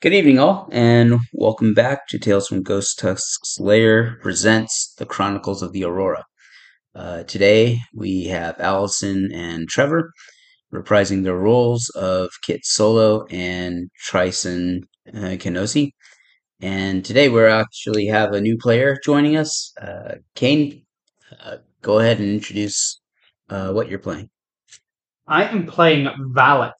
Good evening, all, and welcome back to Tales from Ghost Tusk's Lair presents The Chronicles of the Aurora. Uh, today we have Allison and Trevor reprising their roles of Kit Solo and Trison uh, Kenosi. And today we actually have a new player joining us. Uh, Kane, uh, go ahead and introduce uh, what you're playing. I am playing Valak,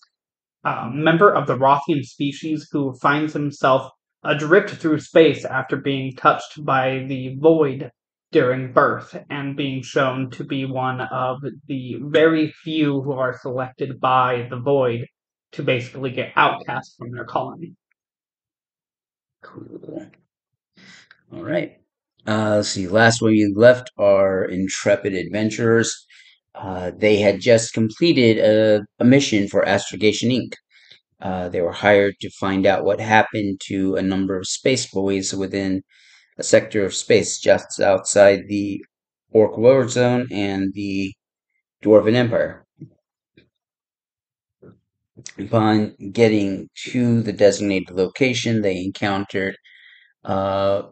a member of the Rothian species who finds himself adrift through space after being touched by the void during birth and being shown to be one of the very few who are selected by the void to basically get outcast from their colony. Cool. All right. Uh, let's see. Last one we left our intrepid adventurers. Uh, they had just completed a, a mission for Astrogation Inc. Uh, they were hired to find out what happened to a number of space buoys within a sector of space just outside the Orc War Zone and the Dwarven Empire. Upon getting to the designated location, they encountered uh,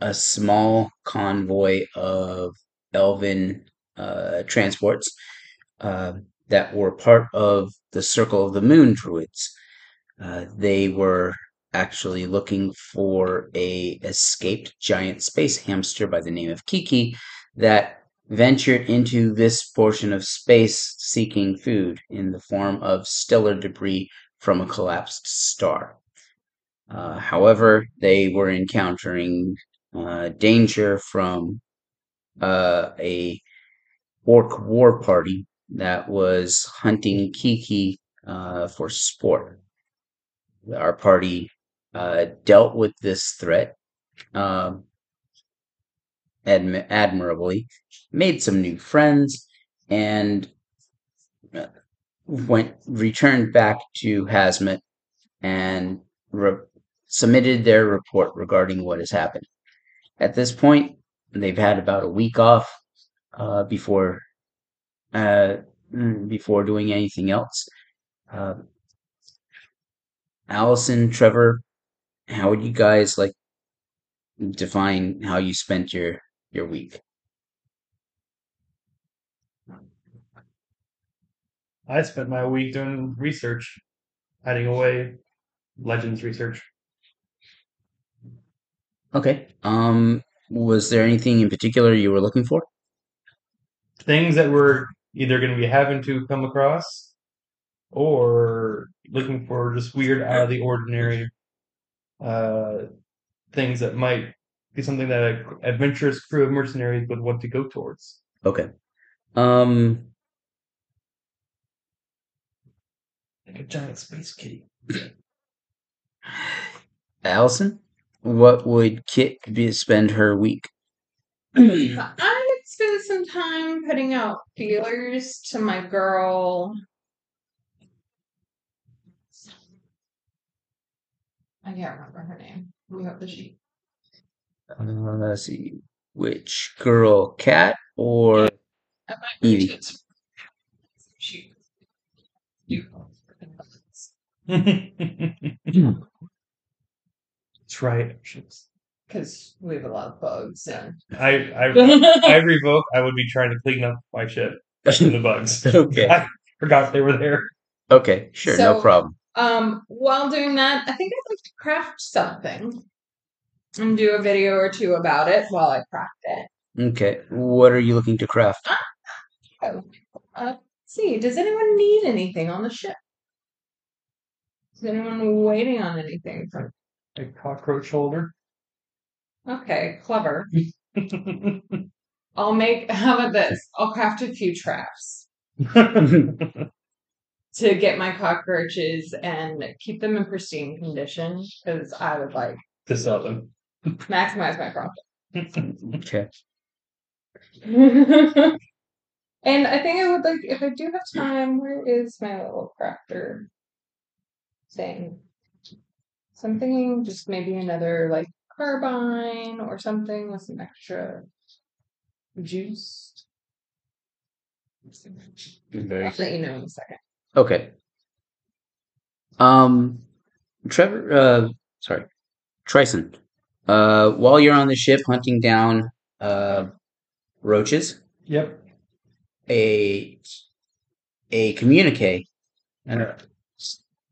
a small convoy of elven uh, transports uh, that were part of the Circle of the Moon druids. Uh, they were actually looking for a escaped giant space hamster by the name of Kiki that ventured into this portion of space seeking food in the form of stellar debris from a collapsed star. Uh, however, they were encountering uh, danger from uh, a orc war party that was hunting Kiki uh, for sport. Our party uh, dealt with this threat um, admi- admirably, made some new friends, and uh, went returned back to Hazmat and re- submitted their report regarding what has happened. At this point, they've had about a week off uh, before uh, mm, before doing anything else. Uh, Allison, Trevor, how would you guys like define how you spent your your week? I spent my week doing research, hiding away legends research. Okay. Um, was there anything in particular you were looking for? Things that we're either going to be having to come across or looking for just weird, out of the ordinary uh, things that might be something that an adventurous crew of mercenaries would want to go towards. Okay. Um, Like a giant space kitty. Allison, what would Kit be spend her week? I would spend some time putting out feelers to my girl. I can't remember her name. We have the sheet. Uh, let's see, which girl, Cat or I might read Evie? That's right. Because we have a lot of bugs and. I I I revoke. I would be trying to clean up my shit from the bugs. Okay. I forgot they were there. Okay, sure, no problem. Um, while doing that, I think I'd like to craft something and do a video or two about it while I craft it. Okay, what are you looking to craft? Oh, uh, let's see, does anyone need anything on the ship? Is anyone waiting on anything from? A cockroach holder. Okay, clever. I'll make. How about this? I'll craft a few traps to get my cockroaches and keep them in pristine condition because I would like to sell them. maximize my profit. Okay. and I think I would like if I do have time. Where is my little crafter thing? So I'm thinking just maybe another like carbine or something with some extra juice. Very I'll let you know in a second. Okay. Um, Trevor, uh, sorry, Trison. Uh, while you're on the ship hunting down uh, roaches, Yep. a a communique, a,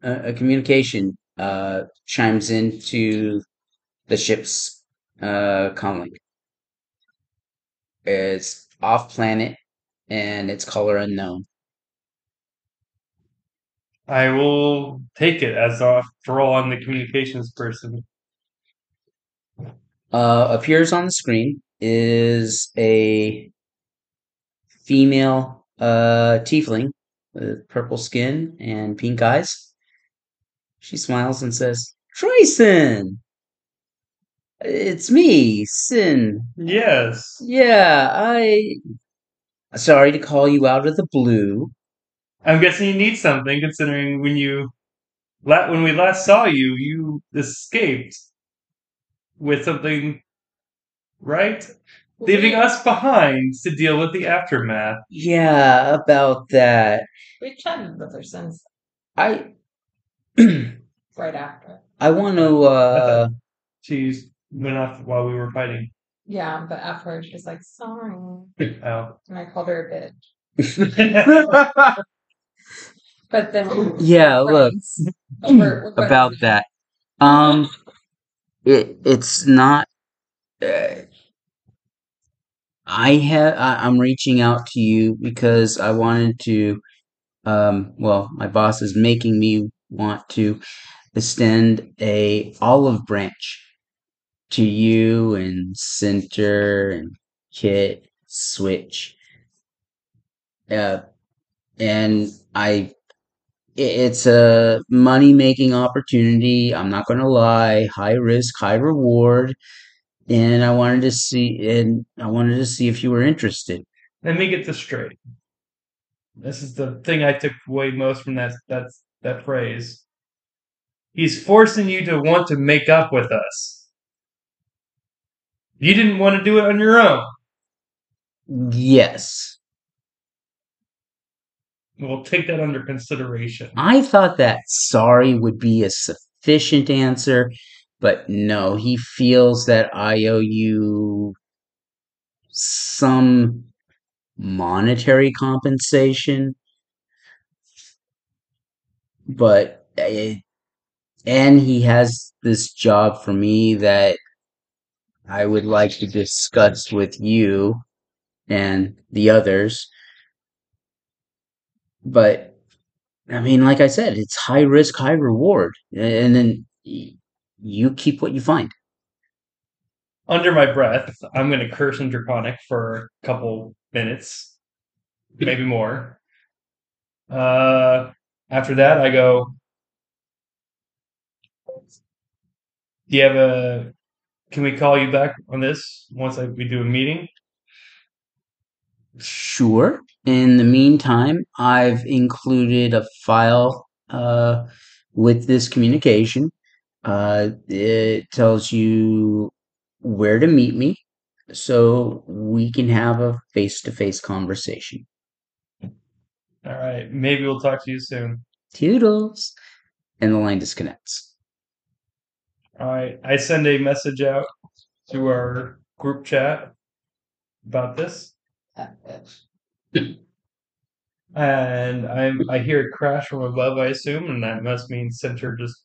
a communication uh, chimes into the ship's uh, comlink. It's off planet and its color unknown. I will take it as after all I'm the communications person. Uh, appears on the screen is a female uh, tiefling with purple skin and pink eyes. She smiles and says, Trayson! It's me, Sin. Yes. Yeah, I. Sorry to call you out of the blue. I'm guessing you need something, considering when you la- when we last saw you, you escaped with something, right? Leaving us behind to deal with the aftermath. Yeah, about that. We chatted with her since I. right after. I want to. Uh, She went off while we were fighting. Yeah, but afterwards she was like, sorry. Oh. And I called her a bitch. But then yeah, look. We're- we're good. about that. Um, it it's not. Uh, I have. I, I'm reaching out to you because I wanted to. Um, well, my boss is making me want to extend a olive branch to you and Center and Kit Switch. Uh, and I it's a money making opportunity. I'm not going to lie. High risk, high reward. And I wanted to see, and I wanted to see if you were interested. Let me get this straight. This is the thing I took away most from that that that phrase. He's forcing you to want to make up with us. You didn't want to do it on your own. Yes. We'll take that under consideration. I thought that sorry would be a sufficient answer, but no, he feels that I owe you some monetary compensation. But, uh, and he has this job for me that I would like to discuss with you and the others. But I mean, like I said, it's high risk, high reward, and then you keep what you find. Under my breath, I'm going to curse in Draconic for a couple minutes, maybe more. Uh, after that, I go. Do you have a? Can we call you back on this once I, we do a meeting? Sure. In the meantime, I've included a file uh, with this communication. Uh, it tells you where to meet me so we can have a face to face conversation. All right, maybe we'll talk to you soon. Toodles. And the line disconnects. All right, I send a message out to our group chat about this, and I I hear a crash from above. I assume, and that must mean Center just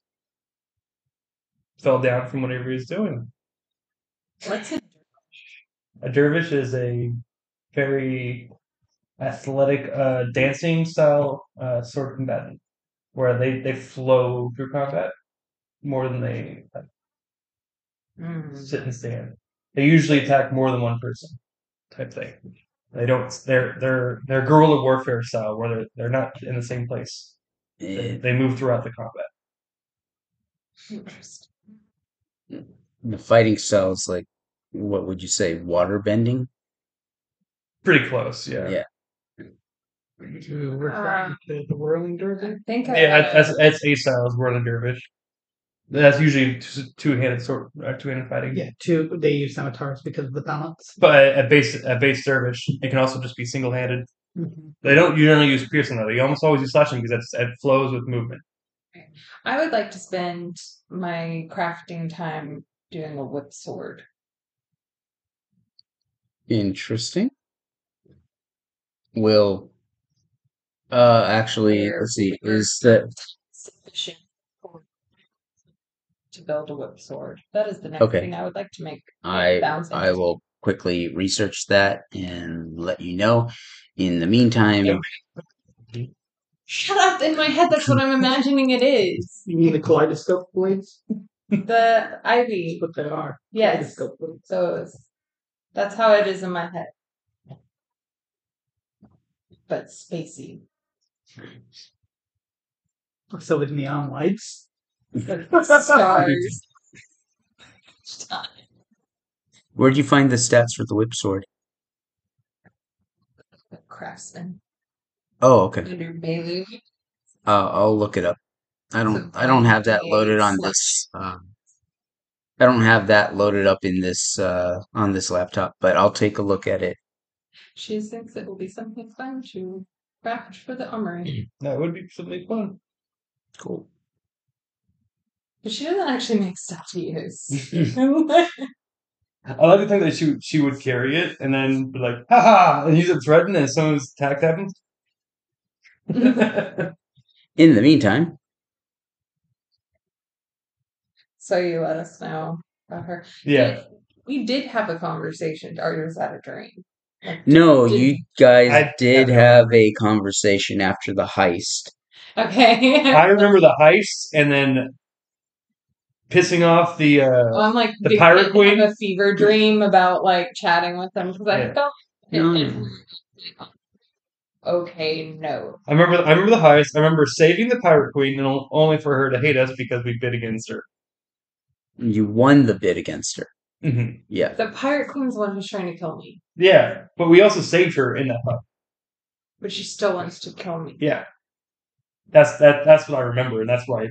fell down from whatever he's doing. What's a dervish? A dervish is a very athletic uh, dancing style uh, sword combatant, where they they flow through combat more than they like, Mm. sit and stand. They usually attack more than one person, type thing. They don't. They're they're they're guerrilla warfare style, where they're they're not in the same place. They, Eh, they move throughout the combat. Interesting. The fighting style is like, what would you say, water bending? Pretty close, yeah. Yeah. Are you referring to the whirling I think I Yeah, that's that's A styles, more than dervish. That's usually two handed sword, uh, two handed fighting. Yeah, two. They use scimitars because of the balance. But at base at base dervish, it can also just be single handed. Mhm. They don't usually use piercing though. They almost always use slashing because that's it flows with movement. I would like to spend my crafting time doing a whip sword. Interesting. Will uh actually let's see, is that Sufficient for- to build a whip sword. That is the next Okay. thing I would like to make. I thousand. I will quickly research that and let you know. In the meantime, Shut up! In my head, that's what I'm imagining it is. You mean the kaleidoscope blades? The ivy. That's what they are. Yes. So it's, that's how it is in my head. But spacey. So with neon lights. But stars. where'd you find the stats for the whip sword? Craftsman. Oh, okay. Under Belu. Uh, I'll look it up. I don't I don't have that loaded on this um I don't have that loaded up in this uh on this laptop, but I'll take a look at it. She thinks it will be something fun to craft for the armory. That would be something fun. Cool. But she doesn't actually make stuff to use. I like to think that she she would carry it and then be like, haha, and use it threaten and someone's attack happens. Mm-hmm. In the meantime, so you let us know about her. yeah. We did have a conversation, or was that a dream? Like, no, did- you guys I- did I- have a conversation after the heist. Okay. I remember the heist and then pissing off the uh Well, I'm like The Pirate to Queen? have a fever dream about like chatting with them because I Yeah. felt No. okay. No, I remember I remember the heist. I remember saving the pirate queen and only for her to hate us because we bid against her. You won the bid against her. hmm Yeah. the pirate queen's the one who's trying to kill me, Yeah, but we also saved her in that fight. but she still wants to kill me. Yeah, that's that. That's what I remember, and that's why.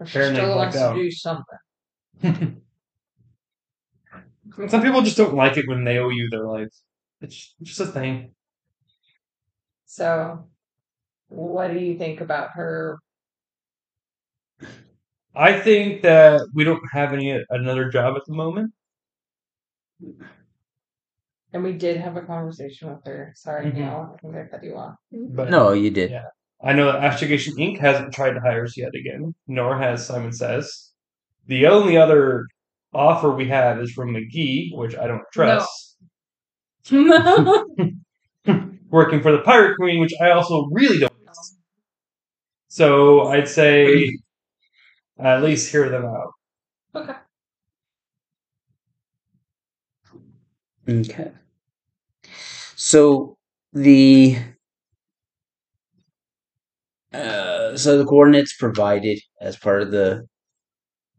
Or she still blacked wants out. to do something. Some people just don't like it when they owe you their life. It's just a thing. So, what do you think about her? I think that we don't have any another job at the moment. And we did have a conversation with her. Sorry, Mhm. Neil. I think I cut you off. But No, you did. Yeah. I know that Astrogation Inc. hasn't tried to hire us yet again, nor has Simon Says. The only other offer we have is from McGee, which I don't trust. Working for the Pirate Queen, which I also really don't trust. So I'd say at least hear them out. okay. Okay. So the uh, so the coordinates provided as part of the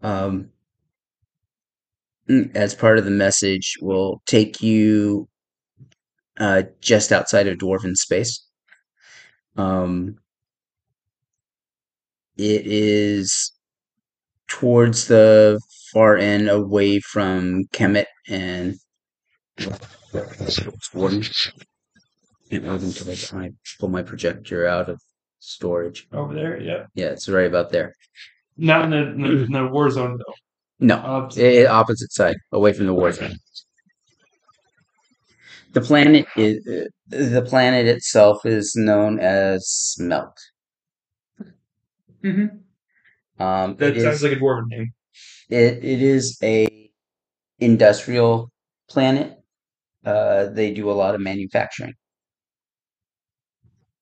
um mm, as part of the message will take you uh just outside of dwarven space. Um it is towards the far end away from Kemet and Warden. I pull my projector out of storage. Over there, yeah. Yeah, it's right about there. Not in the, in the, in the war zone, though. No, Opposite. i- i- opposite side, away from the war zone. The planet is uh, the planet itself is known as Smelt. Mm-hmm. Um, That it sounds is like a dwarven name. it, it is a industrial planet. Uh, they do a lot of manufacturing,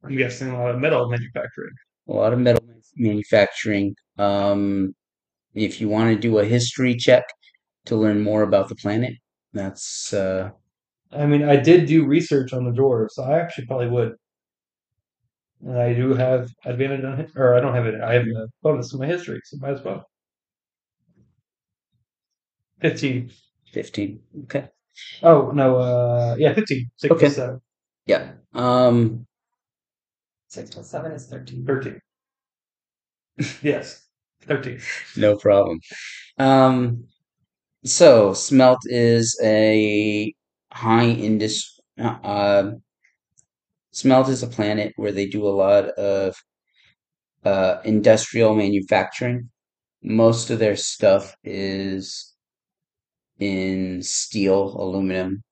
I'm guessing a lot of metal manufacturing. a lot of metal manufacturing. Um, if you want to do a history check to learn more about the planet, that's uh, I mean, I did do research on the dwarves, so I actually probably would. And I do have advantage on it, or I don't have it. I have a bonus in my history, so might as well. Fifteen. 15. Okay. Oh no, uh, yeah, fifteen. Six Okay. plus seven. Yeah. Um, Six plus seven is thirteen. Thirteen. yes, thirteen. no problem. Um, so Smelt is a high industry. Uh, Smelt is a planet where they do a lot of uh, industrial manufacturing. Most of their stuff is in steel, aluminum,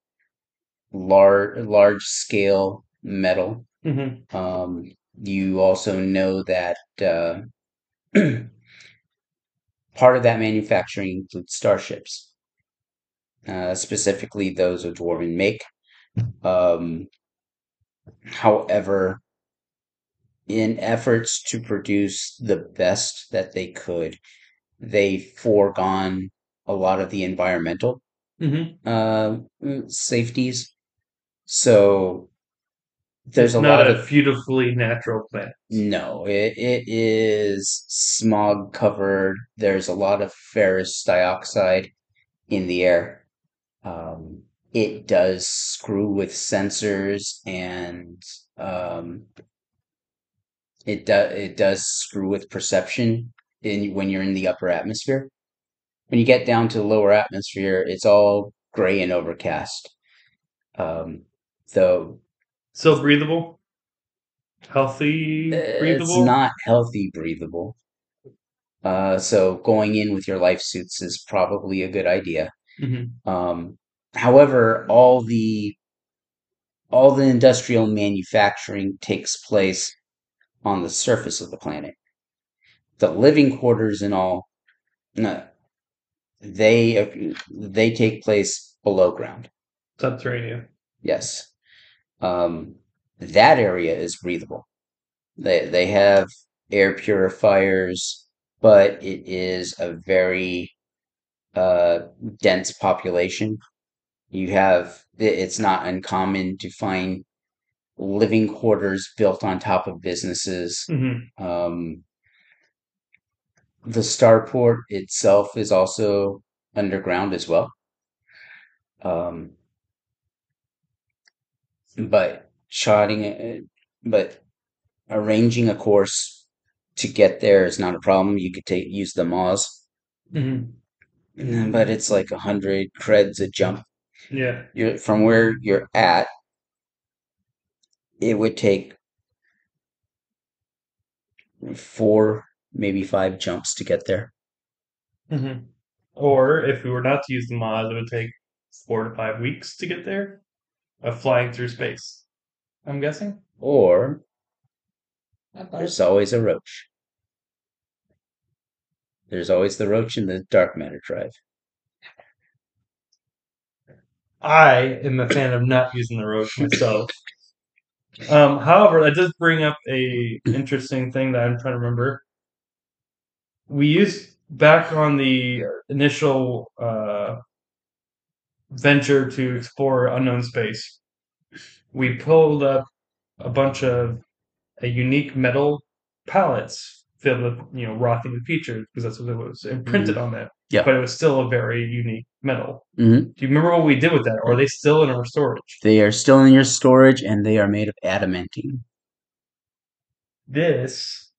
large large scale metal. Mm-hmm. Um, you also know that uh, part of that manufacturing includes starships, uh, specifically those of dwarven make. Um, however, in efforts to produce the best that they could, they foregone a lot of the environmental Mm-hmm. uh, safeties. So there's a not lot a of beautifully natural planet. no, it, it is smog covered. There's a lot of ferrous dioxide in the air. Um, it does screw with sensors and um, it does it does screw with perception in when you're in the upper atmosphere. When you get down to the lower atmosphere, it's all gray and overcast. Um, though Still breathable, healthy, it's breathable. not healthy breathable. Uh, so going in with your life suits is probably a good idea. Mm-hmm. Um, however, all the all the industrial manufacturing takes place on the surface of the planet. The living quarters and all, no, they they take place below ground. Subterranean. Yes, um, that area is breathable. They they have air purifiers, but it is a very uh, dense population. You have it's not uncommon to find living quarters built on top of businesses. Mm-hmm. Um, the starport itself is also underground as well. Um, but shotting it, but arranging a course to get there is not a problem. You could take use the Moz, Mm-hmm. but it's like a hundred creds a jump. Yeah. You're from where you're at. It would take four, maybe five jumps to get there. Mm-hmm. Or if we were not to use the mod, it would take four to five weeks to get there, of flying through space. I'm guessing. Or there's always a roach. There's always the roach in the dark matter drive. I am a fan of not using the roach myself. Um, however, that does bring up a interesting thing that I'm trying to remember. We used back on the initial uh, venture to explore unknown space. We pulled up a bunch of a unique metal pallets filled with you know Rothian features because that's what it was imprinted on them. Yeah. but it was still a very unique metal. hmm Do you remember what we did with that? Or are they still in our storage? They are still in your storage, and they are made of adamantine. This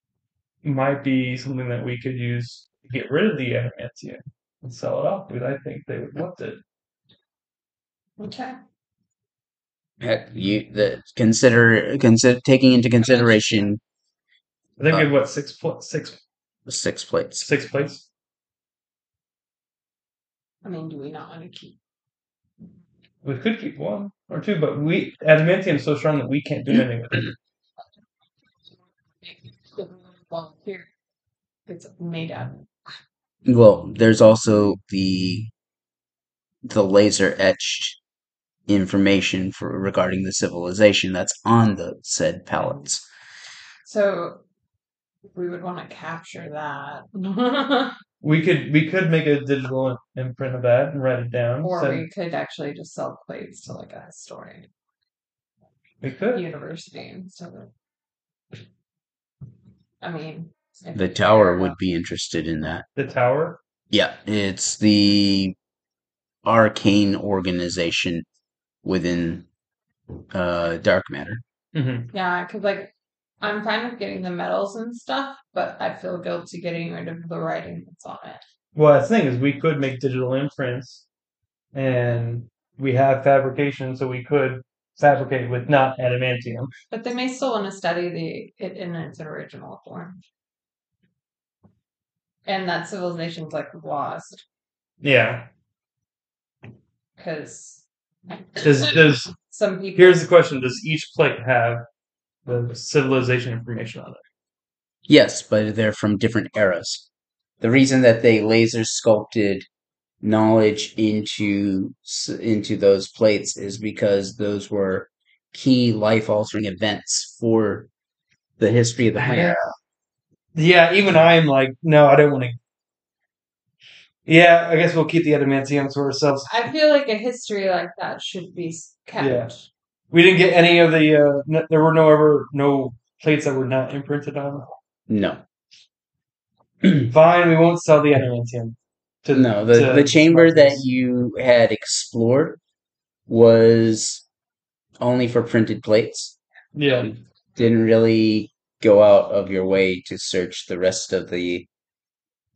might be something that we could use to get rid of the adamantium and sell it off because I think they would want it. Okay. You the consider consider taking into consideration I think we Uh, have what six pl- six six plates. six plates. I mean, do we not want to keep? We could keep one or two, but we adamantium is so strong that we can't do anything with it. Volunteer. It's made out. Well, there's also the the laser etched information for regarding the civilization that's on the said pallets. So we would want to capture that. We could we could make a digital imprint of that and write it down. or So we could actually just sell plates to like a historian we could. university instead of. I mean, The tower would be interested in that. The tower. Yeah, it's the arcane organization within uh dark matter. Mm-hmm. Yeah, because like I'm fine with getting the medals and stuff, but I feel guilty getting rid of the writing that's on it. Well, the thing is, we could make digital imprints, and we have fabrication, so we could fabricate with not adamantium. But they may still want to study the it in its original form. and that civilization's like lost Yeah. because Does does some people. here's the question: Does each plate have the civilization information on it? Yes, but they're from different eras. The reason that they laser sculpted knowledge into into those plates is because those were key life altering events for the history of the planet. Yeah, even I'm like, no, I don't want to. Yeah, I guess we'll keep the adamantium to ourselves. I feel like a history like that should be kept. Yeah. We didn't get any of the. Uh, n- there were no ever no plates that were not imprinted on. No, Fine, we won't sell the adamantium. To, no. The to the chamber that you had explored was only for printed plates. Yeah, Didn't really go out of your way to search the rest of the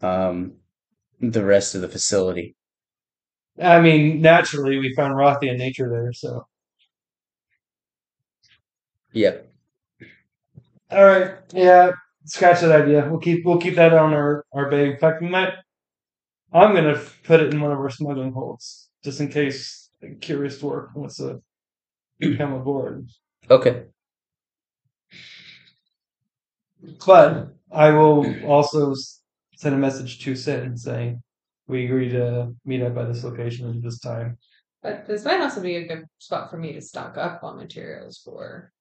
um the rest of the facility. I mean, naturally, we found Rothian nature there. So, Yep. all right, yeah, scratch that idea. We'll keep we'll keep that on our our bag. In fact, we might. I'm gonna put it in one of our smuggling holds just in case a curious dwarf wants to come aboard. Okay. But I will also s- send a message to Sin saying we agree to meet up at this location at this time. But this might also be a good spot for me to stock up on materials for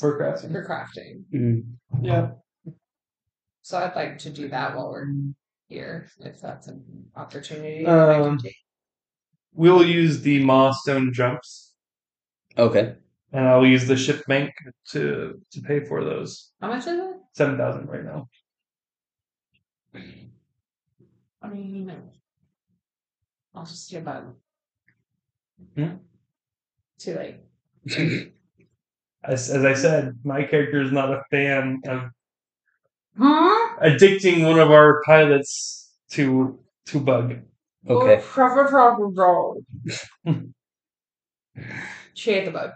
For crafting. for crafting. Mm. Yeah. So I'd like to do that while we're here, if that's an opportunity. that I can Um. We'll use the milestone jumps, Okay. and I'll use the ship bank to to pay for those. How much is it? Seven thousand right now. I mean, I'll just get about. Hmm? Too late. As as I said, my character is not a fan of Huh? addicting one of our pilots to to bug. Okay. Proper, proper, roll. She ate the bug.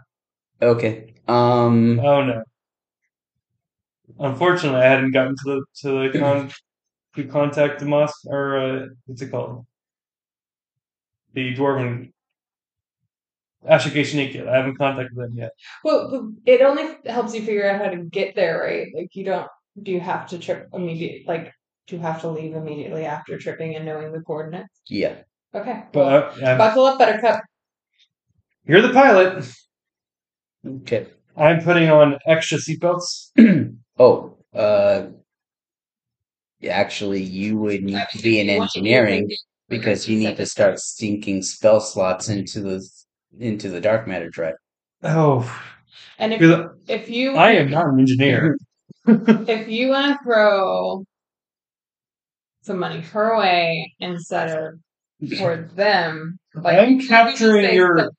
Okay. Um. Oh no. Unfortunately, I hadn't gotten to the to the con to contact the mos or uh, what's it called? The dwarven Ashikation yet. I haven't contacted them yet. Well, it only helps you figure out how to get there, right? Like you don't. Do you have to trip immediately? Like, do you have to leave immediately after tripping and knowing the coordinates? Yeah. Okay. But well, uh, yeah, buckle up, Buttercup. you're the pilot. Okay. I'm putting on extra seatbelts. oh. Uh. Yeah, Actually, you would need to be in engineering because you need to start sinking spell slots into the into the dark matter drive. Oh, And if you're if you I am not an engineer. if you want to throw some money her way instead of towards them, like I'm capturing say your-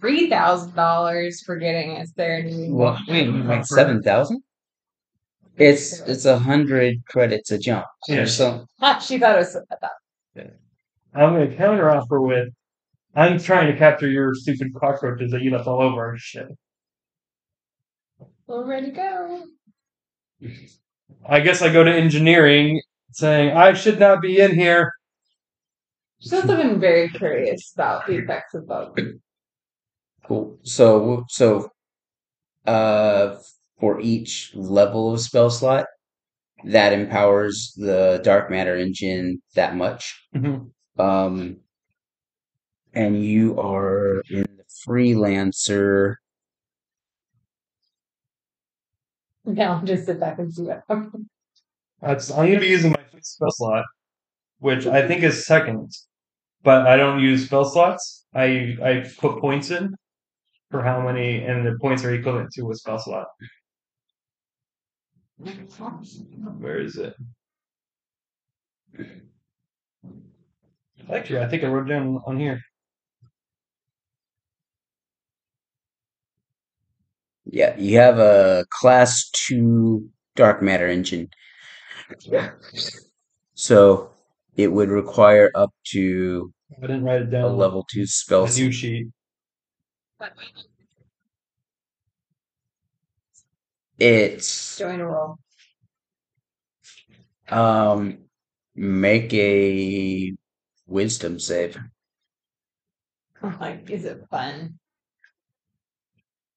three thousand dollars for getting us there. and you- Well, wait, like seven thousand? It's it's a hundred credits a jump. Yeah. So Ah, she thought it was that. I'm going to counter offer with I'm trying to capture your stupid cockroaches that you left all over our ship. Well, ready to go. I guess I go to engineering saying I should not be in here. She's also been very curious about the effects of bugs. cool. So so uh for each level of spell slot, that empowers the dark matter engine that much. Mhm. Um and you are in the freelancer Now just sit back and see what happens. That's, I'm going to be using my fixed spell slot, which I think is second, but I don't use spell slots. I I put points in for how many, and the points are equivalent to a spell slot. Where is it? Actually, I think I wrote it down on here. Yeah, you have a class two dark matter engine. So it would require up to I didn't write it down. a level two spell a new sheet. It's doing a roll. Um, make a wisdom save. Like, is it fun?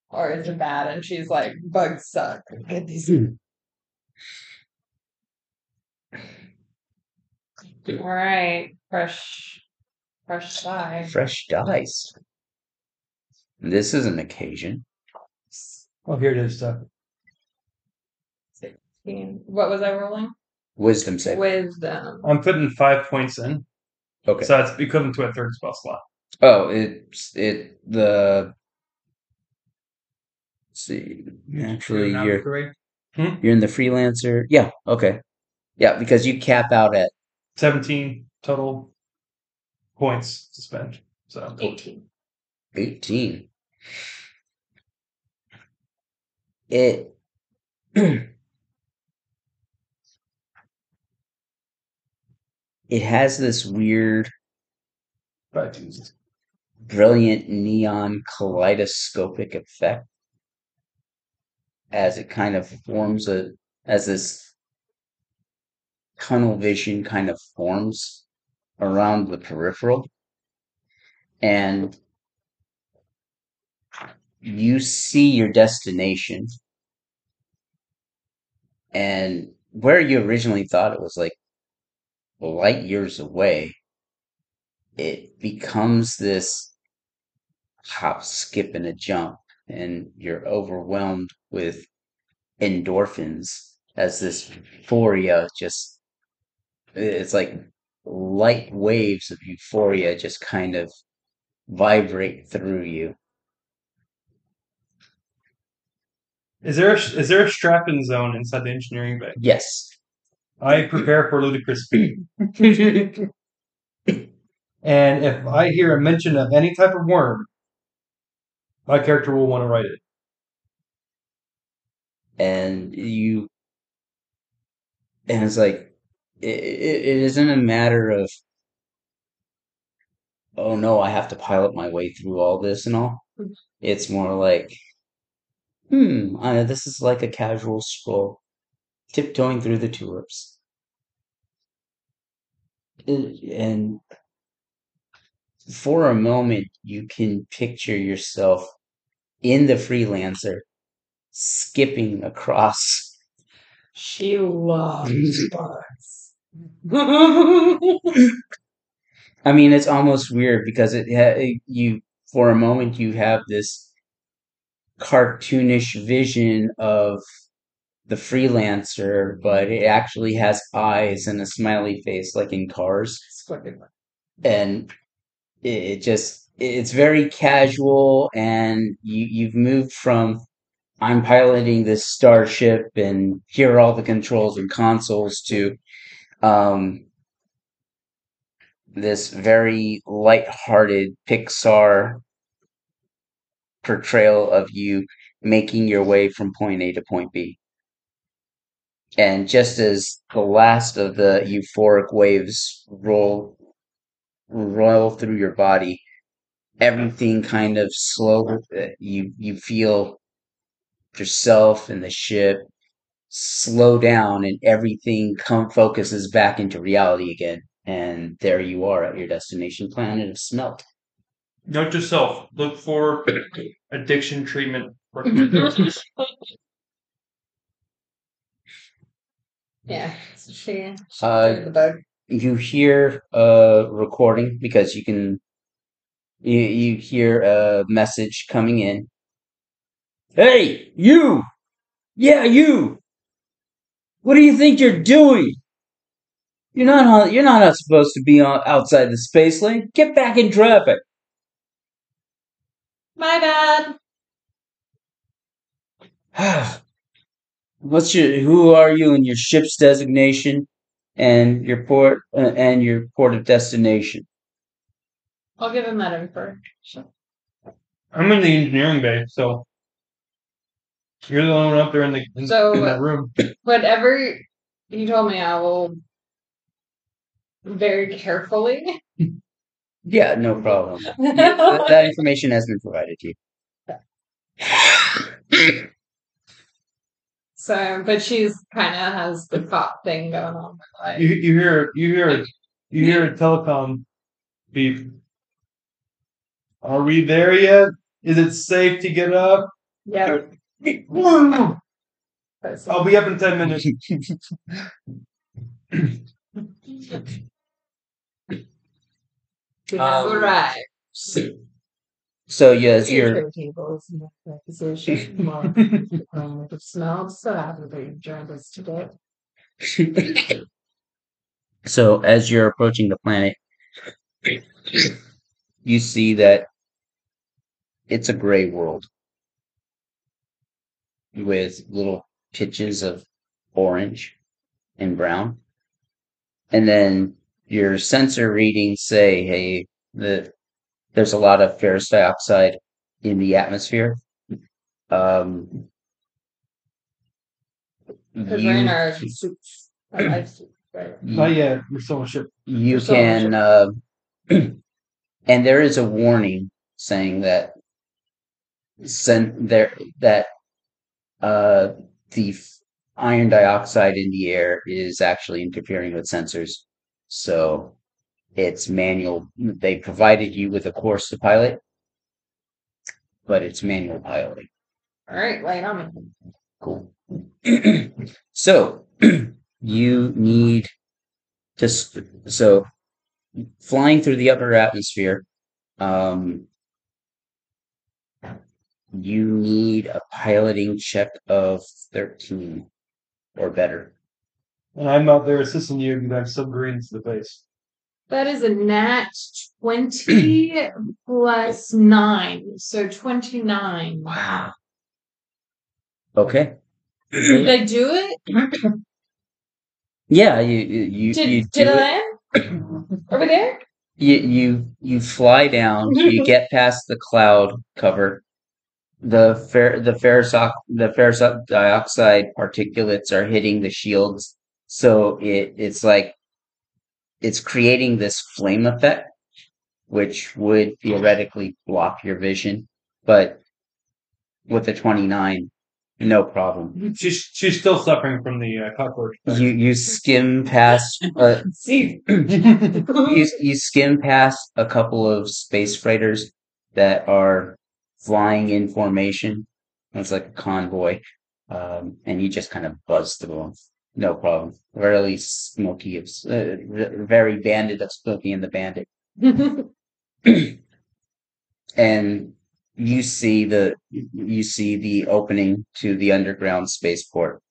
Or is it bad? And she's like, bugs suck. Get these. All right, fresh, fresh dice. Fresh dice. This is an occasion. Well, here it is. Uh, 16. What was I rolling? Wisdom save. Wisdom. I'm putting five points in. Okay. So that's equivalent to a third spell slot. Oh, it's it the. Let's see, naturally you're. Hmm? you're in the freelancer. Yeah. Okay. Yeah, because you cap out at 17 total points to spend. So 18. 18. It it has this weird brilliant neon kaleidoscopic effect as it kind of forms a as this tunnel vision kind of forms around the peripheral. And you see your destination. And where you originally thought it was like light years away it becomes this hop skip and a jump and you're overwhelmed with endorphins as this euphoria just it's like light waves of euphoria just kind of vibrate through you Is there a, is there a strap-in zone inside the engineering bay? yes I prepare for ludicrous speed. And if I hear a mention of any type of worm, my character will want to write it. and you and it's like it, it, it isn't a matter of oh no i have to pilot my way through all this and all it's more like hmm uh, this is like a casual stroll tiptoeing through the tulips and for a moment you can picture yourself in the freelancer skipping across She loves bugs. I mean, it's almost weird because it ha- you for a moment you have this cartoonish vision of the freelancer, but it actually has eyes and a smiley face like in Cars, and it, just it's very casual, and you you've moved from I'm piloting this starship and here are all the controls and consoles to um this very light-hearted Pixar portrayal of you making your way from point A to point B. And just as the last of the euphoric waves roll roll through your body, everything kind of slow you you feel yourself and the ship slow down and everything come focuses back into reality again and there you are at your destination planet of smelt Note to self: look for addiction treatment. yeah, she, she Uh, the bug. you hear a recording because you can you, you hear a message coming in. Hey you! Yeah you! What do you think you're doing? You're not on, you're not supposed to be on, outside the space lane. Get back in traffic. My bad. What's your who are you and your ship's designation and your port uh, and your port of destination? I'll give him that info. I'm in the engineering bay, so you're the only one up there in the in, So- in that room. Whatever you told me, I will very carefully. Yeah, no problem. That, that information has been provided to you. So, but she's kind of has the cop thing going on. Like, You you hear you hear you hear a telecom beep. Are we there yet? Is it safe to get up? yeah. I'll be up in ten minutes. We Um, have arrived. So yes, you're tables in that position. Well, um, it smells so happy that joined us today. so as you're approaching the planet, you see that it's a gray world with little pitches of orange and brown. And then your sensor readings say, hey, the, there's a lot of ferrous dioxide in the atmosphere. Um, Because we're in you- our suits, our life suits, right? Not yet. We're still on ship. you So can much- uh, and there is a warning saying that send there that uh the f- iron dioxide in the air is actually interfering with sensors so it's manual they provided you with a course to pilot but it's manual piloting All right, light on me. Cool. so you need to sp- so flying through the upper atmosphere. Um, you need a piloting check of thirteen or better. And I'm out there assisting you because I'm so green to the face. That is a nat 20 plus 9, so 29. Wow. Okay. Did I do it? Yeah, you you you Did, you did do I it. land? Over there? you you you fly down you get past the cloud cover the fer- the ferrous the ferrous dioxide particulates are hitting the shields so it it's like it's creating this flame effect which would theoretically block your vision but with the 29 no problem She's she's still suffering from the uh, cockroach. you you skim past uh, See. you, you skim past a couple of space freighters that are flying in formation. It's like a convoy, um, and you just kind of buzz through them. No problem. Really smoky, of, uh, very bandit of Smokey and the Bandit, and you see the you see the opening to the underground spaceport.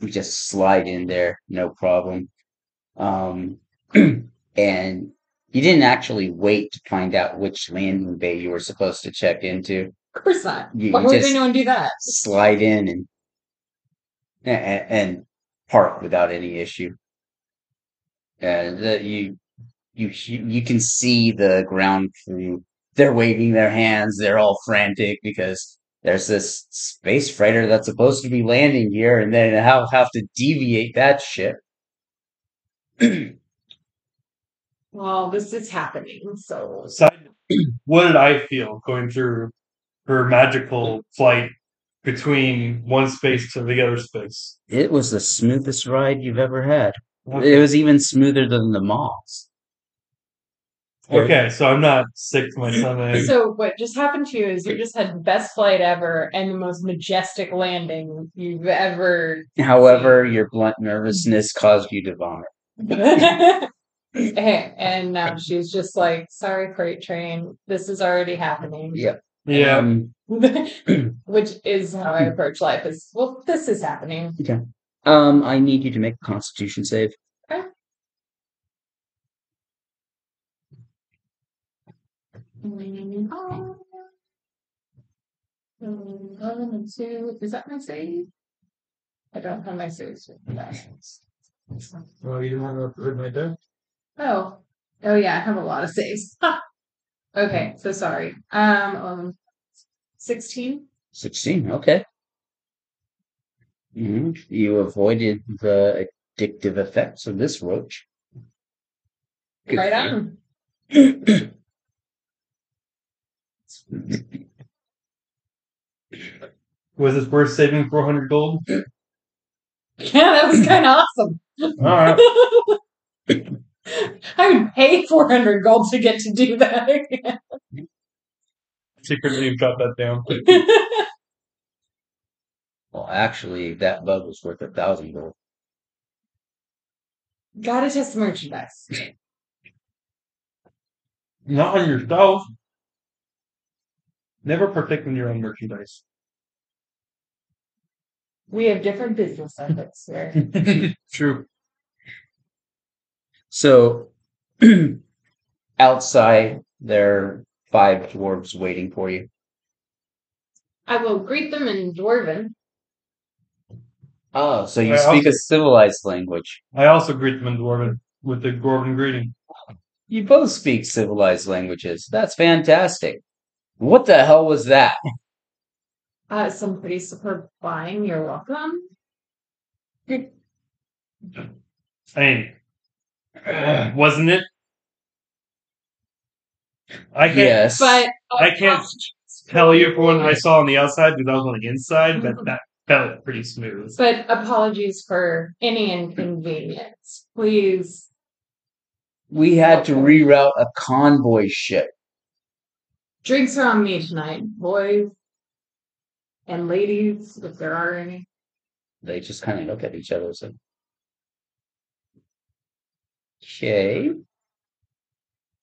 You just slide in there, no problem. Um, and you didn't actually wait to find out which landing bay you were supposed to check into. Of course not. You- Why would anyone do that? Slide in and and, and park without any issue. And the, you you you can see the ground crew. They're waving their hands. They're all frantic because there's this space freighter that's supposed to be landing here, and then how have to deviate that ship. Well, this is happening, so. Side, what did I feel going through her magical flight between one space to the other space? It was the smoothest ride you've ever had. It was even smoother than the moths. Okay, so I'm not sick to my stomach. So what just happened to you is you just had the best flight ever and the most majestic landing you've ever However, your blunt nervousness caused you to vomit. and now she's just like, sorry, freight train, this is already happening. Yep. Yeah, Um, Which is how I approach life is well, this is happening. Okay. Um, I need you to make a Constitution save. One and two. Is that my save? I don't have my saves. well, you don't have a written right there. Oh, oh yeah, I have a lot of saves. okay, so sorry. Um, um, sixteen. Sixteen. Okay. Mhm. You avoided the addictive effects of this roach. Good Right on. Was this worth saving 400 gold? Yeah, that was kind of awesome. Alright. I would pay 400 gold to get to do that. Again. Secretly you've got that down. Well, actually, that bug was worth a thousand gold. Gotta test the merchandise. Not on yourself. Never partake in your own merchandise. We have different business ethics here. True. So, outside, there are five dwarves waiting for you. I will greet them in Dwarven. Oh, so you I speak also- a civilized language. I also greet them in Dwarven with the Dwarven greeting. You both speak civilized languages. That's fantastic. What the hell was that? Uh, some pretty superb flying. You're welcome. I mean, wasn't it? I can't Yes. But uh, I can't tell you for one I saw on the outside because I was on the inside, but that felt pretty smooth. But apologies for any inconvenience. Please. we had to reroute a convoy ship. Drinks are on me tonight, boys and ladies, if there are any. They just kind of look at each other and say, Okay.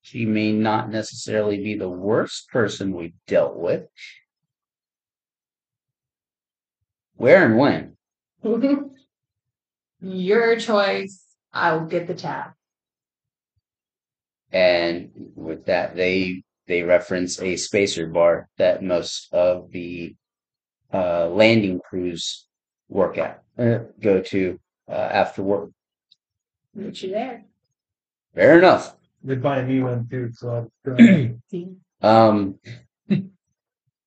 She may not necessarily be the worst person we've dealt with. Where and when? Your choice. I'll get the tab. And with that, they they reference a spacer bar that most of the uh, landing crews work at, uh, go to uh, after work. Meet you there. Fair enough. They find me one too, so I'll See? Um, you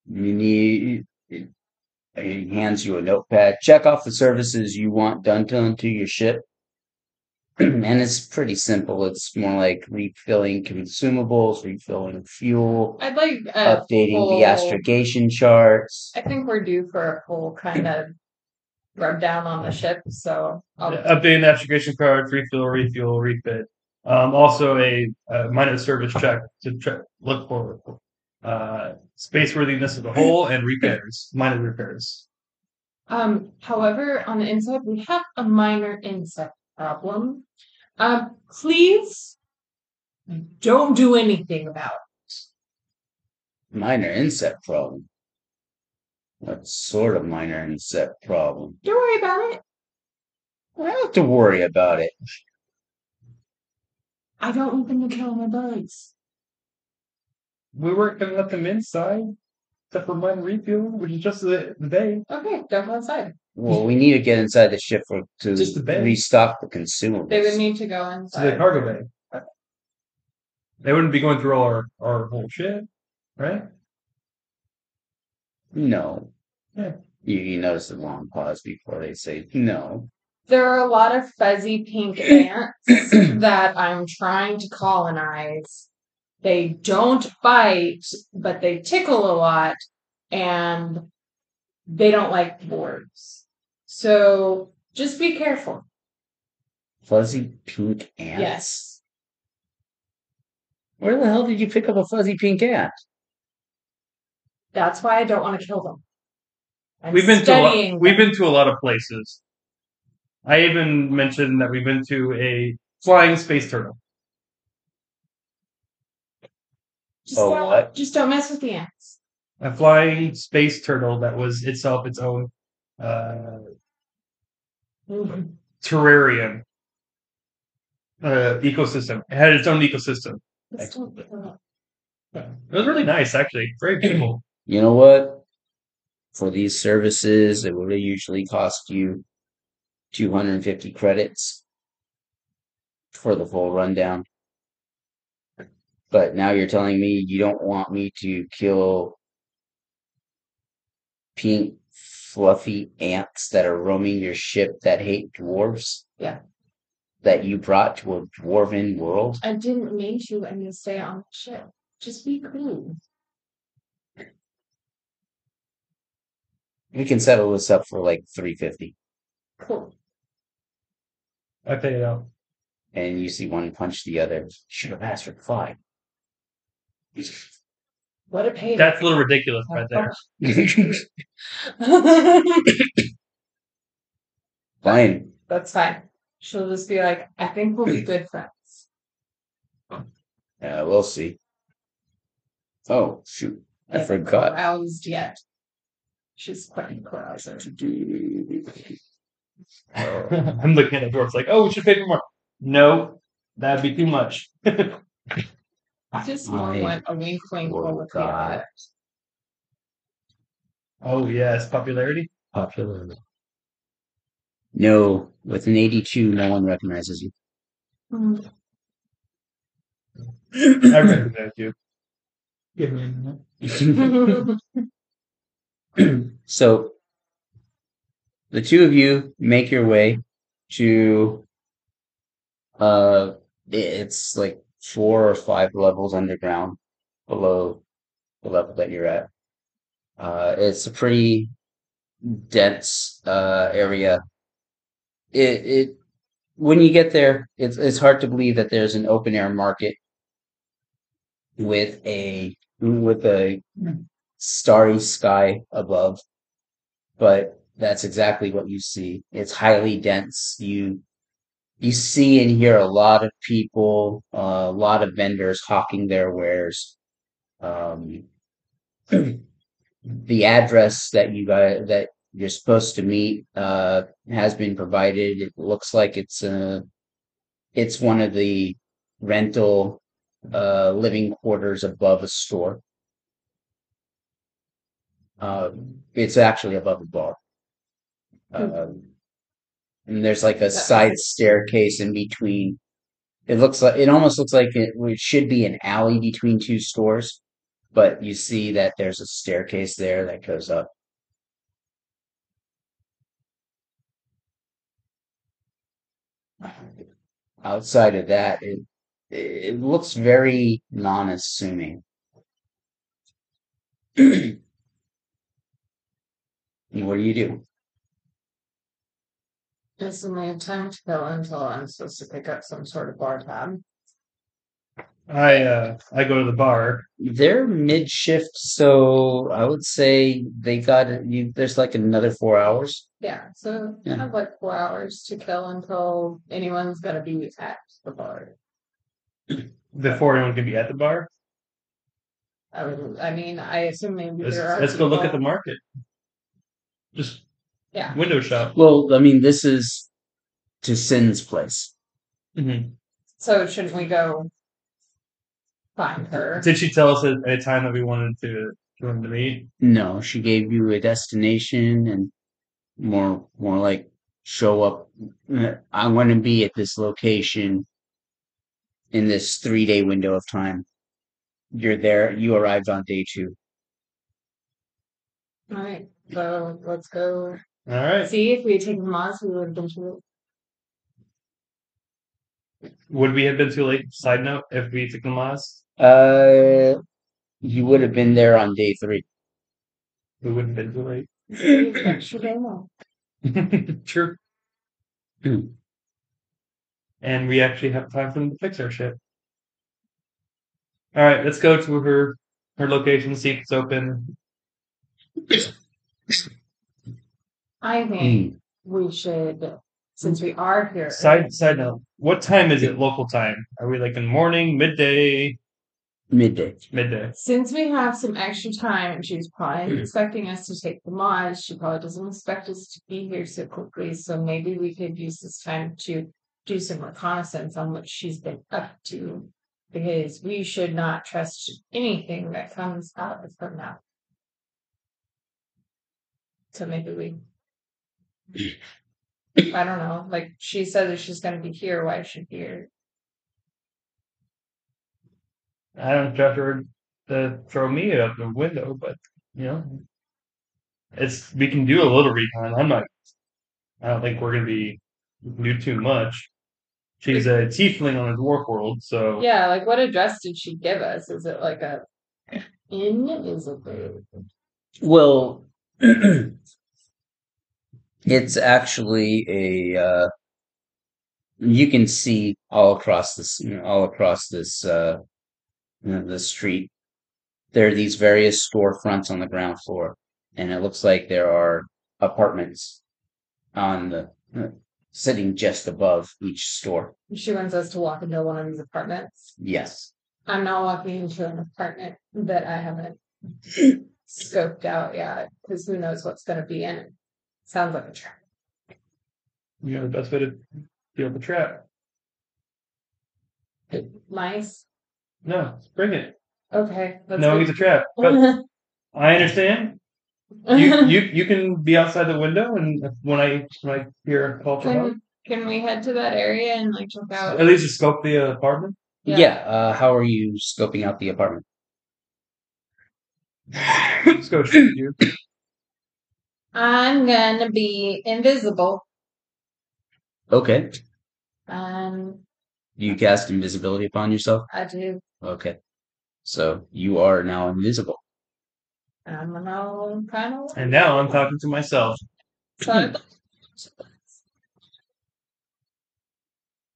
need. He hands you a notepad. Check off the services you want done to, to your ship. and it's pretty simple. It's more like refilling consumables, refilling fuel, I'd like a updating full- the astrogation charts. I think we're due for a full kind of rub down on the ship, so I'll updating the astrogation card, refill, refuel, refit. Um, also a, a minor service check to check, look for uh, space worthiness of the hull and repairs, minor repairs. Um, however, on the inside, we have a minor insect problem. Um, please don't do anything about it. Minor insect problem. What sort of minor insect problem? Don't worry about it. I don't have to worry about it. I don't want them to kill my bugs. We weren't going to let them inside, except for minor refuel, which is just the, the day. Okay, don't go inside. Well, we need to get inside the ship for, to Just the bay. restock the consumables. They would need to go to the inside. cargo bay. They wouldn't be going through all our, our whole shit, right? No. Yeah. You, you notice the long pause before they say no. There are a lot of fuzzy pink ants that I'm trying to colonize. They don't bite, but they tickle a lot, and they don't like boards. So just be careful. Fuzzy pink ants? Yes. Where the hell did you pick up a fuzzy pink ant? That's why I don't want to kill them. I'm we've been to a studying lot, we've been to a lot of places. I even mentioned that we've been to a flying space turtle. Just, Oh, don't, what? just don't mess with the ants. A flying space turtle that was itself its own uh, terrarium uh, ecosystem. It had its own ecosystem. Just don't kill it. It was really nice, actually. Very beautiful. You know what? For these services, it would usually cost you 250 credits for the full rundown. But now you're telling me you don't want me to kill pink, fluffy ants that are roaming your ship that hate dwarves? Yeah. That you brought to a dwarven world? I didn't mean to, and you stay on the ship. Just be cool. We can settle this up for like three fifty, Cool. I pay it out. and you see one punch the other. Should have asked for five. What a pain. That's a little ridiculous right there. Fine. That's fine. She'll just be like, I think we'll be good friends. Yeah, we'll see. Oh shoot! I Hasn't forgot. Aroused yet. She's quite aroused. I'm looking at the door. It's like, oh, we should pay for more. No, that'd be too much. Just more I went a wink wink over the forgot. oh yes, popularity. Popular. No, with an eighty-two, no one recognizes you. Hmm. I recognize you. Give me a minute. so the two of you make your way to uh it's like four or five levels underground below the level that you're at. Uh it's a pretty dense uh area. It it when you get there it's it's hard to believe that there's an open air market with a with a starry sky above but that's exactly what you see. It's highly dense. You you see and hear a lot of people uh, a lot of vendors hawking their wares. Um, the address that you got that you're supposed to meet uh, has been provided. It looks like it's uh, it's one of the rental uh, living quarters above a store. Um, it's actually above a bar. Um, and there's like a side staircase in between. It looks like it almost looks like it, it should be an alley between two stores, but you see that there's a staircase there that goes up. Outside of that, it it looks very non-assuming. What do you do? Doesn't we have time to go until I'm supposed to pick up some sort of bar tab? I uh I go to the bar. They're mid shift, so I would say they got you. There's like another four hours. Yeah, so I Yeah. have like four hours to kill until anyone's gonna be at the bar. Before anyone can be at the bar. I would, I mean, I assume maybe Let's, there are. let's go look at the people- market. Just Yeah. window shop. Well, I mean, this is to Sin's place. hmm So shouldn't we go find her? Did she tell us at a time that we wanted to to him to meet? No, she gave you a destination and more, more like show up. uh, I'm to be at this location in this three day window of time. You're there. You arrived on day two. All right, so let's go All right. see if we had taken Moz. We would have been too. Late. Would we have been too late? Side note: If we took the last, Uh, you would have been there on day three. we wouldn't have been too late. late. Extra day more. True. Hmm. And we actually have time for them to fix our shit. All right, let's go to her her location, see if it's open. I think hmm. we should, since we are here. Side side note: What time is it local time? Are we like in morning, midday, Midday. midday? Since we have some extra time and she's probably hmm. expecting us to take the mods, she probably doesn't expect us to be here so quickly. So maybe we could use this time to do some reconnaissance on what she's been up to. Because we should not trust anything that comes out of her mouth. So maybe we I don't know. Like she said that she's gonna be here, why is she here? I don't trust her to throw me out the window, but you know, it's we can do a little recon. I'm not. I don't think we're gonna be do too much. She's a tiefling on a dwarf world, so Yeah, like what address did she give us? Is it like a inn? Is it the Well, It's actually a. Uh, you can see all across this, all across this, uh, you know, the street. There are these various storefronts on the ground floor, and it looks like there are apartments on the uh, sitting just above each store. She wants us to walk into one of these apartments. Yes. I'm not walking into an apartment that I haven't scoped out yet because who knows what's going to be in it. Sounds like a trap. You know the best way to deal with the trap. Mice. No, bring it. Okay. Let's no, go. he's a trap. But I understand. You you you can be outside the window, and when I when I hear a call for help, can, can we head to that area and like check out? at least just scope the uh, apartment. Yeah. uh, how are you scoping out the apartment? Let's go shoot you. I'm gonna be invisible. Okay. Um, You cast invisibility upon yourself. I do. Okay. So you are now invisible. I'm know kind of. And now I'm talking to myself. So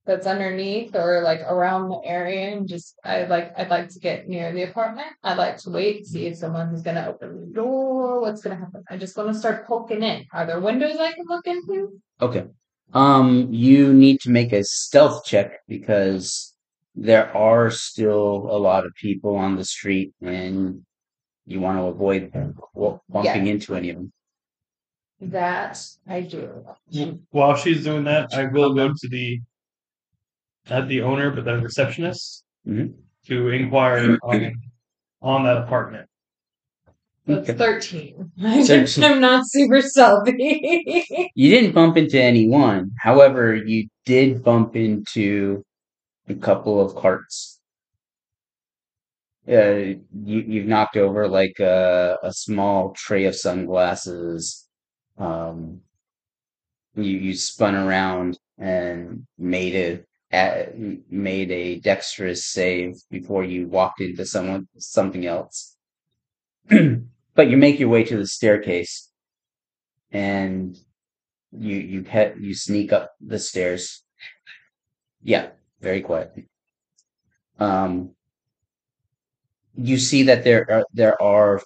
that's underneath or like around the area and just I like I'd like to get near the apartment. I'd like to wait, see if someone's gonna open the door, what's gonna happen. I just wanna start poking in. Are there windows I can look into? Okay. Um, you need to make a stealth check because there are still a lot of people on the street and you want to avoid w- bumping into any of them. That I do. While she's doing that, I will go to the not the owner, but the receptionist Mhm. to inquire on on that apartment. That's Okay. thirteen. Thirteen. I'm not super stealthy. You didn't bump into anyone. However, you did bump into a couple of carts. Uh, you, you've knocked over like a, a small tray of sunglasses. Um, you, you spun around and made a, a made a dexterous save before you walked into someone something else. but you make your way to the staircase, and you you head you sneak up the stairs. Yeah, very quiet. Um, you see that there are there are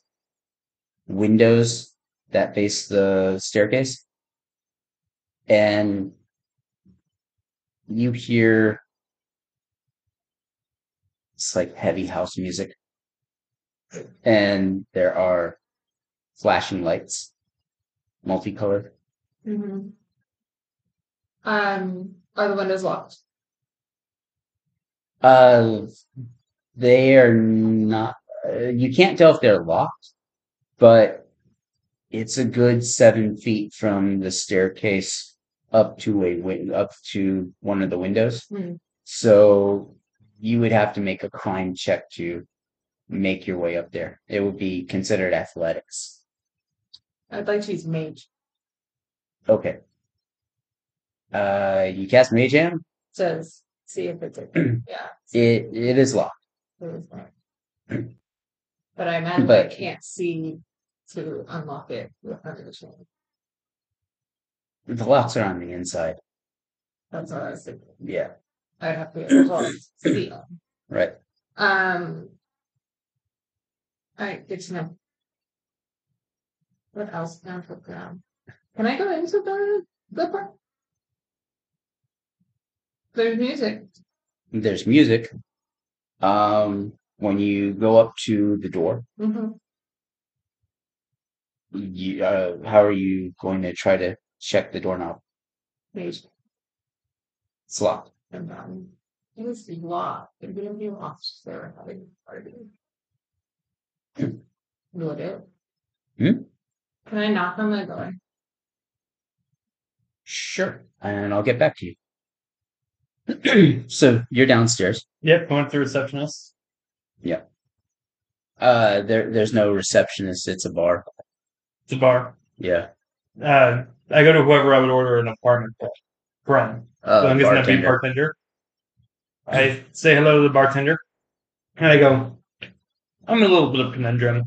windows that face the staircase, and you hear it's like heavy house music, and there are flashing lights, multicolored. hmm Um, are the windows locked? Uh, they are not. Uh, you can't tell if they're locked, but it's a good seven feet from the staircase up to a win- up to one of the windows. Hmm. So you would have to make a climb check to make your way up there. It would be considered athletics. I'd like to use mage. Okay. Uh, you cast Mage Hand. Says see if it's open. yeah. It it is locked. it was locked. But I imagine I can't see to unlock it with under the chain. The locks are on the inside. That's what I was thinking. Yeah. I'd have to get close to see them. Right. Um. All right, good to know. What else can I put down? Can I go into the the part? There's music. there's music. Um, when you go up to the door, hmm you, uh, how are you going to try to check the doorknob? Music. It's locked. And um, it was locked. It didn't be locked. Sarah having a party. Would it? Hmm? Can I knock on the door? Sure. And I'll get back to you. so you're downstairs. Yep, going to the receptionist. Uh, there, there's no receptionist. It's a bar. It's a bar. Yeah. Uh, I go to whoever I would order an apartment from. Uh, so I'm guessing that'd be bartender. bartender. I say hello to the bartender, and I go, I'm in a little bit of conundrum.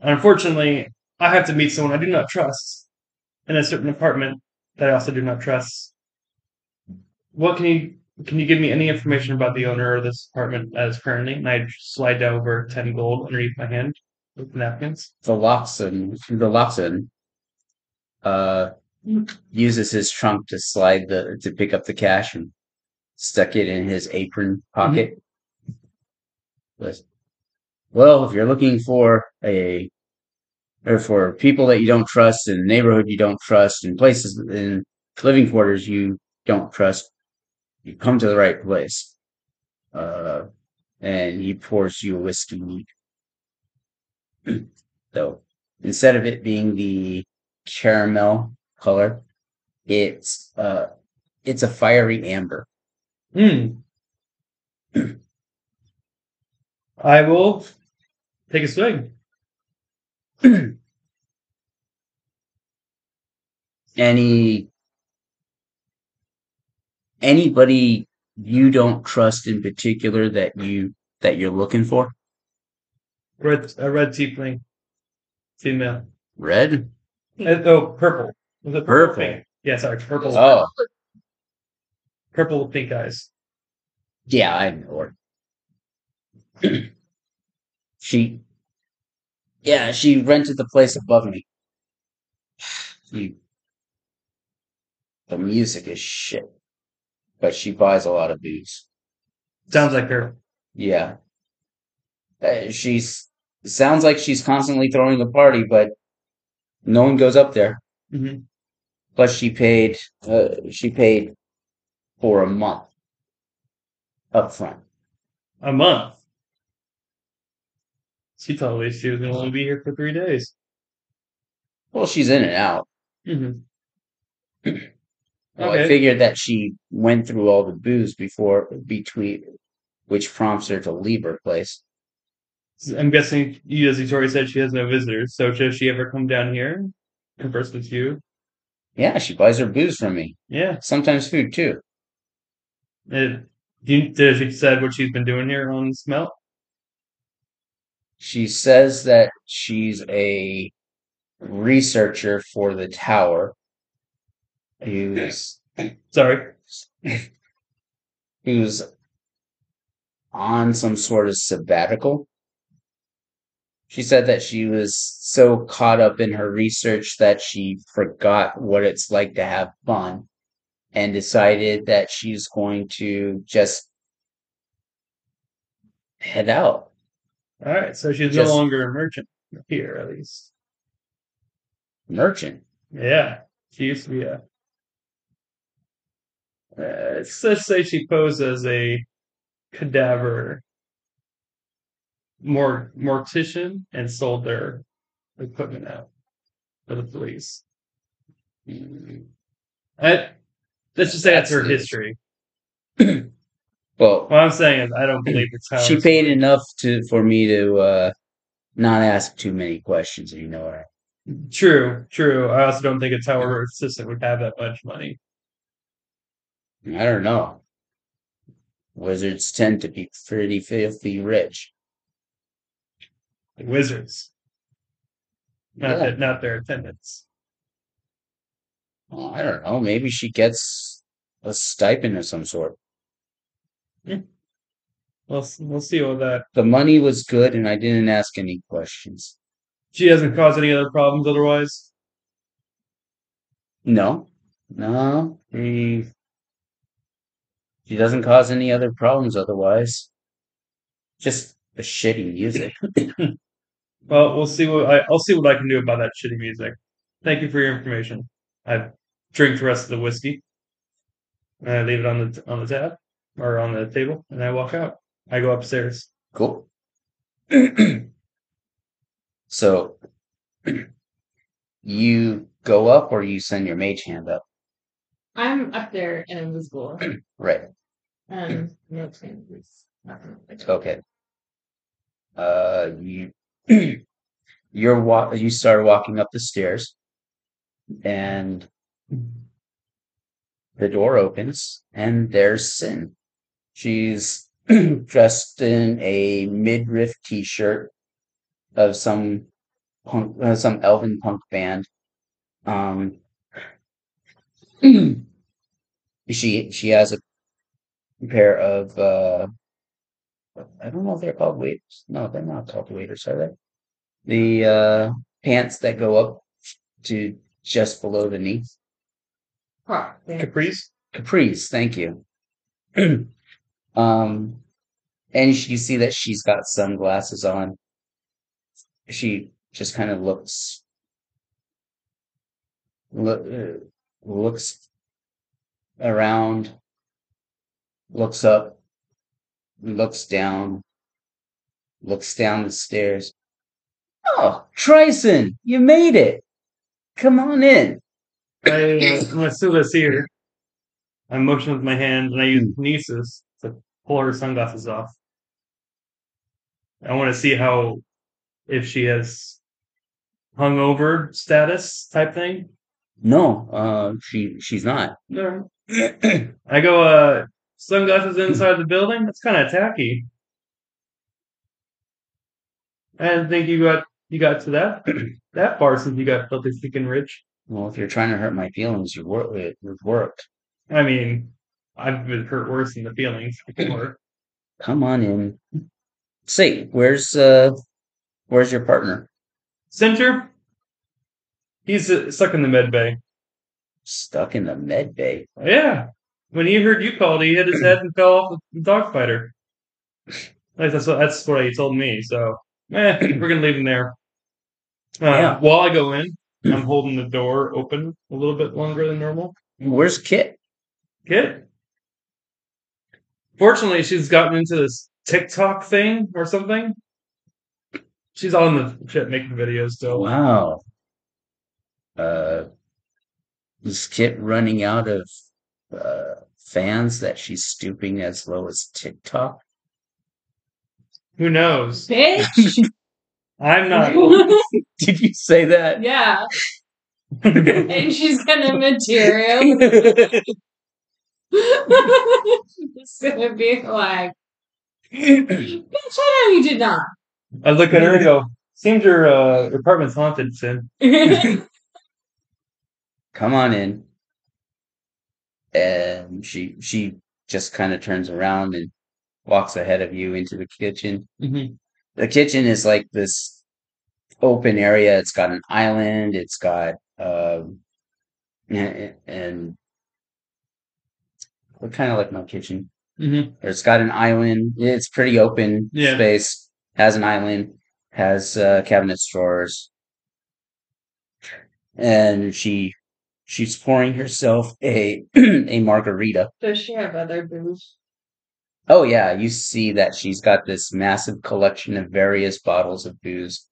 Unfortunately, I have to meet someone I do not trust. in a certain apartment that I also do not trust. What can you can you give me any information about the owner of this apartment as currently? And I slide down over ten gold underneath my hand with napkins. The Loxon, the Loxon, uh, uses his trunk to slide the to pick up the cash and stuck it in his apron pocket. Goes, Well, if you're looking for a or for people that you don't trust in the neighborhood you don't trust in places in living quarters you don't trust, you come to the right place. Uh, and he pours you a whiskey. so instead of it being the caramel color, it's uh, it's a fiery amber. Hmm. I will take a swig. Any anybody you don't trust in particular that you that you're looking for? Red a red tiefling. Female. Red? Uh, oh, purple. Was it Purple. Pink? Yeah, sorry, purple. Oh, Purple with pink eyes. yeah, I know her. she, yeah, she rented the place above me. You, the music is shit, but she buys a lot of booze. Sounds like her. Yeah, uh, she's sounds like she's constantly throwing a party, but no one goes up there. hmm Plus, she paid, uh, she paid for a month up front. A month. She told me she was going to only be here for three days. Well, she's in and out. hmm Well, I figured that she went through all the booze before between, which prompts her to leave her place. I'm guessing you, as Victoria said, she has no visitors. So does she ever come down here, converse with you? Yeah, she buys her booze from me. Yeah. Sometimes food too. It, do you, did she said what she's been doing here on Smelt? She says that she's a researcher for the tower who's Sorry. who's on some sort of sabbatical. She said that she was so caught up in her research that she forgot what it's like to have fun and decided that she's going to just head out. All right. So she's Just- no longer a merchant here, at least. Merchant. Yeah. She used to be a. Uh, let's say she posed as a cadaver mor- mortician and sold their equipment out for the police. Mm, I, let's just say that's, her history. Well, What I'm saying is, I don't believe it's how she paid enough to for me to uh, not ask too many questions. You know what I True, true. I also don't think it's how her assistant would have that much money. I don't know. Wizards tend to be pretty filthy rich. Wizards, not Yeah. that, not their attendants. Well, I don't know. Maybe she gets a stipend of some sort. We'll we'll see what that. The money was good, and I didn't ask any questions. She hasn't caused any other problems otherwise. No, no, she she doesn't cause any other problems otherwise. Just the shitty music. Well, we'll see what I, I'll see what I can do about that shitty music. Thank you for your information. I drink the rest of the whiskey. And I leave it on the on the tab or on the table, and I walk out. I go upstairs. Cool. so you go up or you send your mage hand up? I'm up there and invisible. Right. Um, no changes. Nothing like that. Okay. Uh, you you're wa- you start walking up the stairs, and the door opens, and there's Sin. She's dressed in a midriff T-shirt of some punk, uh, some elven punk band. Um, she she has a pair of uh I don't know if they're called waders. No, they're not called waders, are they? The uh pants that go up to just below the knee. Huh, yeah. Caprice. Capris, thank you. um, and you see that she's got sunglasses on. She just kind of looks, look, uh, looks around, looks up, looks down, looks down the stairs. Oh, Tryson, you made it! Come on in. I, uh, I'm gonna still see her. I motion with my hand and I use Kinesis to pull her sunglasses off. I want to see how, if she has hungover status type thing. No, uh, she she's not. No. I go, uh, sunglasses inside the building? That's kind of tacky. I didn't think you got you got to that that far since you got filthy freaking rich. Well, if you're trying to hurt my feelings, you work it. You've worked. I mean, I've been hurt worse than the feelings before. Come on in. Say, where's uh, where's your partner? Center, he's uh, stuck in the med bay. Stuck in the med bay. Yeah, when he heard you called, he hit his head and fell off the dog fighter. Like that's what that's what he told me. So, eh, we're gonna leave him there. Uh, Yeah. While I go in, I'm holding the door open a little bit longer than normal. Where's Kit? Kit. Fortunately, she's gotten into this TikTok thing or something. She's on the shit making videos still. Wow. Uh, is Kit running out of uh, fans that she's stooping as low as TikTok? Who knows? Bitch. I'm not. Did you say that? yeah. And she's gonna material. it's gonna be like, bitch, I know you did not. I look at her and go, "Seems your uh, apartment's haunted, Sin." Come on in. And she she just kind of turns around and walks ahead of you into the kitchen. Mm-hmm. the kitchen is like this open area. It's got an island. It's got um, and, and kind of like my kitchen. Mm-hmm. It's got an island. It's pretty open Yeah. space. Has an island. Has uh, cabinet drawers. And she she's pouring herself a a margarita. Does she have other booze? Oh yeah, you see that she's got this massive collection of various bottles of booze.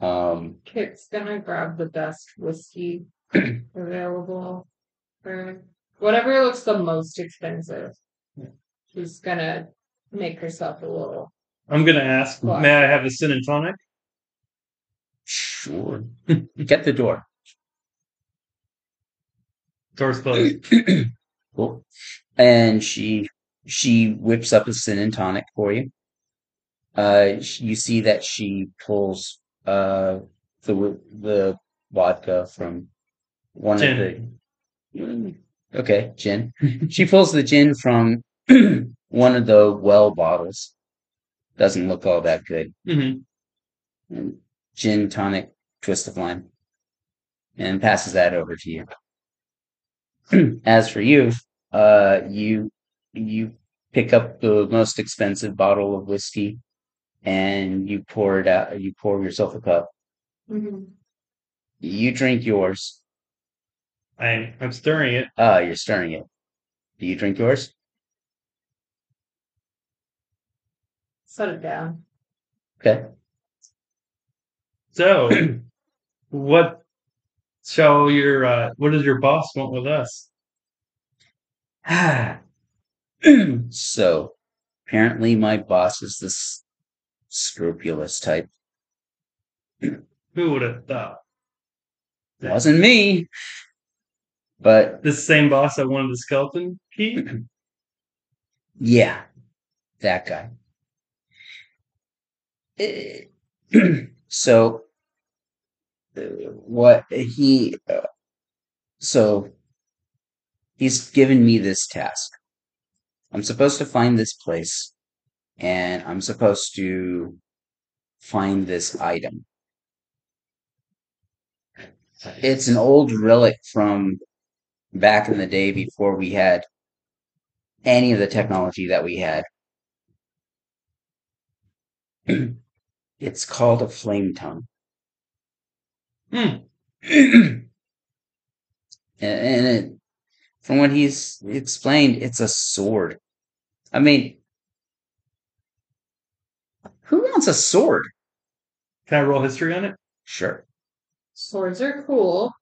Um, Kit's gonna grab the best whiskey available for whatever looks the most expensive. She's gonna make herself a little. I'm gonna ask, What? may I have a sin and tonic? sure. Get the door. Door's closed. Cool. And she she whips up a sin and tonic for you. Uh, you see that she pulls uh the the vodka from one of the. Okay, gin. she pulls the gin from one of the well bottles. Doesn't look all that good. hmm And gin tonic twist of lime, and passes that over to you. As for you, uh, you you pick up the most expensive bottle of whiskey, and you pour it out. You pour yourself a cup. You drink yours. I, I'm stirring it. Ah, you're stirring it. Do you drink yours? Set it down. Okay. So, what shall your uh, what does your boss want with us? so, apparently, my boss is this scrupulous type. Who would have thought? It wasn't me, but This same boss that wanted the skeleton key? yeah, that guy. So, what he, so he's given me this task. I'm supposed to find this place, and I'm supposed to find this item. It's an old relic from back in the day before we had any of the technology that we had. it's called a flame tongue. Hmm. and and it, from what he's explained, it's a sword. I mean, who wants a sword? Can I roll history on it? Sure. Swords are cool.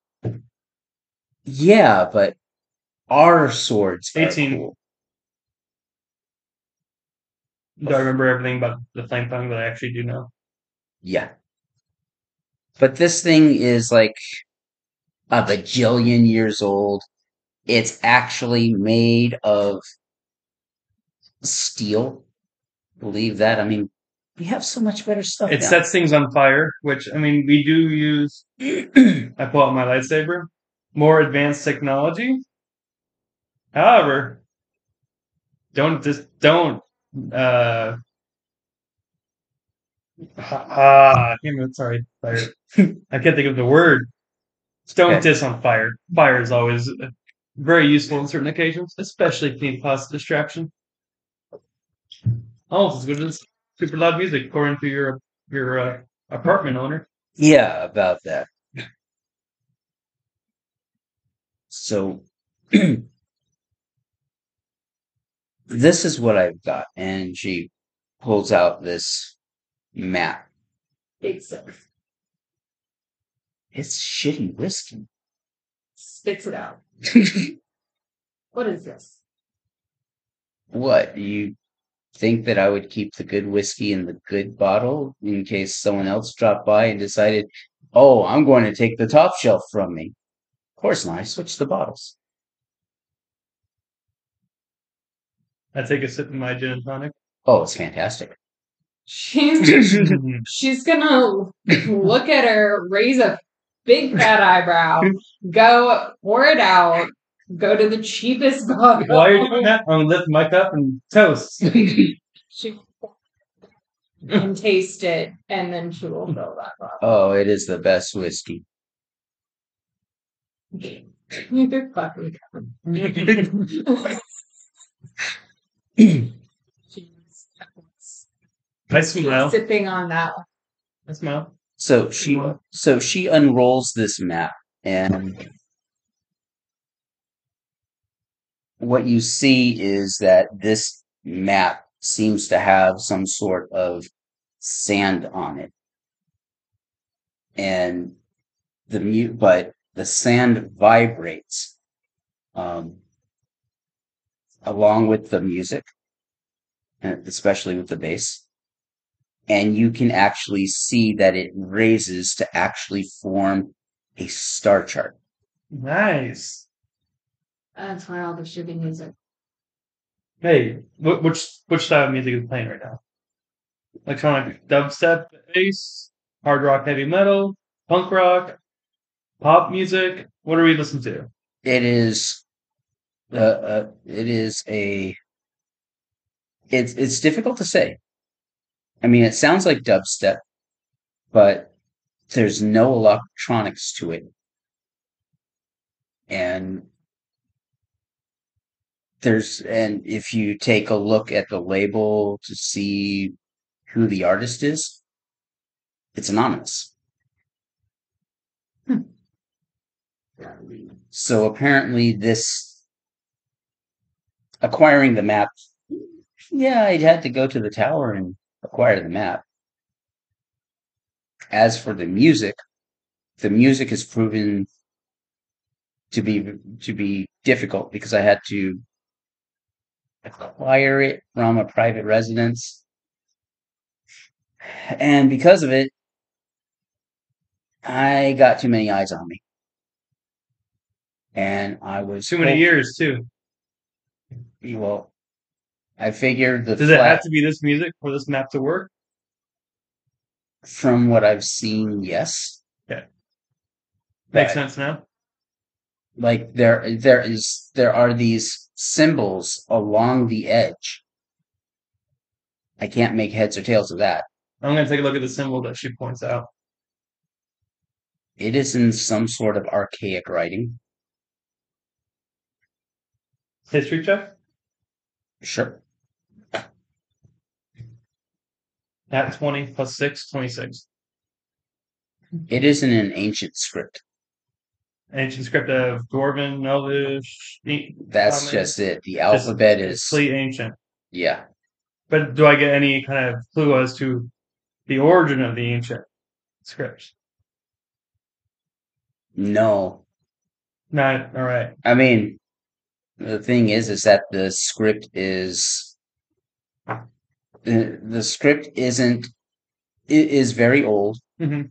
Yeah, but our swords are cool. Do I remember everything about the flame tongue that I actually do know? Yeah. But this thing is like a bajillion years old. It's actually made of steel. Believe that. I mean, we have so much better stuff It now. sets things on fire, which I mean we do use. I pull out my lightsaber. More advanced technology. However, don't just don't. Uh, ah, can't sorry, fire. I can't think of the word. Stone Okay. diss on fire. Fire is always uh, very useful on certain occasions, especially if you need positive distraction. Almost as good as super loud music, according to your your uh, apartment owner. Yeah, about that. So this is what I've got, and she pulls out this map. Big six. It's shitty whiskey. Spits it out. What is this? what you think that I would keep the good whiskey in the good bottle in case someone else dropped by and decided, "Oh, I'm going to take the top shelf from me." Of course not. I switched the bottles. I take a sip of my gin and tonic. Oh, it's fantastic. She's she's gonna look at her, raise a big fat eyebrow, go pour it out, go to the cheapest bottle. While you're doing that, I'm gonna lift my cup and toast. she and taste it, and then she will fill that bottle. Oh, it is the best whiskey. You're fucking She's I smile. sipping on that one. I smile. So she so she unrolls this map and what you see is that this map seems to have some sort of sand on it. And the mute but the sand vibrates um, along with the music, and especially with the bass and you can actually see that it raises to actually form a star chart. Nice. That's why all the shitty music. Hey, wh- which which style of music is playing right now? Electronic dubstep, bass, hard rock, heavy metal, punk rock, pop music. What are we listening to? It is, uh, uh, it is a. It's it's difficult to say. I mean, it sounds like dubstep, but there's no electronics to it, and there's and if you take a look at the label to see who the artist is, it's anonymous. Hmm. So apparently, this acquiring the map, yeah, I had to go to the tower and acquire the map. As for the music, the music has proven to be to be difficult because I had to acquire it from a private residence, and because of it, I got too many eyes on me, and I was Too many years too. Well, I figured the Does it have to be this music for this map to work? from what I've seen, yes. Makes But- sense now. Like there there is there are these symbols along the edge. I can't make heads or tails of that. I'm gonna take a look at the symbol that she points out. It is in some sort of archaic writing. History check Sure. At 20 plus 6, 26. It is in an ancient script. Ancient script of Dwarven, Elvish. That's common, just it. The just alphabet is Fleet ancient. yeah. But do I get any kind of clue as to the origin of the ancient scripts? No. Not all right. I mean the thing is is that the script is the, the script isn't it is very old. hmm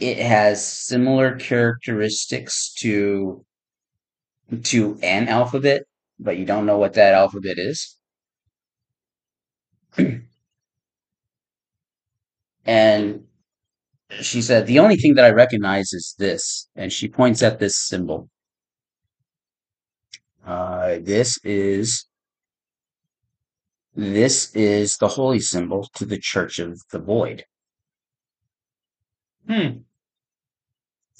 It has similar characteristics to to an alphabet, but you don't know what that alphabet is. and she said, The only thing that I recognize is this. And she points at this symbol. Uh, this is this is the holy symbol to the Church of the Void. Hmm.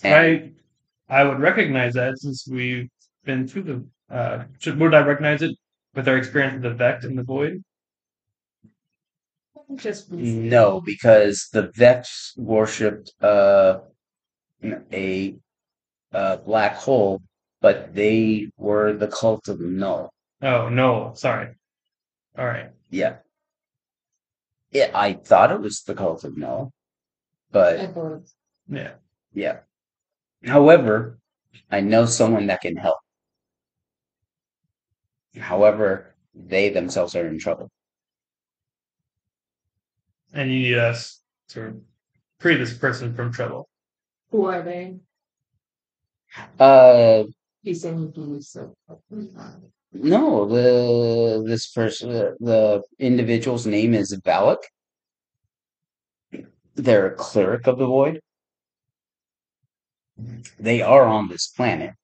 And I I would recognize that since we've been through the. Uh, should, would I recognize it with our experience with the Vex and the Void? Just no, because the Vex worshipped uh, a, a black hole, but they were the cult of Null. Oh no, sorry. All right. Yeah. Yeah, I thought it was the cult of Null, but Yeah. Yeah. However, I know someone that can help. However, they themselves are in trouble. And you need us to free this person from trouble. Who are they? Uh, He's saying he's so. No, the this person, the individual's name is Valak. They're a cleric of the void. They are on this planet.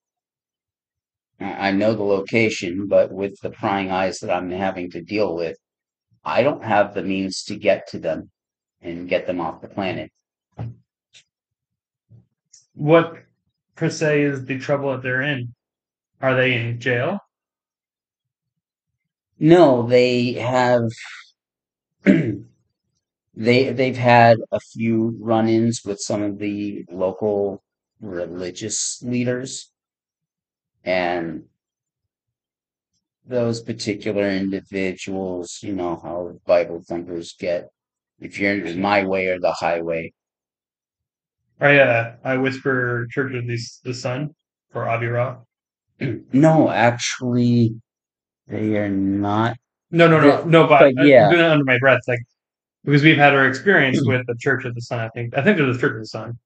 I I know the location, but with the prying eyes that I'm having to deal with, I don't have the means to get to them and get them off the planet. What per se is the trouble that they're in? Are they in jail? No, they have they they've had a few run-ins with some of the local religious leaders and those particular individuals, you know how Bible thumpers get. If you're in my way or the highway, I uh, I whisper Church of the, the Sun for Avirah. no, actually, they are not. No, no, no, The- no. But, but I'm yeah. doing it under my breath, like because we've had our experience with the Church of the Sun. I think I think they're the Church of the Sun.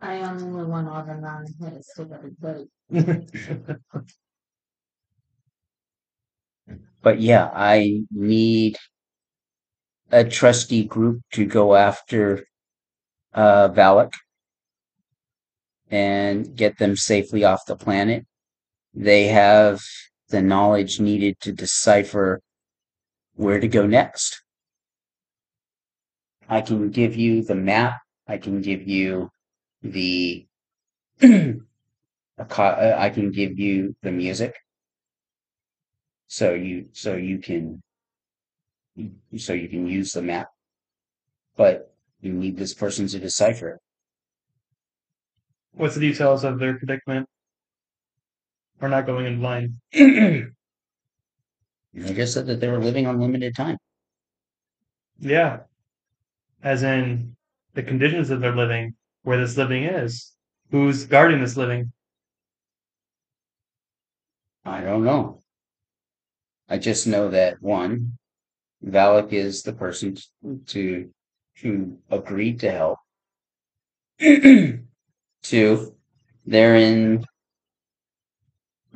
I am only one organized hit still but But yeah, I need a trusty group to go after uh, Valak and get them safely off the planet. They have the knowledge needed to decipher where to go next. I can give you the map. I can give you the. uh, I can give you the music. So you so you can so you can use the map. But you need this person to decipher it. What's the details of their predicament? We're not going in blind. I guess said that they were living on limited time. Yeah, as in the conditions that they're living, where this living is, who's guarding this living. I don't know. I just know that one, Valak is the person to who agreed to help. Two, they're in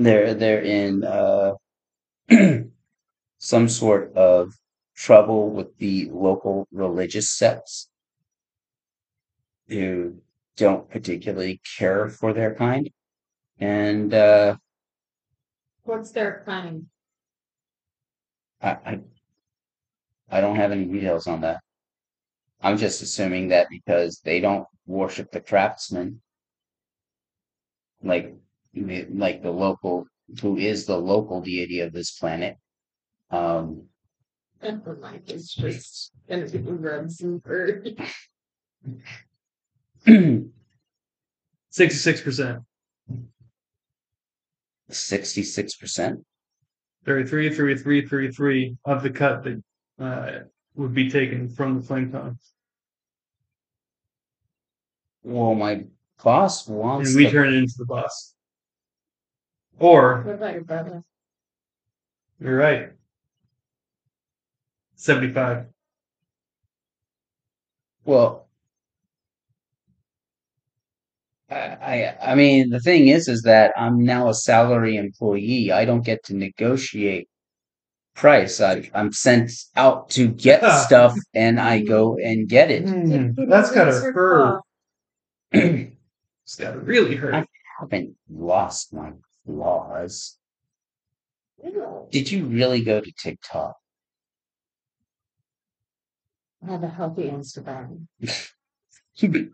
they're they're in uh some sort of trouble with the local religious sects who don't particularly care for their kind. And uh, What's their kind? I, I I don't have any details on that. I'm just assuming that because they don't worship the craftsman, like like the local who is the local deity of this planet. Um, Never mind, is just gonna be rubs and bird. Sixty-six percent. sixty-six percent. 33, 33, 33 of the cut that uh, would be taken from the flame tongue. Well, my boss wants. And we the- turn it into the boss. Or, What about your brother? you're right. 75. Well, I, I I mean the thing is is that I'm now a salary employee. I don't get to negotiate price. I I'm sent out to get Ah. stuff and I go and get it. Hmm, that's gotta hurt. claw. It's gotta really hurt. I- haven't lost my claws. Did you really go to TikTok? I have a healthy Instagram.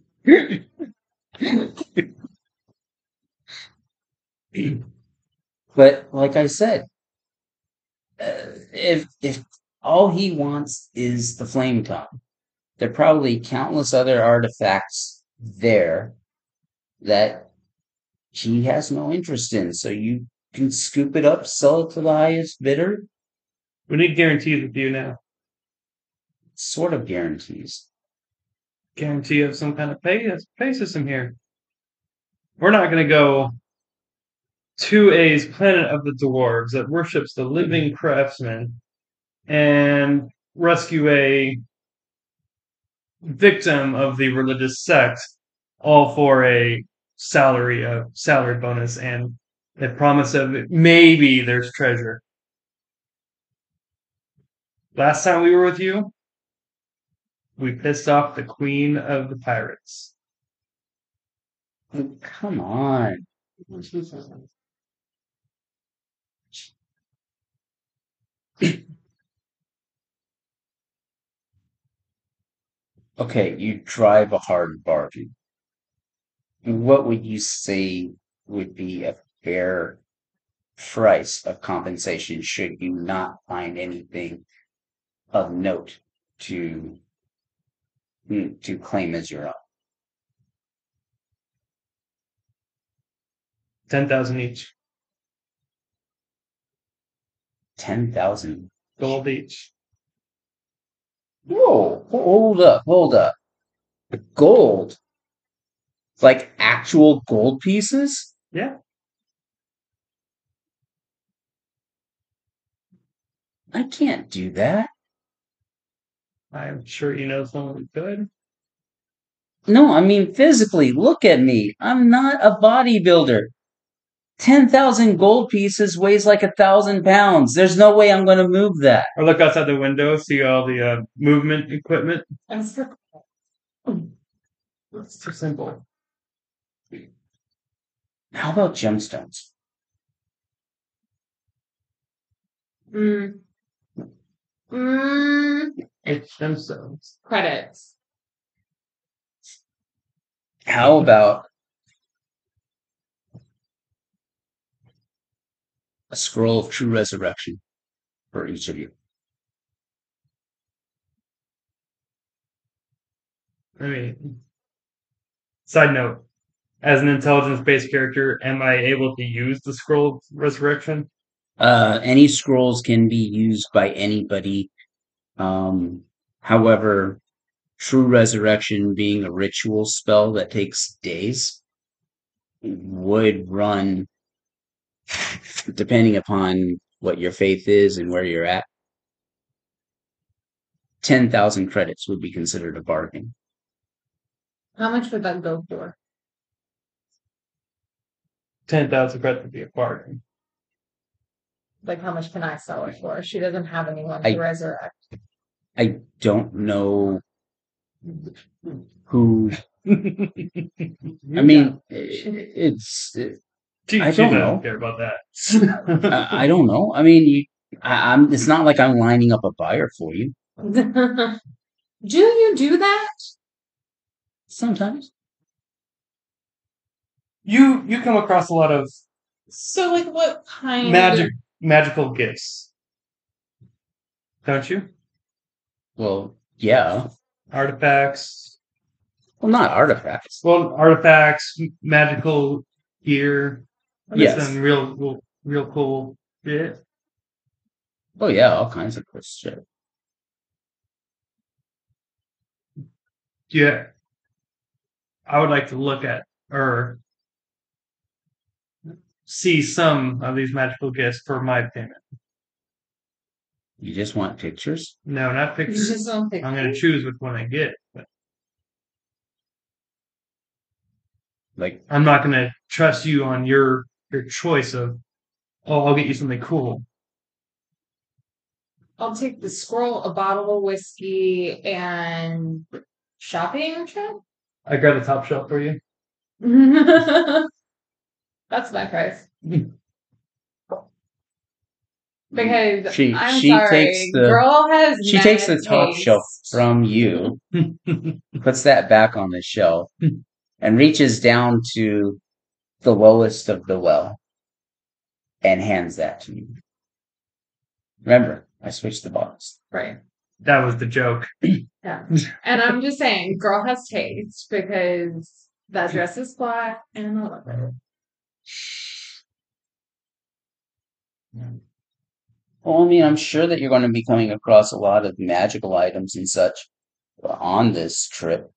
But like I said, uh, if if all he wants is the flame tongue, there are probably countless other artifacts there that he has no interest in. So you can scoop it up, sell it to the highest bidder. We need guarantees with you now. Sort of guarantees. Guarantee of some kind of pay uh, pay system here. We're not gonna go to A's planet of the dwarves that worships the living mm-hmm. craftsman and rescue a victim of the religious sect, all for a salary, a salary bonus, and the promise of maybe there's treasure. Last time we were with you, we pissed off the queen of the pirates. Oh, Come on. Okay, you drive a hard bargain. What would you say would be a fair price of compensation should you not find anything of note to mm, to claim as your own? Ten thousand each, Ten thousand. gold each. Whoa, hold up, hold up. The gold. Like actual gold pieces? Yeah. I can't do that. I'm sure you know someone who could. No, I mean physically. Look at me. I'm not a bodybuilder. 10,000 gold pieces weighs like a thousand pounds. There's no way I'm going to move that. Or look outside the window, see all the uh, movement equipment. That's too simple. How about gemstones? mm. Mm. It's gemstones. credits. How about a scroll of true resurrection for each of you? I mean, side note: as an intelligence-based character, am I able to use the scroll of resurrection? Uh, any scrolls can be used by anybody. Um, however, true resurrection being a ritual spell that takes days would run, depending upon what your faith is and where you're at, 10,000 credits would be considered a bargain. How much would that go for? Ten thousand credits would be a bargain. Like, how much can I sell it for? She doesn't have anyone I- to resurrect. I don't know who I mean, i- it's. She, I she don't doesn't know. care about that. I, I don't know. I mean, you, I, I'm. It's not like I'm lining up a buyer for you. do you do that? Sometimes. You you come across a lot of So, like, what kind? magic magical gifts, don't you? Well, yeah. Artifacts. Well, not artifacts. Well, artifacts, magical gear. Yes. Some real, real, real cool shit. Oh yeah, all kinds of cool shit. Yeah. I would like to look at or see some of these magical gifts for my payment. You just want pictures? No, not You pictures. just don't think. I'm going to choose which one I get. But Like, I'm not going to trust you on your your choice of, oh, I'll get you something cool. I'll take the scroll, a bottle of whiskey, and shopping trip. I grab the top shelf for you. That's my price. Because She- I'm she sorry, takes the- girl has she takes the mad top taste. shelf from you, puts that back on the shelf, and reaches down to the lowest of the well and hands that to you. Remember, I switched the bottles. Right. that was the joke. Yeah. And I'm just saying, girl has taste because that dress is black and I love it. Well, I mean, I'm sure that you're going to be coming across a lot of magical items and such on this trip.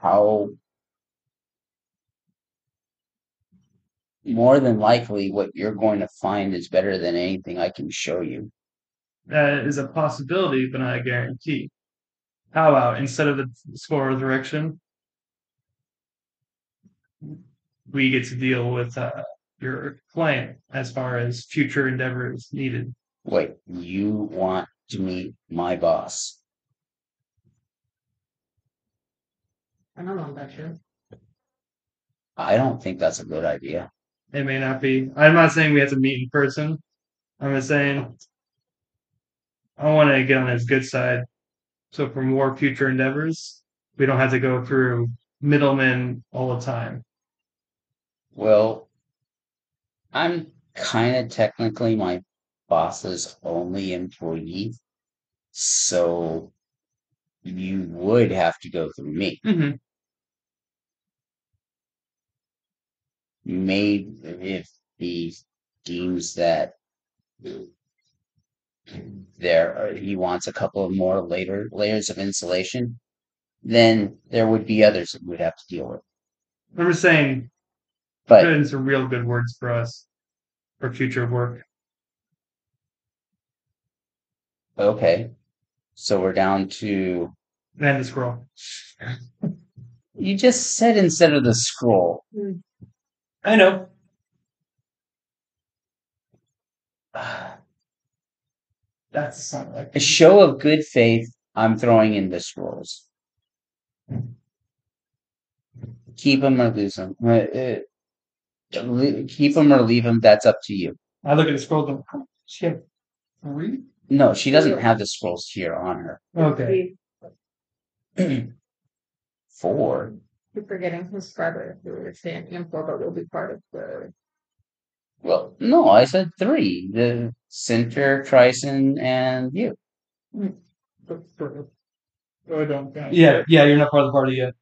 How more than likely, what you're going to find is better than anything I can show you. That is a possibility, but not a guarantee. How about instead of the score of resurrection, we get to deal with uh, your client as far as future endeavors needed. Wait, you want to meet my boss? I don't know about you. I don't think that's a good idea. It may not be. I'm not saying we have to meet in person. I'm just saying I want to get on his good side. So for more future endeavors, we don't have to go through middlemen all the time. Well, I'm kind of technically my boss's only employee, so you would have to go through me. Mm-hmm. Maybe if he deems that there are, he wants a couple of more later layers of insulation, then there would be others that we'd have to deal with. I'm just saying, But put in some real good words for us for future work. okay, so we're down to And the scroll. you just said instead of the scroll. Hmm. I know. That's like A show of good faith, I'm throwing in the scrolls. Keep them or lose them. Uh, uh, Le- keep them or leave them. That's up to you. I look at the scroll and she have three? No, she doesn't have the scrolls here on her. Okay. Four. You're forgetting his brother who we're standing in for, but will be part of the. Well, no, I said three. The center, Trison, and you. Oh, I don't count. Yeah, yeah, you're not part of the party yet.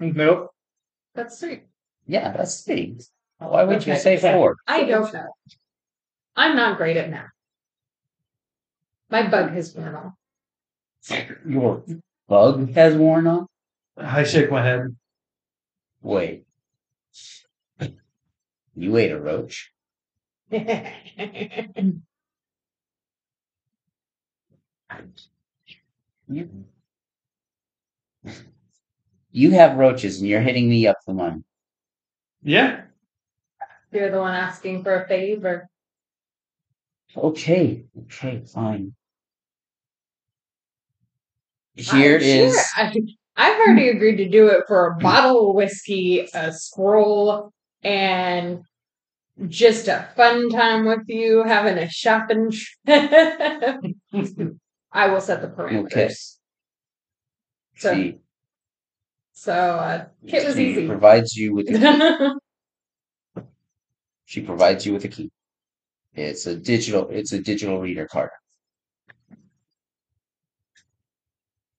Nope. That's sweet. Yeah, that's three. Why would you say four? I don't know. I'm not great at math. My bug has worn off. Your bug has worn off? I shake my head. Wait. You ate a roach? You, you have roaches and you're hitting me up for money. Yeah. You're the one asking for a favor. Okay, okay, fine. Here I'm is sure I- I've already agreed to do it for a bottle of whiskey, a scroll, and just a fun time with you having a shopping trip. I will set the parameters. Okay. So, She, so uh, Kit was easy. provides you with she provides you with a key. It's a digital it's a digital reader card.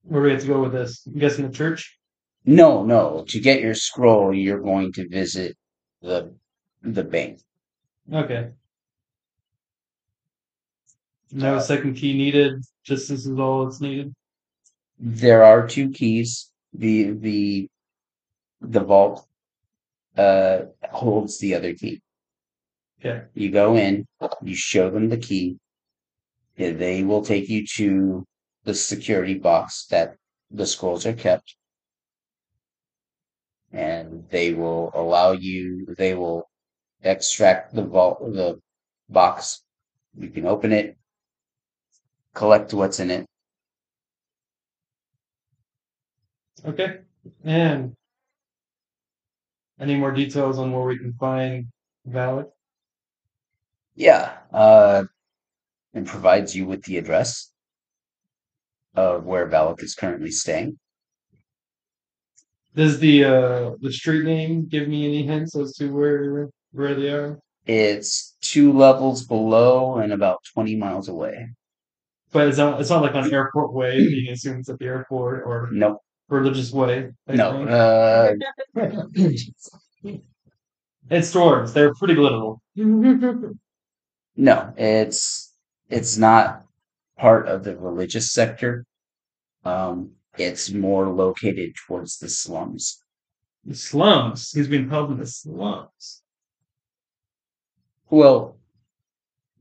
Where do we have to go with this? I'm guessing the church. No, no. To get your scroll, you're going to visit the the bank. Okay. No second key needed. Just this is all that's needed. There are two keys. The the the vault uh holds the other key. Okay. You go in, you show them the key, and they will take you to the security box that the scrolls are kept. And they will allow you they will extract the vault the box. You can open it, collect what's in it. Okay. And any more details on where we can find Valak? Yeah, uh, and provides you with the address of where Valak is currently staying. Does the uh the street name give me any hints as to where where they are? It's two levels below and about 20 miles away. But it's not it's not like on airport way, you can assume it's at the airport or Nope, religious way. type no, thing. uh, It's stores. They're pretty literal. no, it's, it's not part of the religious sector. Um, it's more located towards the slums. The slums. He's being held in the slums. Well,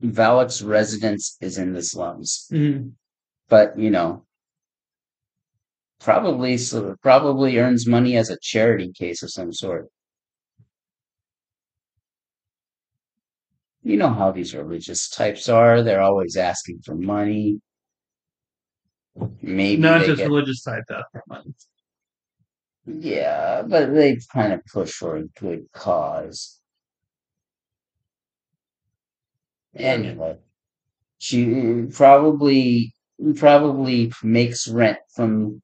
Valak's residence is in the slums. Mhm. but you know probably so probably earns money as a charity case of some sort you know how these religious types are they're always asking for money maybe Not just get- religious type money. yeah but they kind of push for a good cause anyway she probably probably makes rent from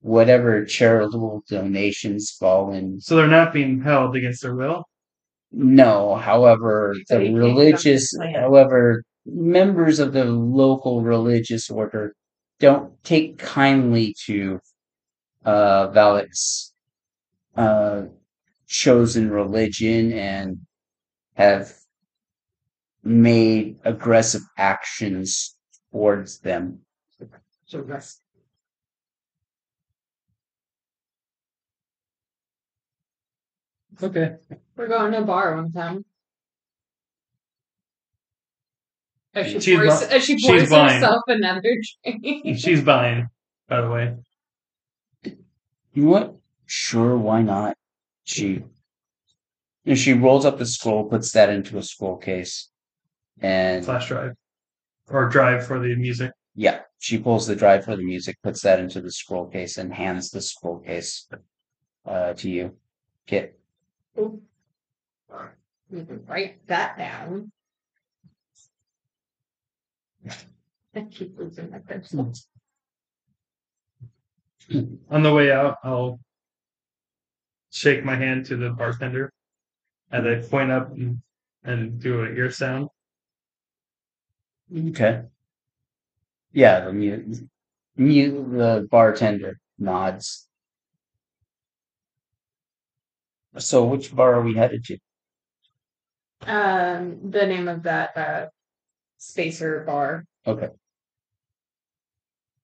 whatever charitable donations fall in So they're not being held against their will. No, however, the religious, plan. however, members of the local religious order don't take kindly to uh, Valak's uh, chosen religion and have made aggressive actions towards them. So that's Okay. We're going to a bar one time. As she She's pours, bu- as she she's pours buying. herself another drink. She's buying, by the way. You know what? Sure, why not? She and she rolls up the scroll, puts that into a scroll case, and Flash drive. Or drive for the music. Yeah, she pulls the drive for the music, puts that into the scroll case, and hands the scroll case uh, to you. Kit. You can write that down. I keep losing my pencil. On the way out, I'll shake my hand to the bartender as I point up and, and do an ear sound. Okay. Yeah, the mute, mute the bartender nods. So, which bar are we headed to? Um, the name of that uh, spacer bar, Okay.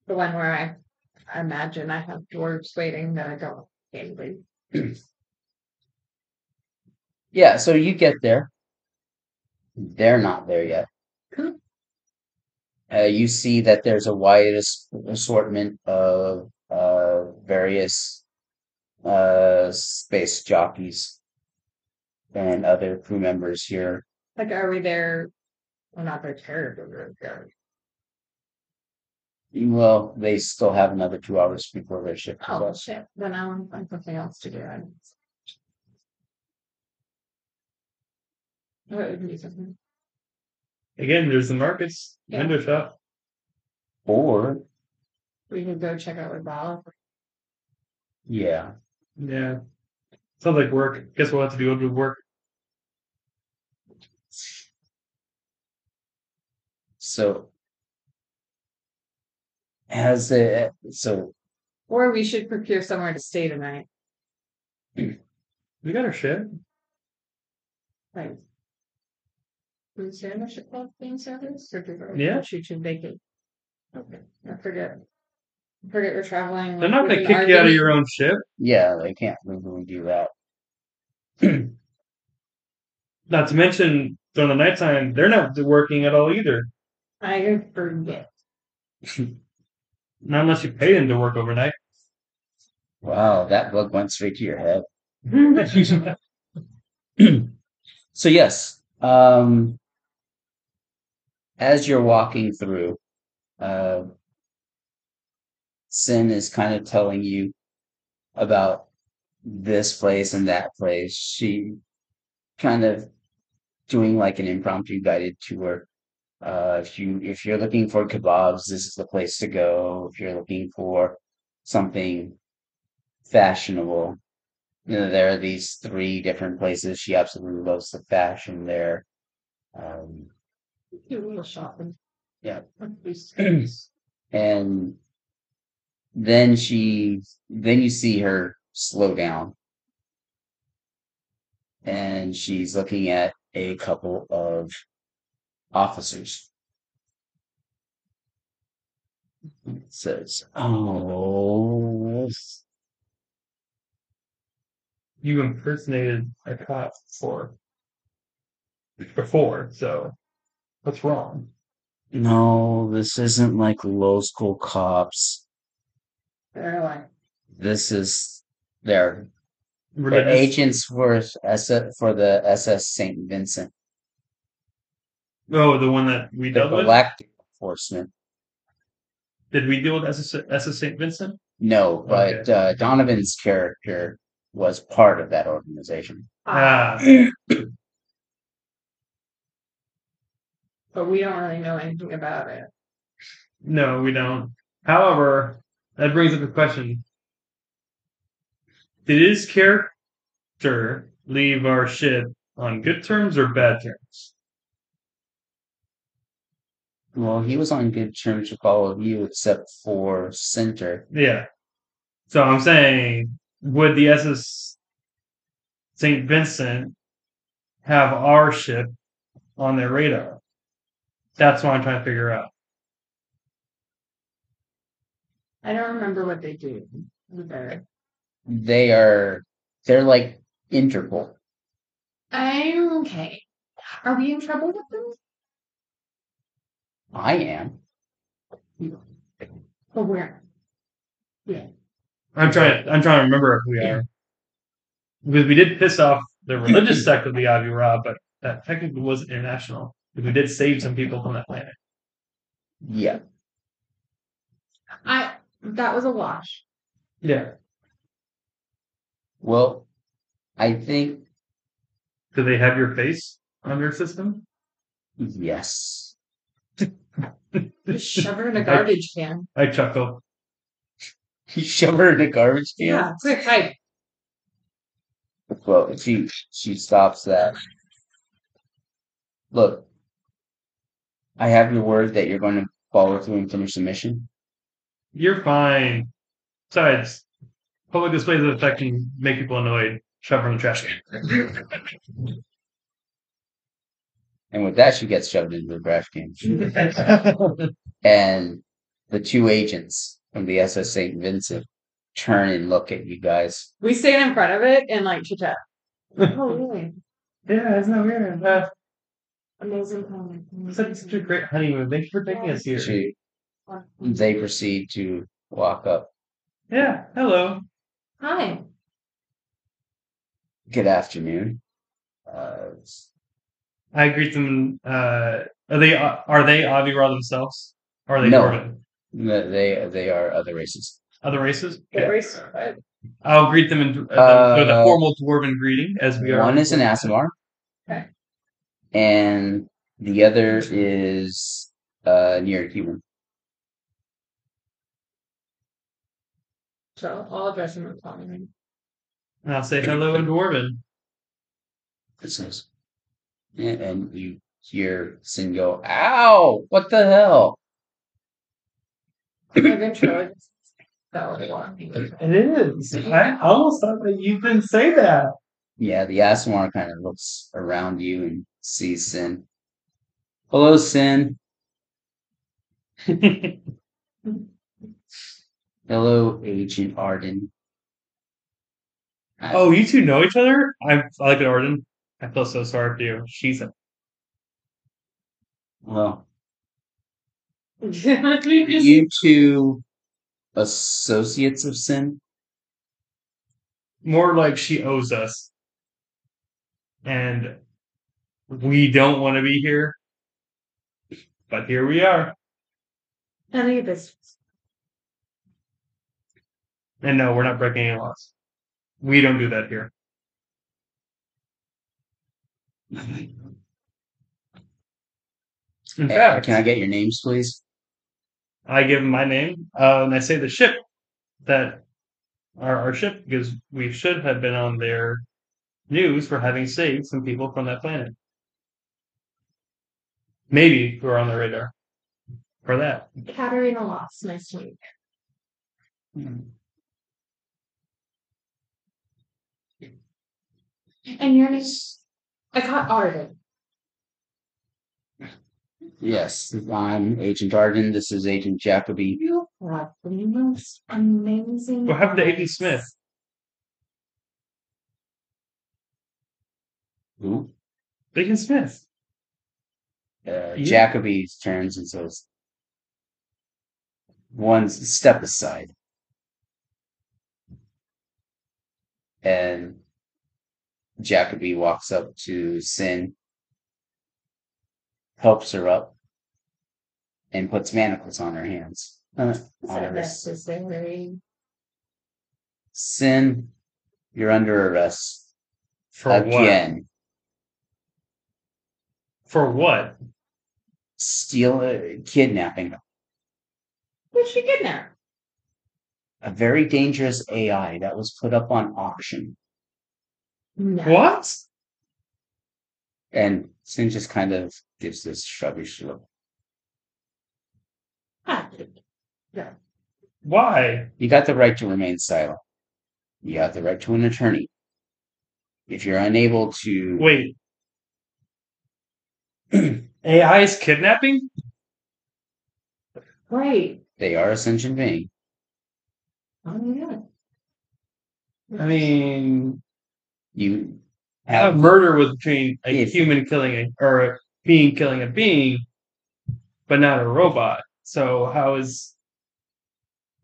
the one where I, imagine I have dwarves waiting that I don't anyway. Yeah, so you get there. They're not there yet. Cool. Uh, you see that there's a wide as- assortment of uh, various uh, space jockeys and other crew members here. Like, are we there? Well, not there terribly. early. Well, they still have another two hours before their shift. is Oh up. shit! Then I'll find something else to do. I- What would be something? Again, there's the markets, Yeah. window shop. Or We can go check out with Val. yeah, Yeah. Sounds like work. Guess we'll have to do do work. So has it so Or we should procure somewhere to stay tonight. We got our shit. Right. Is there no ship club being service? Or do Yeah. Shoot you vacant. Okay. I forget. I forget we're traveling. They're like, not gonna an kick you out of your own ship. yeah, they can't legally do that. Not to mention during the nighttime, they're not working at all either. I forget. Not unless you pay them to work overnight. Wow, that bug went straight to your head. So yes, um, as you're walking through, uh, Sin is kind of telling you about this place and that place. She kind of doing like an impromptu guided tour. Uh, if you if you're looking for kebabs, this is the place to go. If you're looking for something fashionable, you know, there are these three different places. She absolutely loves the fashion there. Um, Do a little shopping. Yeah. yeah. and then she, then you see her slow down. And she's looking at a couple of officers. It says, Oh, you impersonated a cop before. Before, so what's wrong? no, this isn't like low school cops. They're like, This is, they're They're agents for SS, for the SS Saint Vincent, Oh, the one that we the dealt with. galactic enforcement. Did we deal with SS, SS Saint Vincent? No, but Okay. uh, Donovan's character was part of that organization. Ah, but we don't really know anything about it. no, we don't. However, that brings up a question. Did his character leave our ship on good terms or bad terms? Well, he was on good terms with all of you except for Center. Yeah. So I'm saying, would the SS St. Vincent have our ship on their radar? That's what I'm trying to figure out. I don't remember what they do. either. They are, they're like Interpol. I'm okay. Are we in trouble with them? I am. But where? Yeah. I'm trying. I'm trying to remember if we are because we did piss off the religious sect of the Avi Ra, but that technically wasn't international. Because we did save some people from that planet. Yeah. I that was a wash. Yeah. Well, I think Do they have your face on their system? yes. Just shove her in a garbage can. I chuckle. You shove her in a garbage can. Yeah, quick, hide. Well, she she stops that. Look, I have your word that you're going to follow through and finish the mission. You're fine. Besides, public displays of affection make people annoyed. Shove her in the trash can. And with that, she gets shoved into the trash can. And the two agents from the SS St. Vincent turn and look at you guys. We stand in front of it and like chit chat. Oh really? yeah, isn't that weird? Uh, Amazing comment. it's such, such a great honeymoon. Thank you for taking us here. She, they proceed to walk up. Yeah, hello. Hi. Good afternoon. Uh, I greet them. Uh, are they are they Avira themselves? Or are they No. Norman? No, They they are other races. Other races? The race. I'll greet them in uh, with a Uh, formal dwarven greeting as we are. One is an Aasimar. Okay. And the other is uh near human. So I'll address him in common. And I'll say hello in dwarven. It says. And, and you hear Sin go, Ow! What the hell? Eventually, that would want It is. I almost thought that you didn't say that. Yeah, the Aasimar kind of looks around you and sees Sin. Hello, Sin. Hello, Agent Arden. I- oh, you two know each other? I, I like it, Arden. I feel so sorry for you. She's a well, you you two associates of Sin? more like she owes us. And we don't want to be here. But here we are. Any of this. And no, we're not breaking any laws. We don't do that here. In Uh, fact, Can I get your names, please? I give him my name, uh, and I say the ship that our, our ship because we should have been on their news for having saved some people from that planet. Maybe we're on the radar for that. Katarina lost. Nice to meet you. And your name? I caught Arden. Yes, I'm Agent Arden. This is Agent Jacoby. You have the most amazing. What happened to Agent. Smith? Who? Agent Smith. Uh, You? Jacoby turns and says, "One step aside." And Jacoby walks up to Sin, helps her up, and puts manacles on her hands. Uh, Is on that necessary? Sin, you're under arrest For what? again. For what? Steal, uh, kidnapping Who's she getting at? a very dangerous AI that was put up on auction. No. What? And Sin just kind of gives this shruggish look. Ah, No. Why? You got the right to remain silent. You got the right to an attorney. If you're unable to, Wait. AI is kidnapping? Right. they are a sentient being. Oh yeah. I mean, You a have murder was between a If- human killing a or a being killing a being, but not a robot. So how is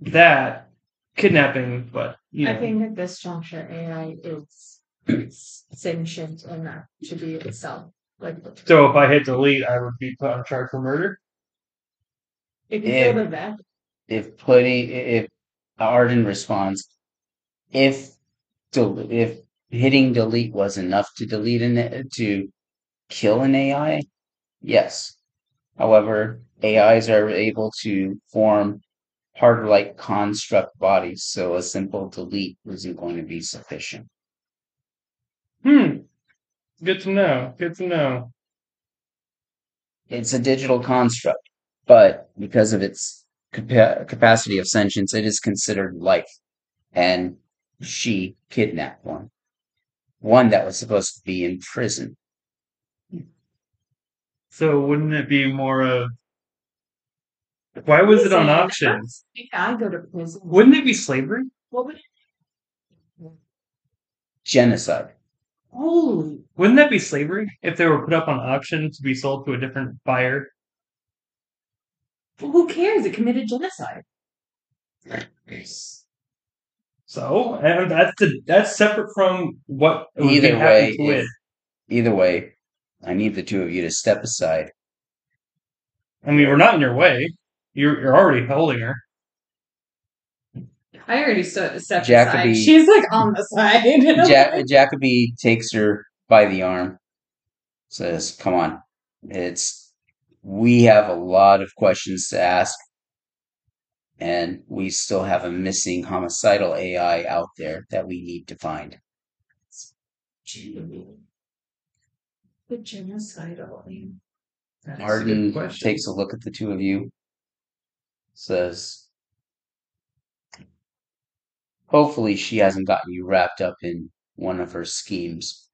that kidnapping? But you know, I think at this juncture, AI is sentient enough to be itself. Like, so if I hit delete, I would be put on charge for murder. if you if- feel the vet, if putting if Arden responds, if del- if hitting delete was enough to delete an to kill an AI, yes. However, AIs are able to form harder-like construct bodies, so a simple delete isn't going to be sufficient. Hmm. Good to know. Good to know. It's a digital construct, but because of its capa- capacity of sentience, it is considered life. And she kidnapped one. One that was supposed to be in prison. So wouldn't it be more of why was it on Listen, auction? I go to prison, Wouldn't it be slavery? what would it? Genocide. Holy, Wouldn't that be slavery if they were put up on auction to be sold to a different buyer? well, who cares? It committed genocide. So and that's the, that's separate from what would Either happen way, to it. if- either way, I need the two of you to step aside. I mean, we're not in your way. You're you're already holding her. I already st- stepped Jacoby- aside. She's like on the side. Ja- Jacoby takes her by the arm, says, "Come on, it's we have a lot of questions to ask, and we still have a missing homicidal AI out there that we need to find." the genocidal. That's a Arden good takes a look at the two of you, says, Hopefully, she hasn't gotten you wrapped up in one of her schemes.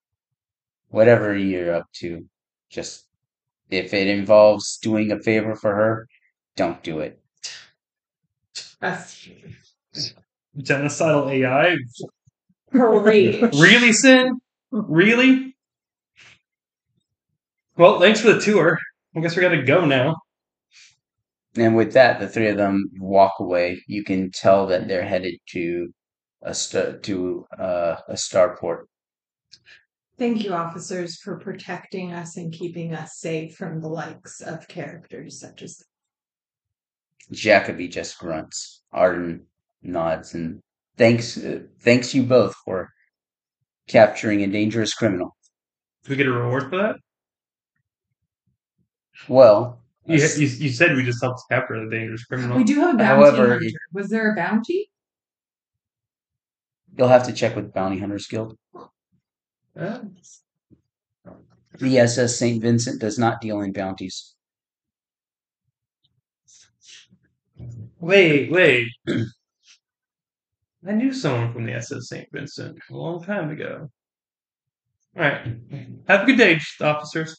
Whatever you're up to, just if it involves doing a favor for her, don't do it. That's genocidal AI. great. Really, Sin? Really? Well, thanks for the tour. I guess we gotta go now. And with that, the three of them walk away. You can tell that they're headed to a st- to uh, a starport. Thank you, officers, for protecting us and keeping us safe from the likes of characters such as. Jacoby just grunts. Arden nods and thanks uh, thanks you both for capturing a dangerous criminal. Do we get a reward for that? Well, You, you, you said we just helped capture the dangerous criminal. We do have a bounty However, hunter. it- Was there a bounty? you'll have to check with Bounty Hunters Guild. Yeah. The SS St. Vincent does not deal in bounties. Wait, wait. I knew someone from the SS St. Vincent a long time ago. All right. Have a good day, officers.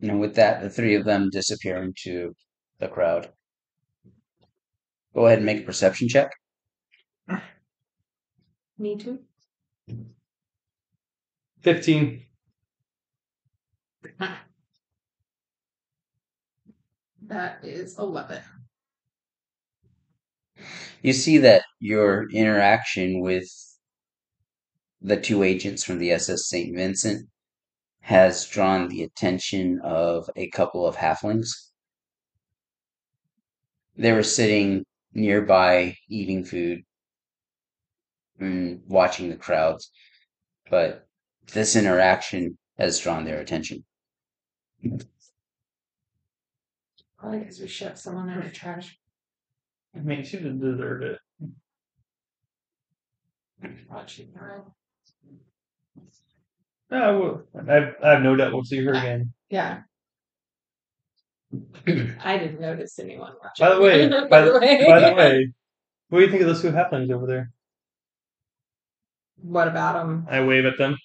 And with that, the three of them disappear into the crowd. Go ahead and make a perception check. Me too. 15. That is eleven. You see that mm-hmm. your interaction with the two agents from the SS St. Vincent has drawn the attention of a couple of halflings. They were sitting nearby eating food and watching the crowds, but this interaction has drawn their attention. Probably because we shoved someone in the trash. I mean, she didn't deserve it. Watching her. I will. I've, I have no doubt we'll see her again. Yeah. I didn't notice anyone watching. By the way, by the, by the way, what do you think of those two halflings over there? what about them? I wave at them.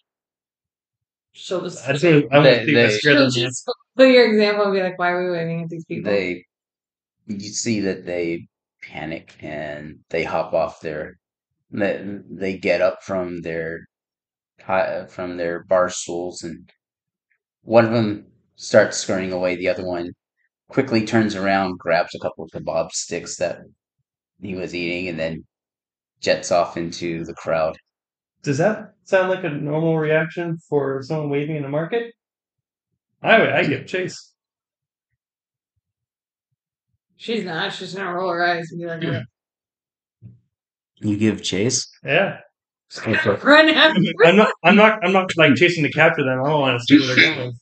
She'll just. I just want to, I want to see if I they- scare She'll them. just put your example and be like, "Why are we waving at these people?" They, you see that they panic and they hop off their, they, they get up from their, from their bar stools and one of them starts scurrying away. The other one quickly turns around, grabs a couple of kebab sticks that he was eating, and then jets off into the crowd. Does that sound like a normal reaction for someone waving in the market? I would. I give chase. She's not. She's gonna roll her eyes and be like, "What?" You give chase. Yeah. "Run after." I'm not. I'm not. I'm not like chasing to capture them. I don't want to see where they're going.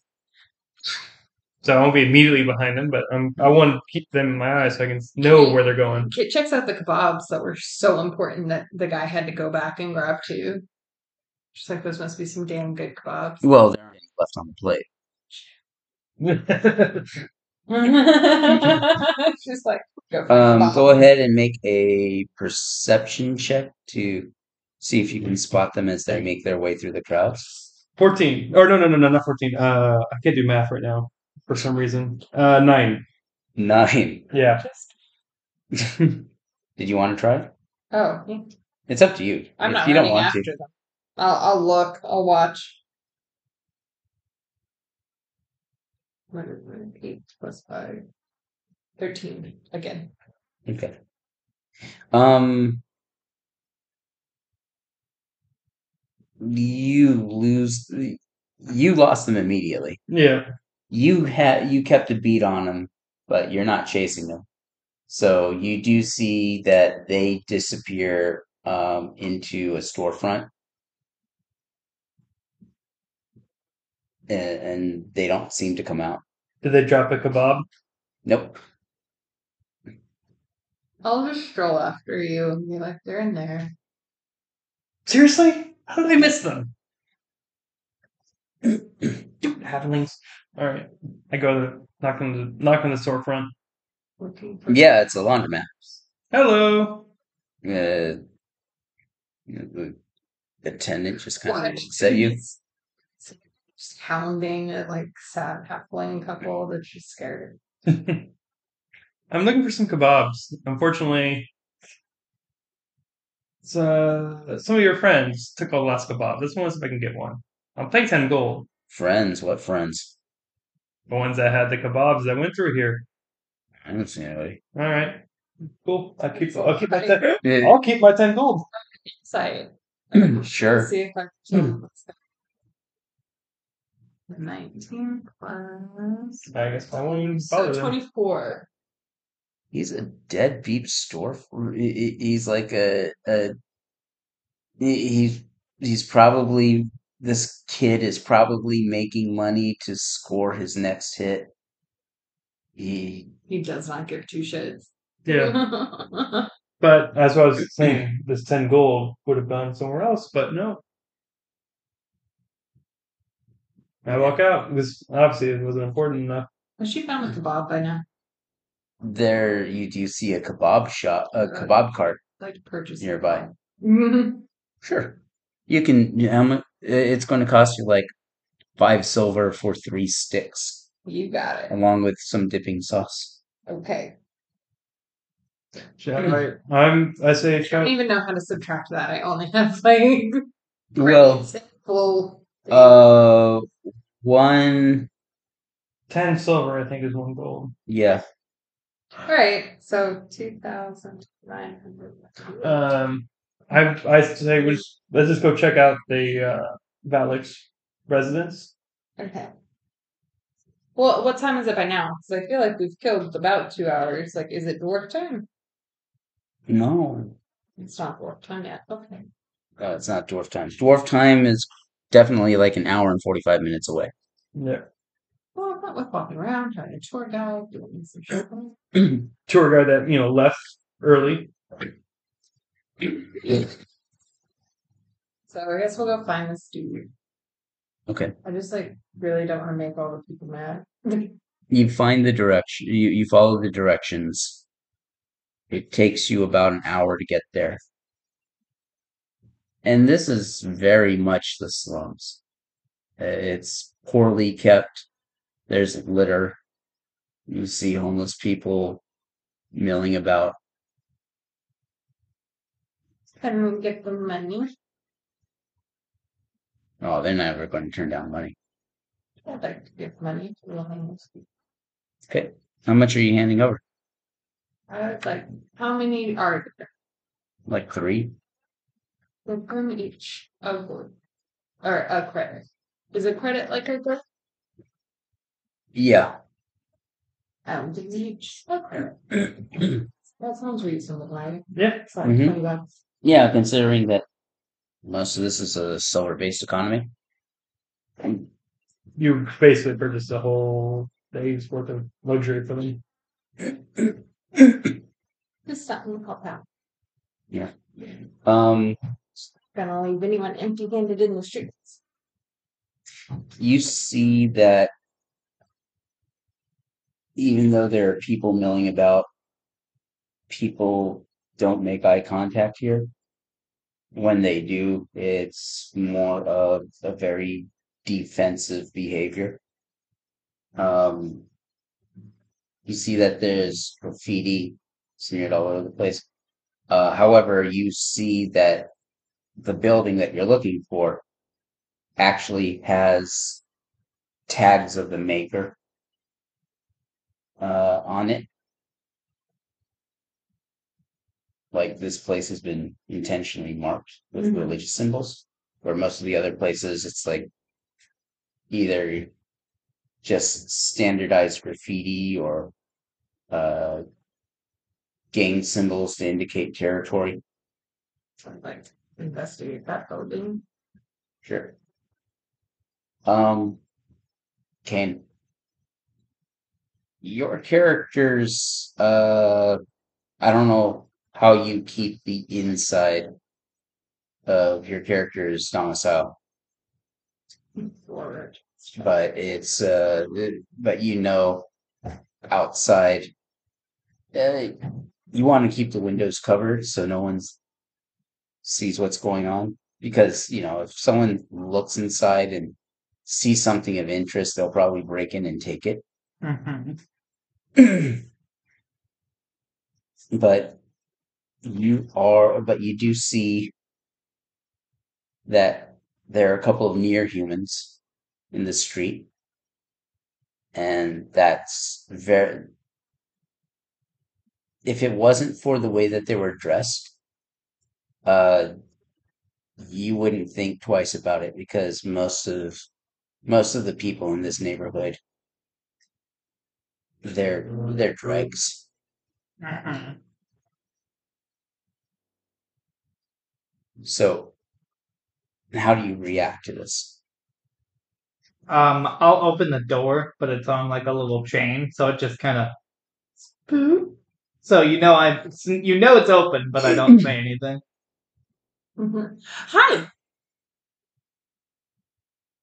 So I won't be immediately behind them, but um, I want to keep them in my eyes so I can know where they're going. It checks out the kebabs that were so important that the guy had to go back and grab two. Just like those must be some damn good kebabs. Well, there aren't any left on the plate. She's like, go for Um, kebab. go ahead and make a perception check to see if you can spot them as they make their way through the crowds. Fourteen. Or no, no, no, no, not fourteen. Uh, I can't do math right now for some reason. Uh, nine. Nine. Yeah. Just- Did you want to try? oh, It's up to you. I'm if not you don't running want after to. them. I'll, I'll look. I'll watch. What is it? Eight plus five. Thirteen again. Okay. Um, you lose. You lost them immediately. Yeah. You had you kept a beat on them but you're not chasing them. So you do see that they disappear um, into a storefront, and, and they don't seem to come out. Did they drop a kebab? Nope. I'll just stroll after you and be like, they're in there. Seriously? How did I miss them? Dude, halflings. All right, I go to knock on the knock on the storefront. Yeah, it's a laundromat. Hello. Uh, the attendant just kind What? of looks at you. Just hounding a like sad halfling couple that's just scared. I'm looking for some kebabs. Unfortunately, it's, uh, some of your friends took all the last kebab. This one, if I can get one. I'll pay ten gold. Friends, what friends? The ones that had the kebabs that went through here. I don't see anybody. All right, cool. I'll keep. I'll keep my ten. I'll keep my ten gold. Insight. sure. See if I can. what's 19 plus. I guess I won't even So them. 24. He's a deadbeat store. he- he- He's like a a. he- He's he's probably this kid is probably making money to score his next hit. He He does not give two shits. Yeah, but as I was saying, this ten gold would have gone somewhere else. But no. I walk out because obviously it wasn't important enough. Has she found the kebab by now? there you do see a kebab shop, a kebab cart. I'd like to purchase a Nearby. Sure, you can. How much? It's going to cost you like five silver for three sticks, you got it. along with some dipping sauce. Okay. Should I, I'm. I say, I don't shout, even know how to subtract that. I only have like Well, simple. things. uh, one, ten silver. I think is one gold. yeah, All right. So two thousand nine hundred. Um, I I say we just, let's just go check out the uh, Valix residence. Okay. Well, what time is it by now? Because I feel like we've killed about two hours. Like, is it dwarf time? no, It's not dwarf time yet. Okay. uh, it's not dwarf time. Dwarf time is definitely like an hour and forty-five minutes away. Yeah, Well, I not with walking around, having a tour guide, doing some shopping. tour guide that you know left early. So I guess we'll go find this dude. Okay, I just like really don't want to make all the people mad. you find the direction. You you follow the directions. It takes you about an hour to get there. And this is very much the slums. It's poorly kept. There's litter. You see homeless people milling about. Can we get the money? Oh, they're never going to turn down money. I'd like to give money to the homeless people. Okay. How much are you handing over? I'd like, how many are there? Like three? One from each of. Or a credit. Is a credit like a gift? Yeah. Um, to each a credit. That sounds reasonable, right? Yeah, It's like Mhm. 20 bucks. Yeah, considering that most of this is a silver based economy. you basically purchased a whole day's worth of luxury for them. Just something to help out. Yeah. Um, Gonna leave anyone empty handed in the streets. you see that even though there are people milling about, people don't make eye contact here. When they do, it's more of a very defensive behavior. Um, you see that there's graffiti smeared all over the place. Uh, however, you see that the building that you're looking for actually has tags of the maker uh, on it. Like this place has been intentionally marked with Mhm. religious symbols, where most of the other places it's like either just standardized graffiti or uh, gang symbols to indicate territory. Like investigate that building. Sure. Um, Kane, your characters, uh, I don't know how you keep the inside of your character's domicile, Forward. but it's, uh, it- but you know, outside, uh, you want to keep the windows covered so no one sees what's going on. Because, you know, if someone looks inside and sees something of interest, they'll probably break in and take it. Mhm. but you are but you do see that there are a couple of near humans in the street and that's very if it wasn't for the way that they were dressed uh you wouldn't think twice about it because most of most of the people in this neighborhood they're they're dregs Mhm. So, how do you react to this? Um, I'll open the door, but it's on like a little chain, so it just kind of. So you know I, you know it's open, but I don't say anything. Mhm. Hi.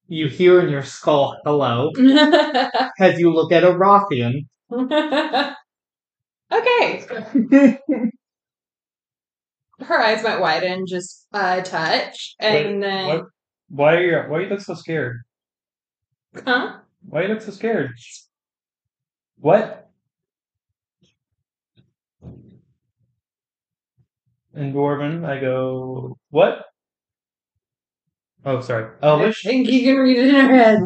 You hear in your skull, "Hello," as you look at a Rothian. okay. Her eyes might widen just a touch, and Wait, then what? Why are you? Why you look so scared? huh? Why you look so scared? What? In Dwarven, I go, what? Oh, sorry. Elvish? I Elvish? think you can read it in her head.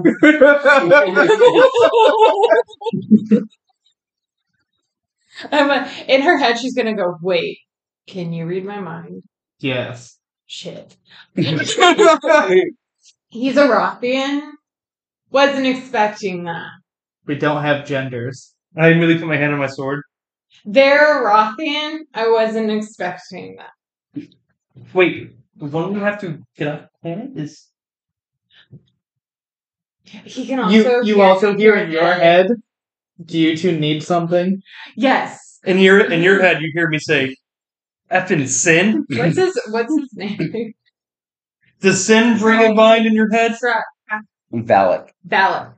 I'm a- in her head, she's gonna go. Wait, can you read my mind? yes. Shit. He's a Rothian. Wasn't expecting that. We don't have genders. I immediately put my hand on my sword. They're Rothian. I wasn't expecting that. Wait, the one we have to get off the planet is. He can also You you hear also hear in your head. Do you two need something? Yes. In your in your head, you hear me say, "Effing sin." What's his What's his name? Does sin bring a bind in your head? Valak. Valak.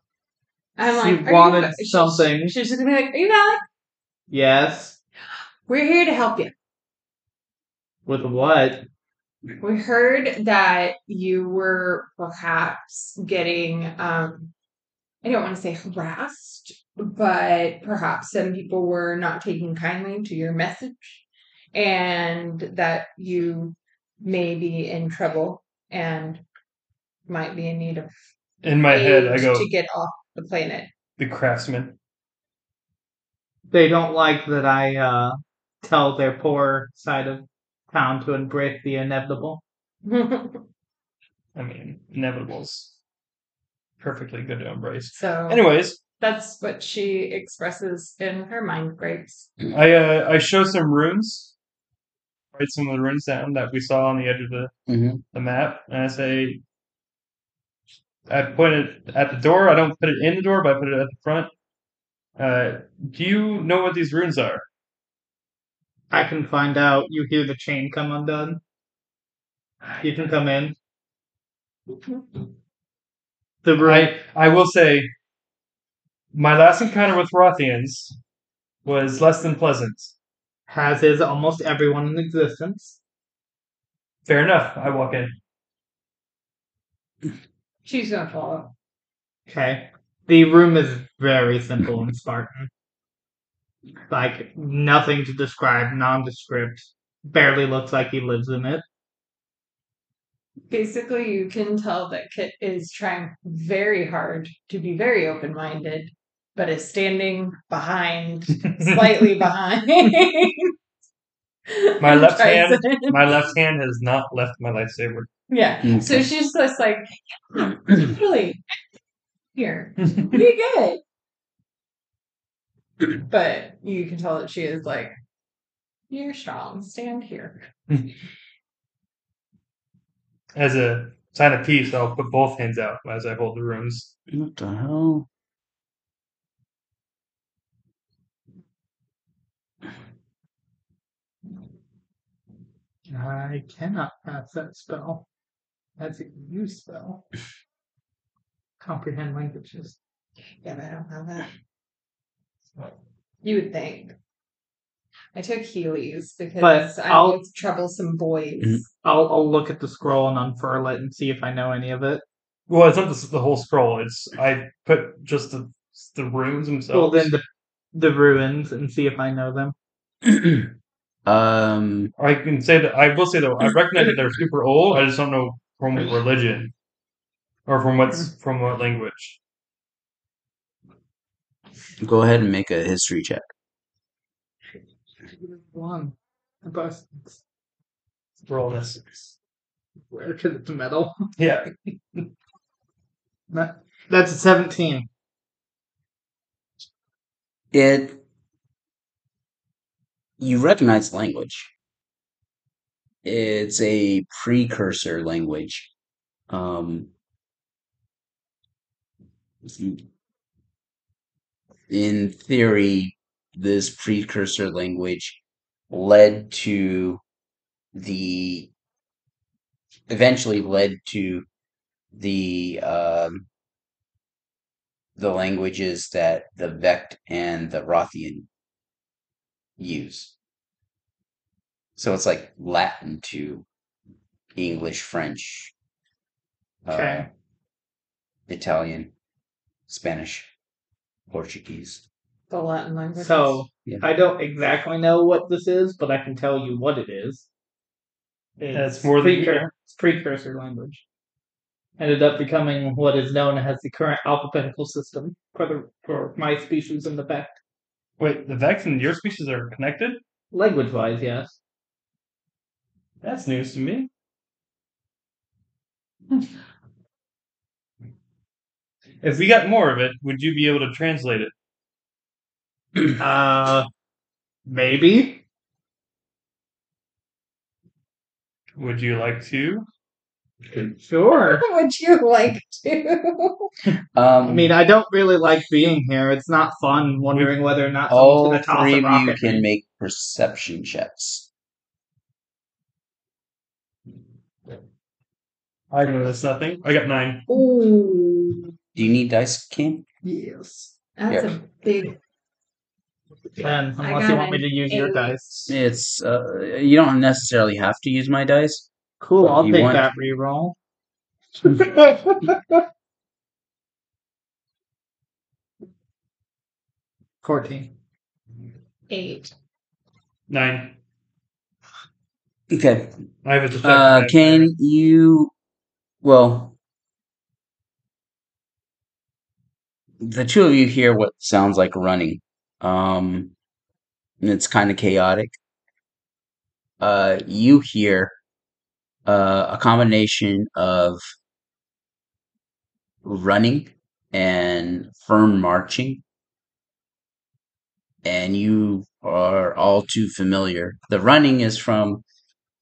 I'm She like, are wanted you, something. She's just gonna be like, "Are you Valak? Yes. We're here to help you. With what? We heard that you were perhaps getting, um, I don't want to say harassed, but perhaps some people were not taking kindly to your message and that you may be in trouble and might be in need of In my head, I aid go, to get off the planet. "The craftsman." They don't like that I uh, tell their poor side of town to embrace the inevitable. I mean, inevitables. Perfectly good to embrace. so Anyways, that's what she expresses in her mind grapes. I uh, I show some runes. Write some of the runes down that we saw on the edge of the, hmm the map, and I say, I put it at the door. I don't put it in the door, but I put it at the front. Uh, do you know what these runes are? I can find out. You hear the chain come undone. You can come in. The right. I I will say, my last encounter with Rothians was less than pleasant. has is almost everyone in existence. Fair enough. I walk in. She's gonna follow. Okay. The room is very simple and Spartan. Like nothing to describe, nondescript. Barely looks like he lives in it. Basically, you can tell that Kit is trying very hard to be very open minded, but is standing behind, slightly behind. My left hand- to- My left hand has not left my lightsaber. Yeah. So she's just like, yeah, totally. Here. Be good. but you can tell that she is like, "You're strong. Stand here." As a sign of peace, I'll put both hands out as I hold the runes. What the hell? I cannot pass that spell. That's a new spell. Comprehend languages. Yeah, but I don't have that. You would think. I took Healy's because But I'm I'll- with troublesome boys. Mhm. I'll I'll look at the scroll and unfurl it and see if I know any of it. Well, it's not the, the whole scroll. It's I put just the the runes themselves. Well, then the the ruins and see if I know them. um, I can say that I will say though I recognize that they're super old. I just don't know from what religion or from what's from what language. Go ahead and make a history check. One. The bus. Roll this. Where because it's metal. Yeah. That, that's a seventeen. It. You recognize language. It's a precursor language. Um, in theory, this precursor language led to the eventually led to the um, the languages that the Vex and the Rothian use. So it's like Latin to English, French, uh, Italian, Spanish, Portuguese. The Latin language. So Yeah. I don't exactly know what this is, but I can tell you what it is. That's more than you precur- know. it's precursor language. Ended up becoming what is known as the current alphabetical system for the for my species and the Vex. Wait, the Vex and your species are connected? Language wise, yes. That's news to me. If we got more of it, would you be able to translate it? Uh maybe. Would you like to? Sure. Would you like to? Um, I mean, I don't really like being here. It's not fun wondering whether or not all going to toss three of you at can make perception checks. I know that's nothing. I got nine. Ooh, Do you need dice, King? Yes. that's Yeah. a big. Ten, I unless got you want me an to use your eight. dice. It's uh, you don't necessarily have to use my dice. Cool, I'll you take want- that reroll. Fourteen. Eight. Nine. Okay, I have a deception. uh, check. Kane, you well, the two of you hear what sounds like running. Um, and it's kind of chaotic. Uh, you hear uh, a combination of running and firm marching, and you are all too familiar. The running is from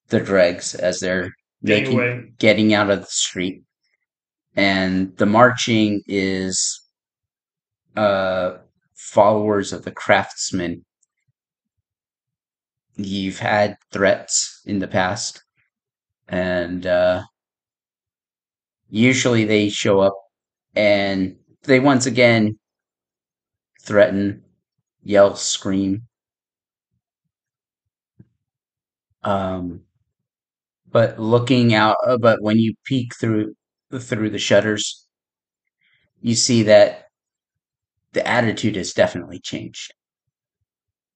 the dregs as they're making getting out of the street, and the marching is uh, followers of the craftsmen. You've had threats in the past, and uh, usually they show up and they once again threaten, yell, scream. Um, but looking out, uh, but when you peek through through the shutters, you see that the attitude has definitely changed.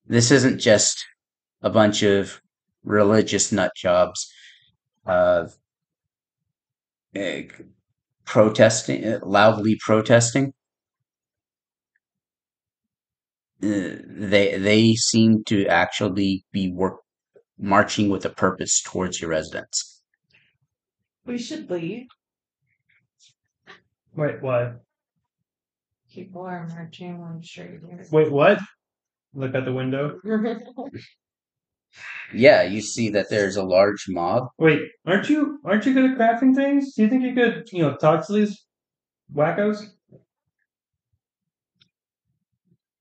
This isn't just a bunch of religious nut jobs uh, eh, protesting, uh, loudly protesting. Uh, they they seem to actually be work marching with a purpose towards your residence. We should leave. Wait, what? People are marching on the street. Wait, what? Look out the window. Yeah, you see that there's a large mob. Wait, aren't you aren't you good at crafting things? Do you think you could, you know, talk to these wackos?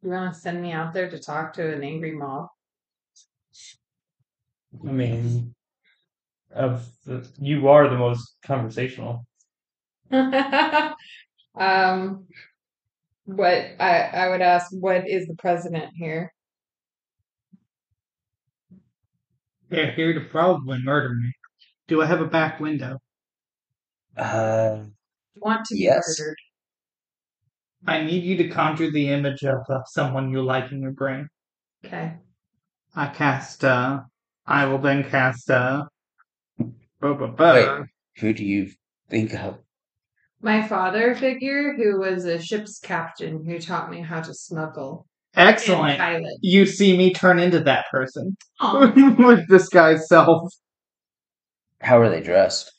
You want to send me out there to talk to an angry mob? I mean, of the, you are the most conversational. um, what I I would ask, what is the president here? They're here to probably murder me. Do I have a back window? Uh, Want to be Yes. murdered? I need you to conjure the image of uh, someone you like in your brain. Okay. I cast, uh, I will then cast, uh, bu- bu- bu- who do you think of? My father figure, who was a ship's captain, who taught me how to smuggle excellent. You see me turn into that person Aw. with this guy's self. How are they dressed?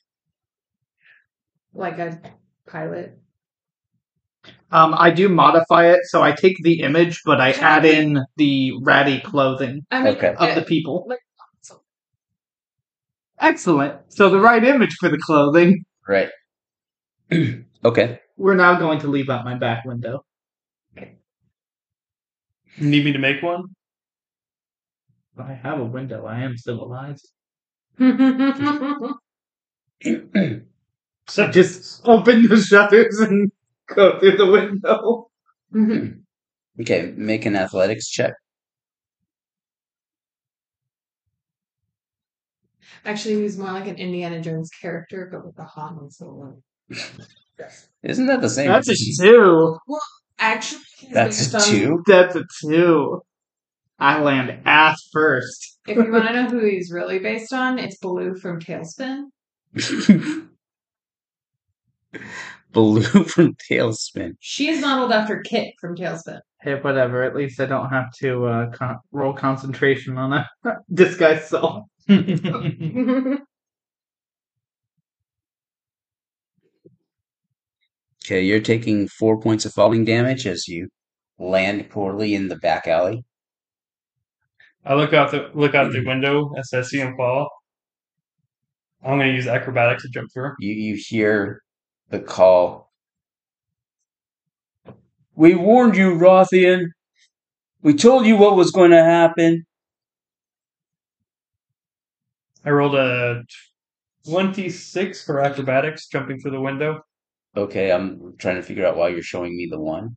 like a pilot. Um, I do modify it, so I take the image, but I add in the ratty clothing I mean, Okay. of the people. like- Excellent. So the right image for the clothing. Right. okay. We're now going to leave out my back window. Need me to make one? I have a window. I am civilized. I So, just open the shutters and go through the window. Okay, make an athletics check. Actually, he was more like an Indiana Jones character, but with a Han Solo. Isn't that the same? That's a two. Well, Actually, That's based a on- two. That's a two. I land ass first. If you want to know who he's really based on, it's Baloo from TaleSpin. Baloo from TaleSpin. She is modeled after Kit from TaleSpin. Hey, whatever. At least I don't have to uh, con- roll concentration on a disguise self. Okay, you're taking four points of falling damage as you land poorly in the back alley. I look out the look out the mm. window as I see him fall. I'm gonna use acrobatics to jump through. You you hear the call. We warned you, Rothian. We told you what was going to happen. I rolled a twenty-six for acrobatics, jumping through the window. Okay, I'm trying to figure out why you're showing me the one.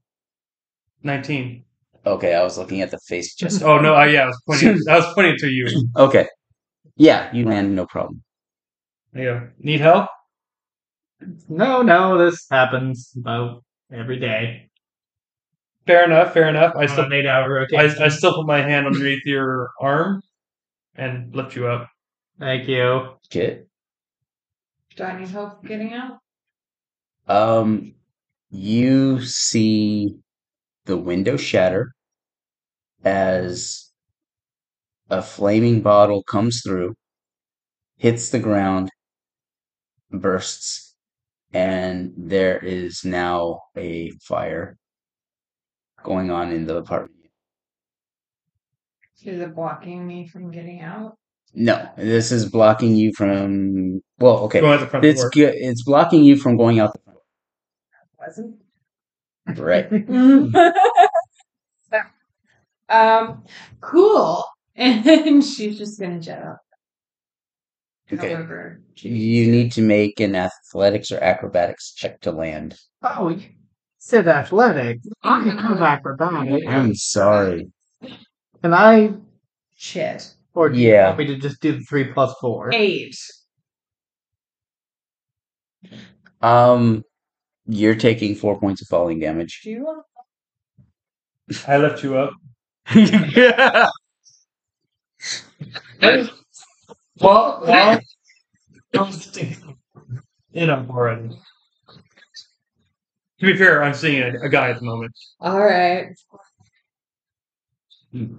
Nineteen. Okay, I was looking at the face just. Oh no! I, yeah, I was pointing. I was pointing to you. Okay. Yeah, you land no problem. Yeah. Need help? No, no, this happens about every day. Fair enough. Fair enough. I still made eight-hour rotation. I, I still put my hand underneath your arm and lift you up. Thank you. Okay. Do I need help getting out? Um, you see the window shatter as a flaming bottle comes through, hits the ground, bursts, and there is now a fire going on in the apartment. Is it blocking me from getting out? No, this is blocking you from. Well, okay, Go out the front it's door. good. It's blocking you from going out the Wasn't. front. Right. um, cool. And she's just gonna jet up. Okay. However, You need to make an athletics or acrobatics check to land. Oh, you said athletic. I have acrobatic. I'm sorry. Can I, shit. or do you Yeah. want me to just do the three plus four? Eight. Um, you're taking four points of falling damage. Do you want? I lift you up. yeah. Well, well, it up already. To be fair, I'm seeing a, a guy at the moment. All right.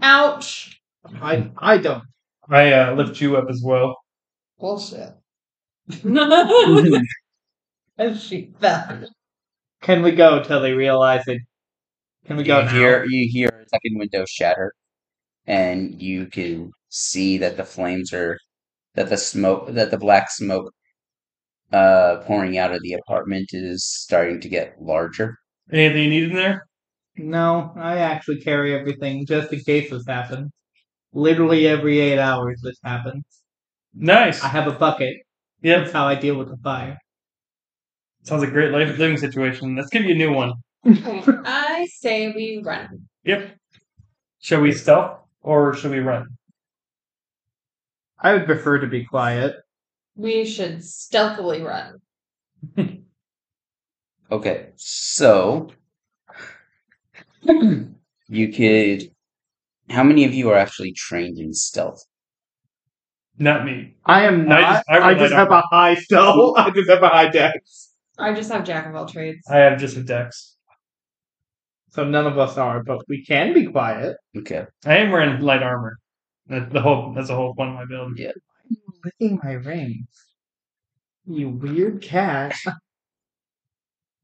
Ouch. I, I don't. I uh, lift you up as well. Bullshit. you she fell. Can we go till they realize it? Can we go now? hear you hear a second window shatter. and you can see that the flames are that the smoke that the black smoke uh pouring out of the apartment is starting to get larger. Anything you need in there? No, I actually carry everything just in case this happens. Literally every eight hours this happens. Nice. I have a bucket. Yep. That's how I deal with the fire. Sounds like a great life living situation. Let's give you a new one. Okay, I say we run. Yep. Shall we stealth or should we run? I would prefer to be quiet. We should stealthily run. Okay, so you could. How many of you are actually trained in stealth? Not me. I am I not. just- I I just have a high stealth. I just have a high dex. I just have jack of all trades. I have just a dex. So none of us are, but we can be quiet. Okay, I am wearing light armor. That's the whole. That's the whole point of my build. Yeah. Why are you Licking my rings. You weird cat.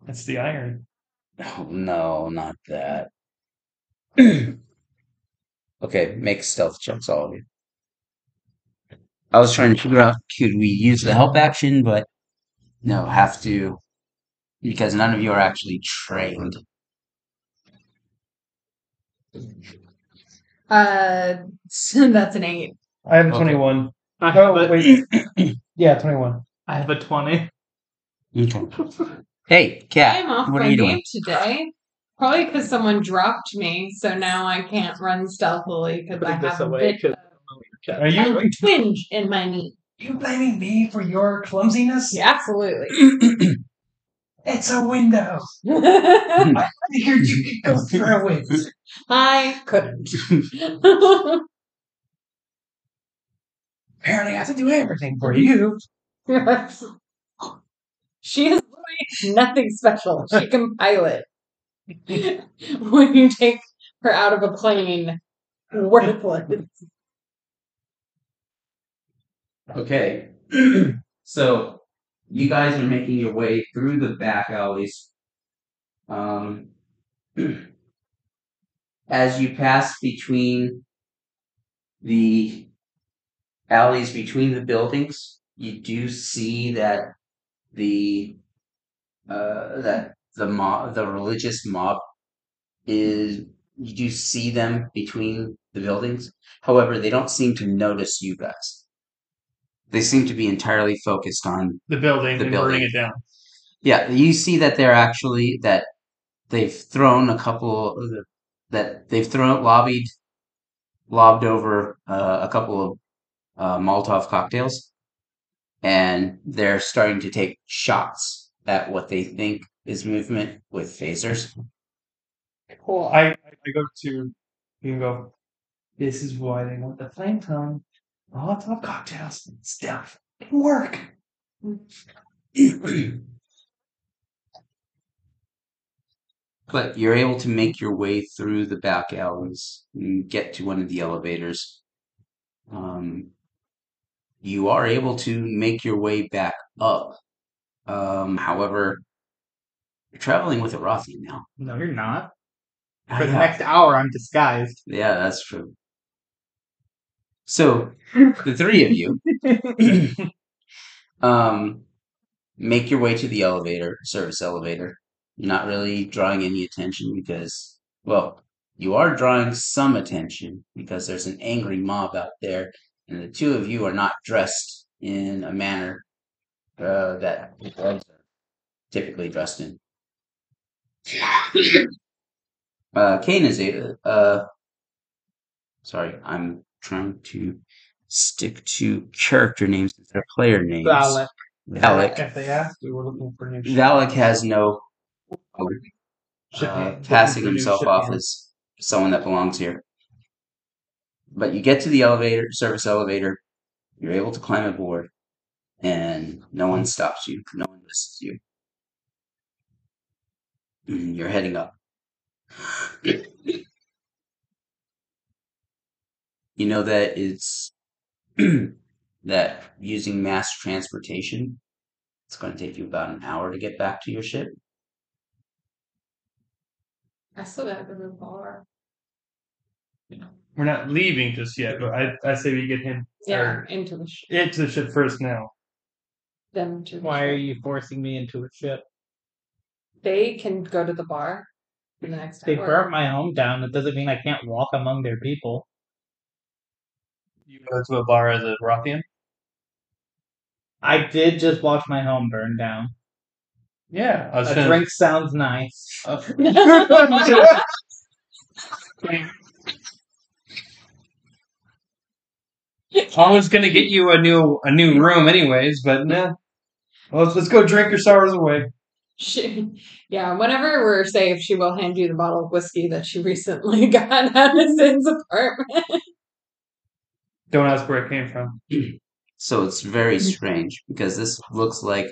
That's the iron. Oh no, not that. okay, make stealth checks, all of you. I was trying to figure out could we use the help action, but no, have to because none of you are actually trained. Uh, that's an eight. I have a Okay. twenty-one. I have, Oh a, wait. yeah, twenty-one. I have a 20. Okay. Hey, cat, I'm off what my are you game doing? today. Probably because someone dropped me, so now I can't run stealthily because I Put this have a away, bit 'cause of Are you? a twinge in my knee. You blaming me for your clumsiness? Yeah, absolutely. It's a window. I figured you could go through it. I couldn't. Apparently, I have to do everything for you. she is literally nothing special. She can pilot. when you take her out of a plane, worthless. Okay. so you guys are making your way through the back alleys. Um, as you pass between the alleys between the buildings, you do see that the uh, that the mob, the religious mob, is you do see them between the buildings. However, they don't seem to notice you guys. They seem to be entirely focused on The building The and building. burning it down. yeah, you see that they're actually that they've thrown a couple the, that they've thrown lobbied lobbed over uh, a couple of uh, Molotov cocktails, and they're starting to take shots at what they think is movement with phasers. Cool. I, I go to you can go. This is why they want the flame tongue. Molotov cocktails, stealth, it can work. but you're able to make your way through the back alleys and get to one of the elevators. Um, you are able to make your way back up. Um, however, you're traveling with a Rothian now. No, you're not. For the yeah. next hour, I'm disguised. Yeah, that's true. So the three of you um make your way to the elevator, service elevator. You're not really drawing any attention because well, you are drawing some attention because there's an angry mob out there and the two of you are not dressed in a manner uh, that are typically dressed in. uh, Kane is a uh, sorry, I'm trying to stick to character names instead of player names. Valak. Valak. If they ask, we were looking for new. Valak has no uh, passing Looking for new himself off as someone that belongs here. But you get to the elevator, service elevator, you're able to climb aboard, and no one stops you. No one listens to you. Mm, You're heading up. You know that it's that using mass transportation, it's going to take you about an hour to get back to your ship. I still gotta go to the bar. we're not leaving just yet, but I, I say we get him Yeah, or into the sh- it to the ship first now. them to the Why are you forcing me into a ship? They can go to the bar the next They hour. burnt my home down. That doesn't mean I can't walk among their people. You go to a bar as a ruffian? I did just watch my home burn down. Yeah. I was A trying drink sounds nice. Oh. I was gonna get you a new a new room anyways, but nah. Well, let's, let's go drink your sorrows away. She, yeah, whenever we're safe, she will hand you the bottle of whiskey that she recently got out of Zin's apartment. Don't ask where it came from. So it's very strange because this looks like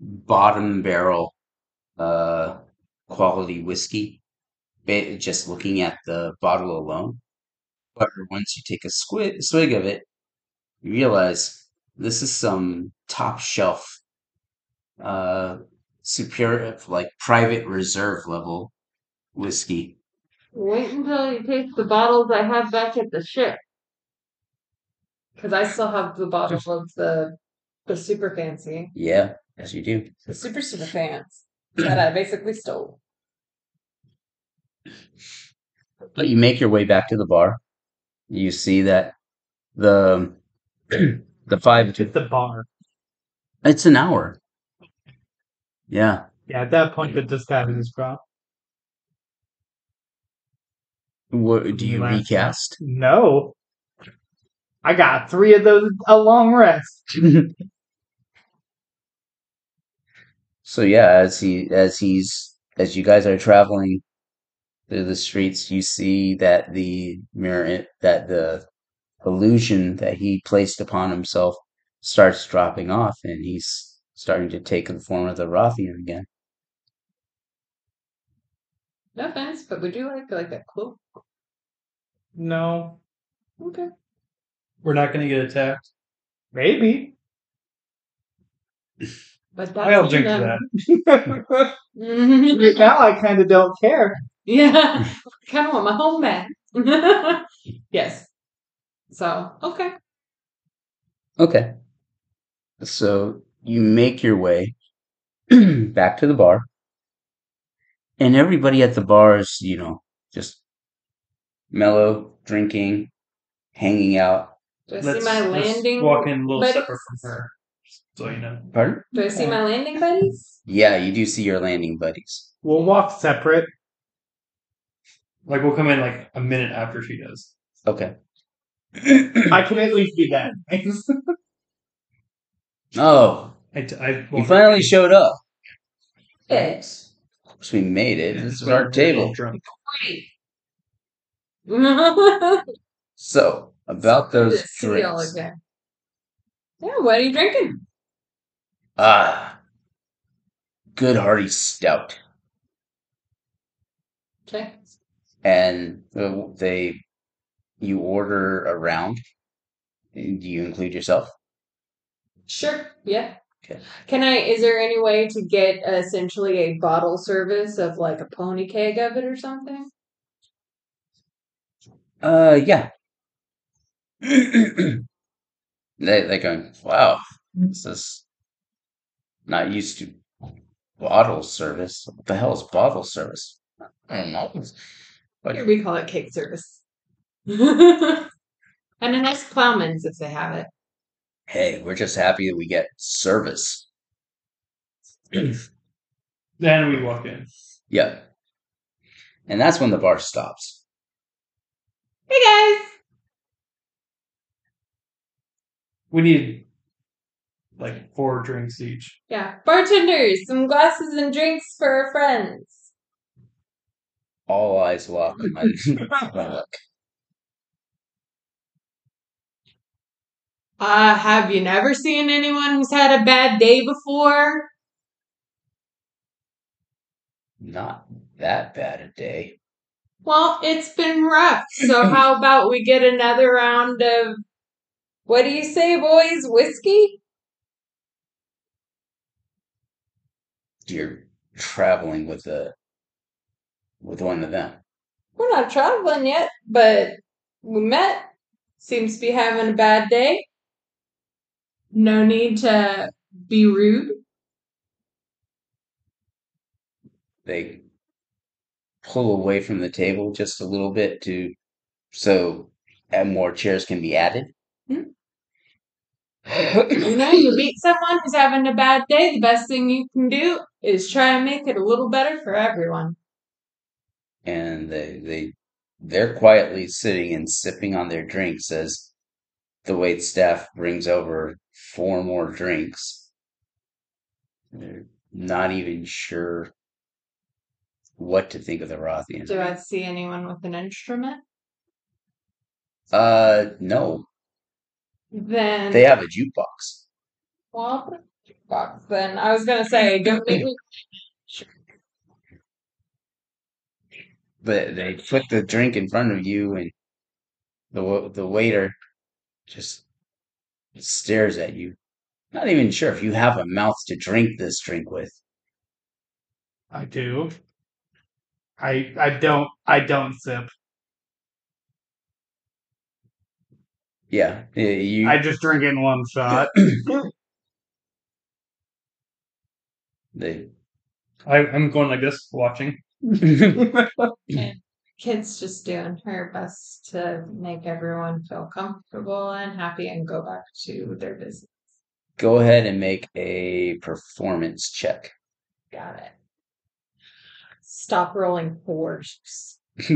bottom barrel uh, quality whiskey, just looking at the bottle alone. But once you take a squid, swig of it, you realize this is some top shelf, uh, superior, like private reserve level whiskey. Wait until you taste the bottles I have back at the ship. Because I still have the bottle of the the super fancy, Yeah, yes, you do. the super super fans that I basically stole. But you make your way back to the bar. You see that the the five It's the bar. it's an hour. Yeah. Yeah, at that point, the disguise is dropped. What do you Last recast? No. I got three of those a long rest. So yeah, as he as he's as you guys are traveling through the streets, you see that the mirror that the illusion that he placed upon himself starts dropping off, and he's starting to take the form of the Rothian again. No offense, but would you like like that cloak? No. Okay. We're not gonna get attacked. Maybe. But that's I'll drink to that. Now I kind of don't care. yeah. kind of want my home back. yes. So, okay. Okay. So you make your way back to the bar, and everybody at the bar is, you know, just mellow, drinking, hanging out. Do I Let's, see my let's landing? walk in a little buddies? separate from her. So you know. Pardon? Do I see my landing buddies? Yeah, you do see your landing buddies. We'll walk separate. Like we'll come in like a minute after she does. Okay. I can at least be that. oh, I, t- I you finally showed up. Yes. Of course, we made it. Yeah, This is our table. all drunk. So, about those drinks. Yeah, what are you drinking? Ah, good hearty stout. Okay. And uh, they, you order a round. Do you include yourself? Sure. Yeah. Okay. Can I? Is there any way to get essentially a bottle service of like a pony keg of it or something? Uh, yeah. they they're going. Wow, this is not used to bottle service. What the hell is bottle service? I don't know. But Here we call it cake service. and a nice plowman's if they have it. hey, we're just happy that we get service. Then we walk in. Yeah. And that's when the bar stops. Hey guys. We need like four drinks each. Yeah, bartenders, some glasses and drinks for our friends. All eyes lock on my, my look. Uh, have you never seen anyone who's had a bad day before? Not that bad a day. Well, it's been rough. So how about we get another round of what do you say, boys? Whiskey? You're traveling with a with one of them. we're not traveling yet, but we met. Seems to be having a bad day. No need to be rude. They pull away from the table just a little bit to so more chairs can be added. You know, you meet someone who's having a bad day, the best thing you can do is try and make it a little better for everyone. and they they they're quietly sitting and sipping on their drinks as the wait staff brings over four more drinks. They're not even sure what to think of the Rothian. Do I see anyone with an instrument? Uh, no, Then they have a jukebox. Well, I'll put a jukebox then. I was gonna say, don't make me. But they put the drink in front of you, and the the waiter just stares at you. Not even sure if you have a mouth to drink this drink with. I do. I I don't I don't sip. Yeah, y- you. I just drink it in one shot. they I, I'm going like this, watching. Kid's just doing her best to make everyone feel comfortable and happy and go back to their business. go ahead and make a performance check. Got it. Stop rolling fours.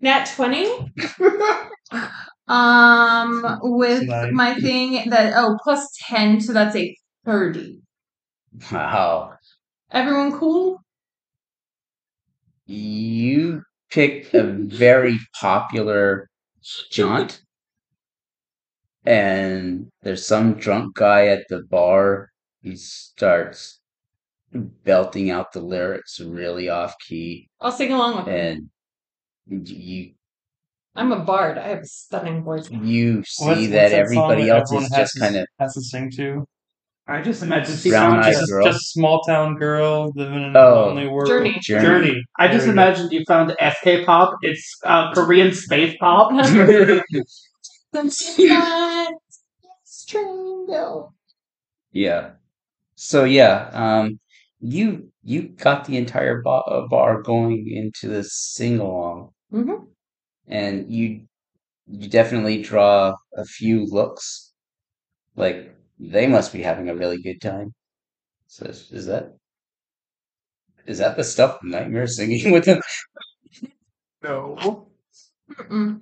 Nat 20? um, with Nine. my thing that, oh, plus 10, so that's a 30. wow. Everyone cool? You picked a very popular jaunt, and there's some drunk guy at the bar. He starts belting out the lyrics really off key, I'll sing along with him. And you I'm a bard. I have a stunning voice. you see What's- that what's song everybody that else everyone is has just to- kind of has to sing to. I just imagine she Brown found eyed just, Just, girl. just small town girl living in Oh. a lonely world. Journey. Journey. Journey. I just There we go. imagined you found SK pop. It's uh, Korean space pop. Yeah. So yeah, um, you you got the entire bar, uh, bar going into this sing along, Mhm. and you you definitely draw a few looks, like they must be having a really good time. So is, is that is that the stuff Nightmare singing with them? no. Mm-mm.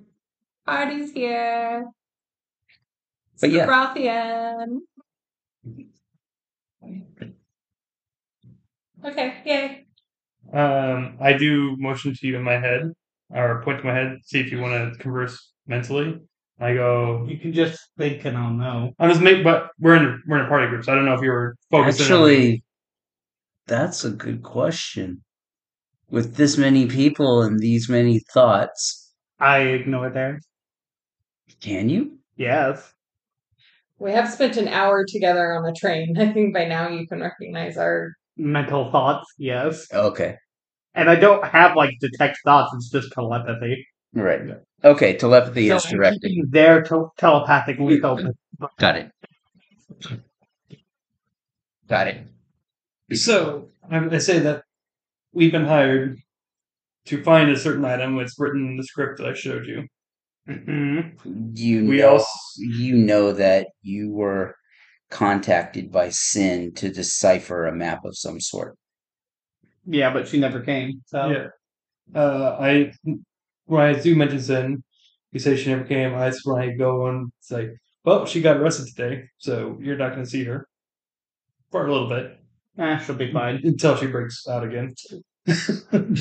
Party's here. It's But the yeah. Rothian. Okay, yay. Um, I do motion to you in my head, or point to my head, see if you want to converse mentally. I go. You can just think and I'll know. I'm just make, but we're in a, we're in a party group, so I don't know if you were focusing. on. Actually, that's a good question. With this many people and these many thoughts, I ignore theirs. can you? Yes. We have spent an hour together on the train. I think by now you can recognize our. Mental thoughts, yes. Okay. And I don't have like detect thoughts, it's just telepathy. Right. Okay, telepathy So is I'm directed. keeping their te- telepathic link open. Got it. Got it. So I, I say that we've been hired to find a certain item. It's written in the script that I showed you. Mhm. You We know, also you know that you were contacted by Sin to decipher a map of some sort. Yeah, but she never came. So yeah. Uh, I when I do mention Sin, you say she never came. I just when I go and it's like, well, she got arrested today, so you're not going to see her for a little bit. eh, she'll be fine. until she breaks out again.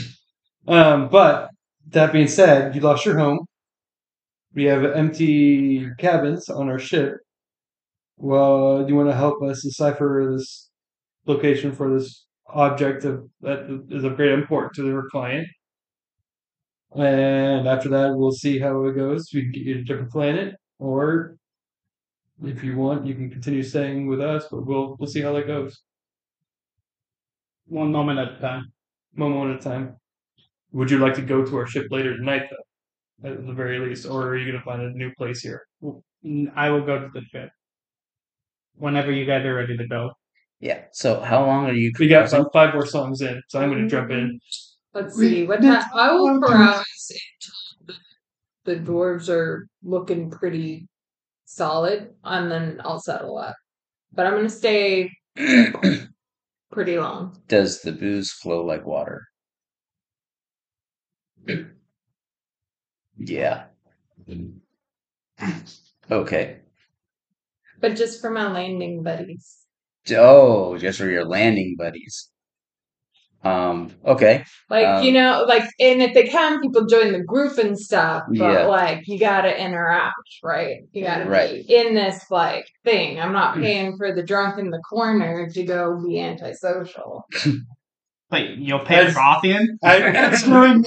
um, but that being said, you lost your home. We have empty cabins on our ship. Well, do you want to help us decipher this location for this object of that is of great import to their client? And after that, we'll see how it goes. We can get you to a different planet, or if you want, you can continue staying with us. But we'll we'll see how that goes. One moment at a time. One moment at a time. Would you like to go to our ship later tonight, though? At the very least, or are you going to find a new place here? I will go to the ship whenever you guys are ready to go. Yeah. So how long are you? We got about five more songs in, so I'm going to mm-hmm. jump in. Let's see. What time? I will browse until the, the dwarves are looking pretty solid, and then I'll settle up. But I'm gonna stay pretty long. Does the booze flow like water? Yeah. Okay. But just for my landing buddies. Oh, just for your landing buddies. Um. Okay. Like, you Um, know, like, and if they come, people join the group and stuff, but Yeah. like, you gotta interact, right? You gotta Right. be in this, like, thing. I'm not paying for the drunk in the corner to go be antisocial. Wait, you'll pay That's- Rothian? I, that's really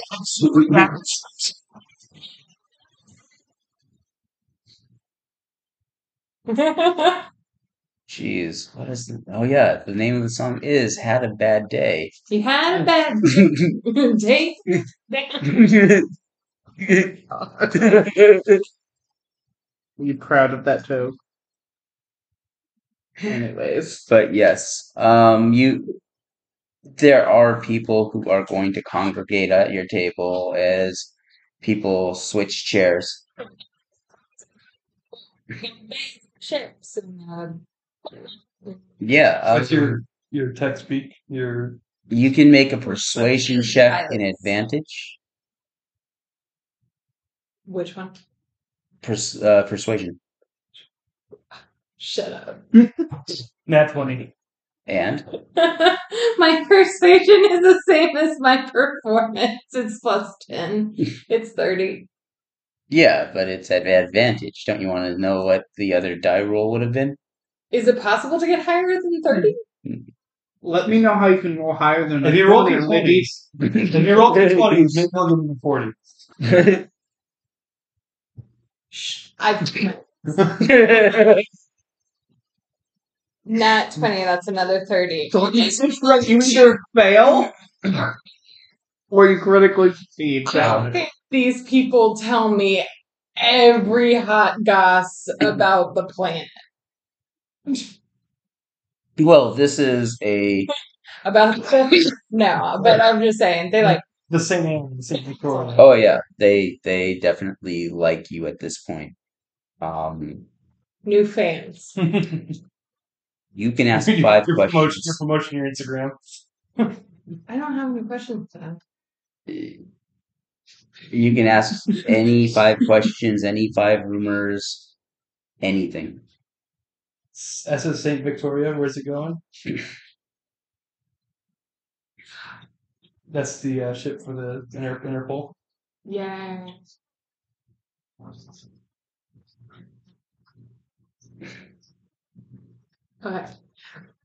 Jeez. What is the? Oh yeah. The name of the song is "Had a Bad Day." He had a bad day. Are you proud of that joke? Anyways, but yes. Um. You. There are people who are going to congregate at your table as people switch chairs. Chips and uh, Yeah. Um, What's your your tech speak? Your You can make a persuasion check in advantage. which one? Pers- uh, persuasion. Shut up. nat twenty. And my persuasion is the same as my performance. It's plus 10. It's 30. yeah, but it's at advantage. Don't you want to know what the other die roll would have been? Is it possible to get higher than hmm. 30? let me know how you can roll higher than If you roll 20 twenties, if you roll two twenties, maybe I'll give you a forty. I've nat 20. That's another 30. So it's like you either fail or you critically succeed. Wow. These people tell me every hot goss about the planet. Well, this is a About the. No, but I'm just saying. They like. The same name, the same Victoria. oh yeah, they they definitely like you at this point. Um, New fans. you can ask your, five your promotion, questions. your promotion, your Instagram. I don't have any questions then. You can ask any five questions, any five rumors, anything. SS Saint Victoria, where's it going? That's the uh, ship for the Inter- Interpol. Yeah. Okay.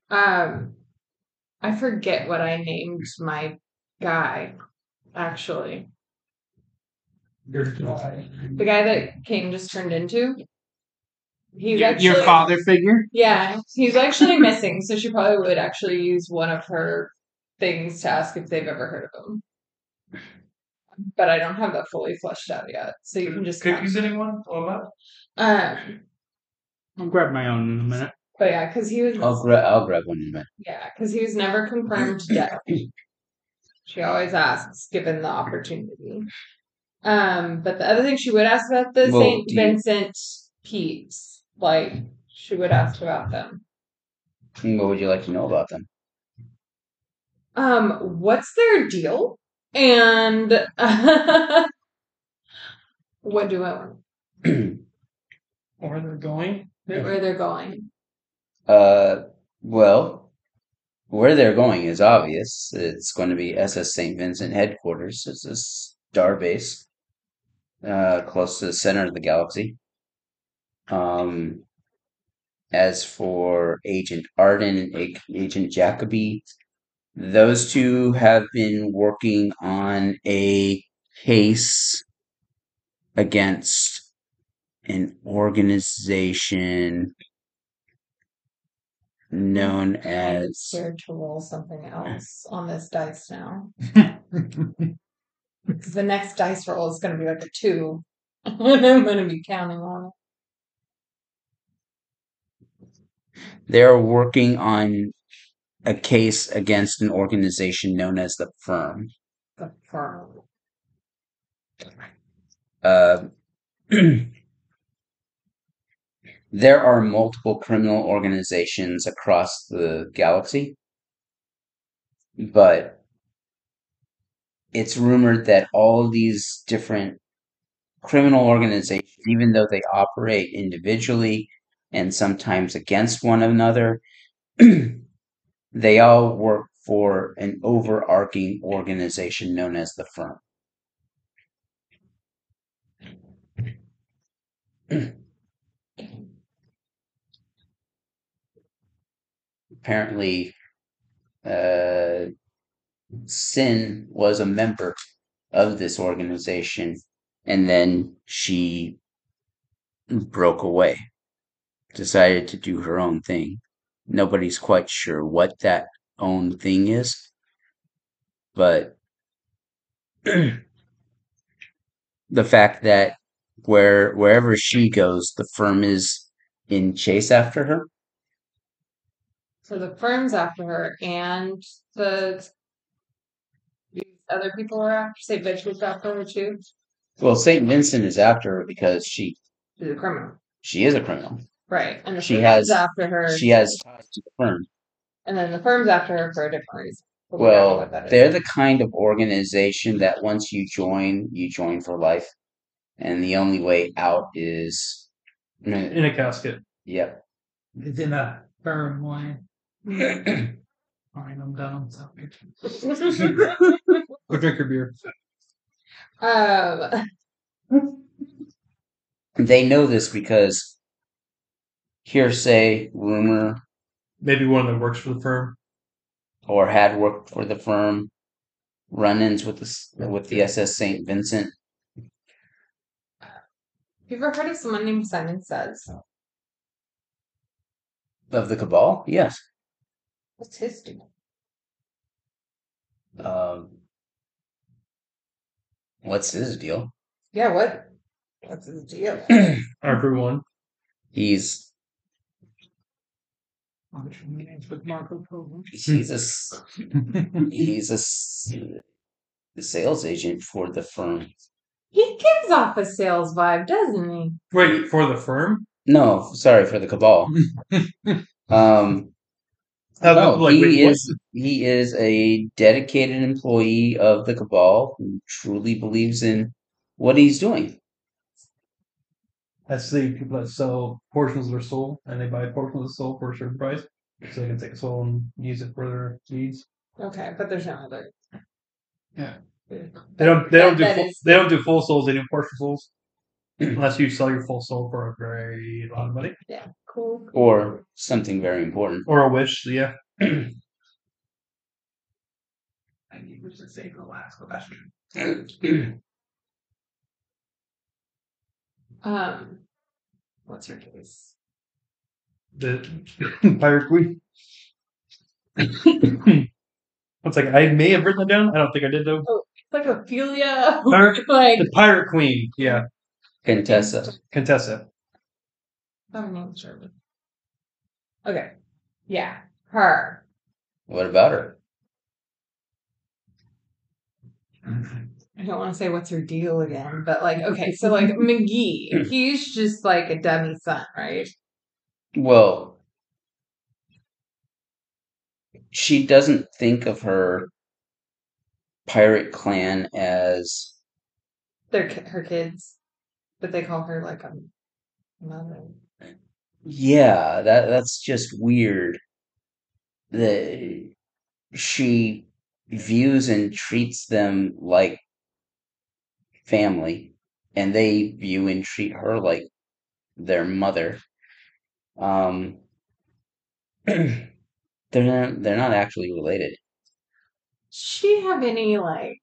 Um, I forget what I named my guy. Actually, Your guy. the guy that King just turned into. He's Your- actually Your father figure? Yeah, he's actually missing, so she probably would actually use one of her things to ask if they've ever heard of him. But I don't have that fully fleshed out yet, so you can just. Cookies, anyone? Wow. Um, I'll grab my own in a minute. but yeah, because he was. I'll grab I'll grab one in a minute. Yeah, because he was never confirmed dead. She always asks, given the opportunity. Um, but the other thing she would ask about the Well, Saint do you- Vincent peeps, like she would ask about them. What would you like to know about them? Um, what's their deal? And what do I want? Where they're going? Where they're going? Uh, well, where they're going is obvious. It's going to be SS St. Vincent headquarters. It's a star base, uh, close to the center of the galaxy. Um, as for Agent Arden and Agent Jacoby, those two have been working on a case against an organization known as. I'm as scared to roll something else on this dice now. Because the next dice roll is going to be like a two. and I'm going to be counting on they're working on a case against an organization known as the firm. the firm. Uh, there are multiple criminal organizations across the galaxy, but it's rumored that all these different criminal organizations, even though they operate individually and sometimes against one another, they all work for an overarching organization known as the firm. Apparently, uh, Sin was a member of this organization, and then she broke away, decided to do her own thing. Nobody's quite sure what that own thing is, but the fact that where wherever she goes, the firm is in chase after her. So the firm's after her, and the other people are after. St. was after her too. Well, Saint Vincent is after her because she She's a criminal, she is a criminal. Right? And the She firm's has- after her. She has ties to the firm. and then the firm's after her for a different reason. But we don't know Well, what they're the kind of organization that once you join, you join for life, and the only way out is, In a casket. yep. It's in a firm way. Fine, I'm done. Sorry. Go drink your beer. um, They know this because hearsay, rumor, Maybe one of them works for the firm. or had worked for the firm, run-ins with the with the SS Saint Vincent. have you ever heard of someone named Simon Says? Of the Cabal, yes. What's his deal? Um, what's his deal? Yeah, what? What's his deal? Archer one. He's Function meetings with Marco Polo. he's a s- he's a s- sales agent for the firm. He gives off a sales vibe, doesn't he? Wait, for the firm? No, sorry for the Cabal. um, How no, like, he wait, what? is he is a dedicated employee of the Cabal who truly believes in what he's doing. That's the people that sell portions of their soul, and they buy portions of the soul for a certain price, so they can take a soul and use it for their needs. Okay, but there's no other. Yeah. They don't. They don't do. Full, is- they don't do full souls. They do partial souls, unless you sell your full soul for a very lot of money Yeah, cool. Or something very important. or a wish. Yeah. I need to say the last question. Um, what's her case? The pirate queen. One second. I may have written it down. I don't think I did though. it's Like Ophelia, Pirate, like the pirate queen. Yeah, Contessa. Contessa. her name's Sherman. Okay, yeah, her. What about her? I don't want to say what's her deal again, but like, okay, so like McGee, hmm. he's just like a dummy son, right? Well, she doesn't think of her pirate clan as They're her kids, but they call her like a mother. yeah, that that's just weird. The she views and treats them like family, and they view and treat her like their mother. Um, they're not they're not actually related. she have any like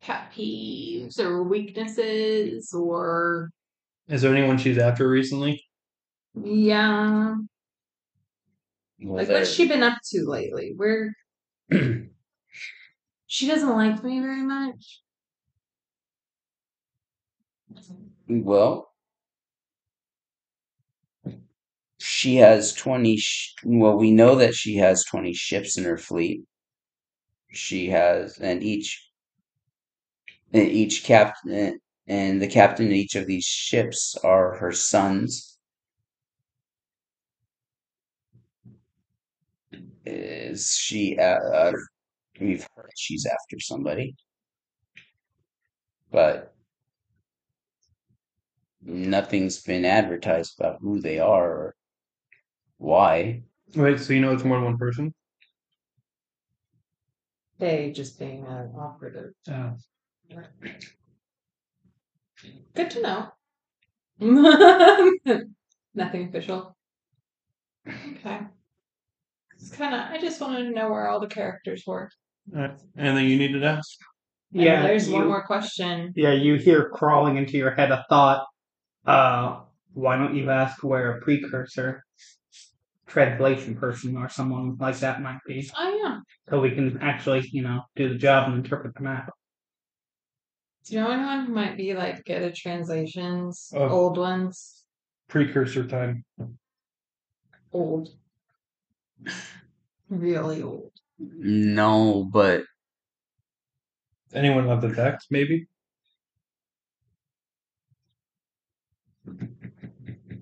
pet peeves or weaknesses or Is there anyone she's after recently? yeah Well, Like, there- what's she been up to lately? Where she doesn't like me very much. Well, she has 20. Sh- well, we know that she has 20 ships in her fleet. She has, and each, and each captain, and the captain of each of these ships are her sons. Is she, uh, we've heard she's after somebody, but nothing's been advertised about who they are or why. Wait, so you know it's more than one person? They just being an operative. Uh, Good to know. Nothing official. Okay. It's kind of. I just wanted to know where all the characters were. Alright. Anything you needed to ask? And Yeah, there's one you- more question. Yeah, you hear crawling into your head a thought. Uh, why don't you ask where a precursor, translation person, or someone like that might be, Oh yeah. so we can actually, you know, do the job and interpret the map. Do you know anyone who might be like good at translations? Oh. Old ones. Precursor time. Old. Really old. Mm-hmm. No, but Anyone of the text, maybe?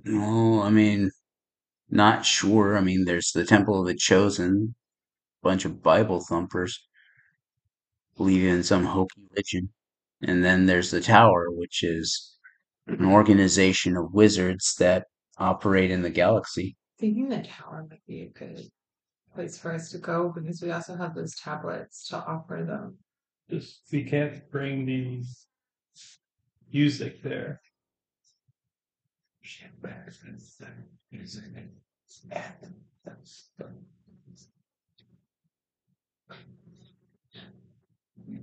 no, I mean, not sure. I mean, there's the Temple of the Chosen, bunch of Bible thumpers, believe in some hokey religion, and then there's the Tower, which is an organization of wizards that operate in the galaxy. Thinking the tower might be a good place for us to go because we also have those tablets to offer them. Just we can't bring the music there.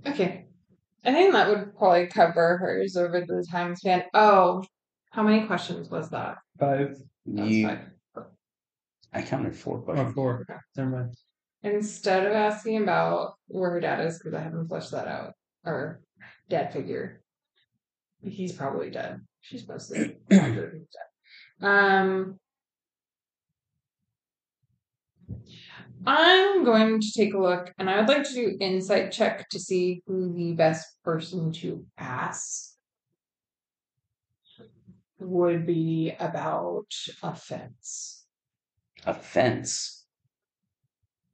Okay. I think that would probably cover hers over the time span. Oh, how many questions was that? Five That's You, fine. I counted four or questions. four. Never mind. Instead of asking about where her dad is, because I haven't fleshed that out, or dad figure, he's probably dead. She's mostly positive he's dead. Um, I'm going to take a look, and I would like to do insight check to see who the best person to ask would be about offense. Offense.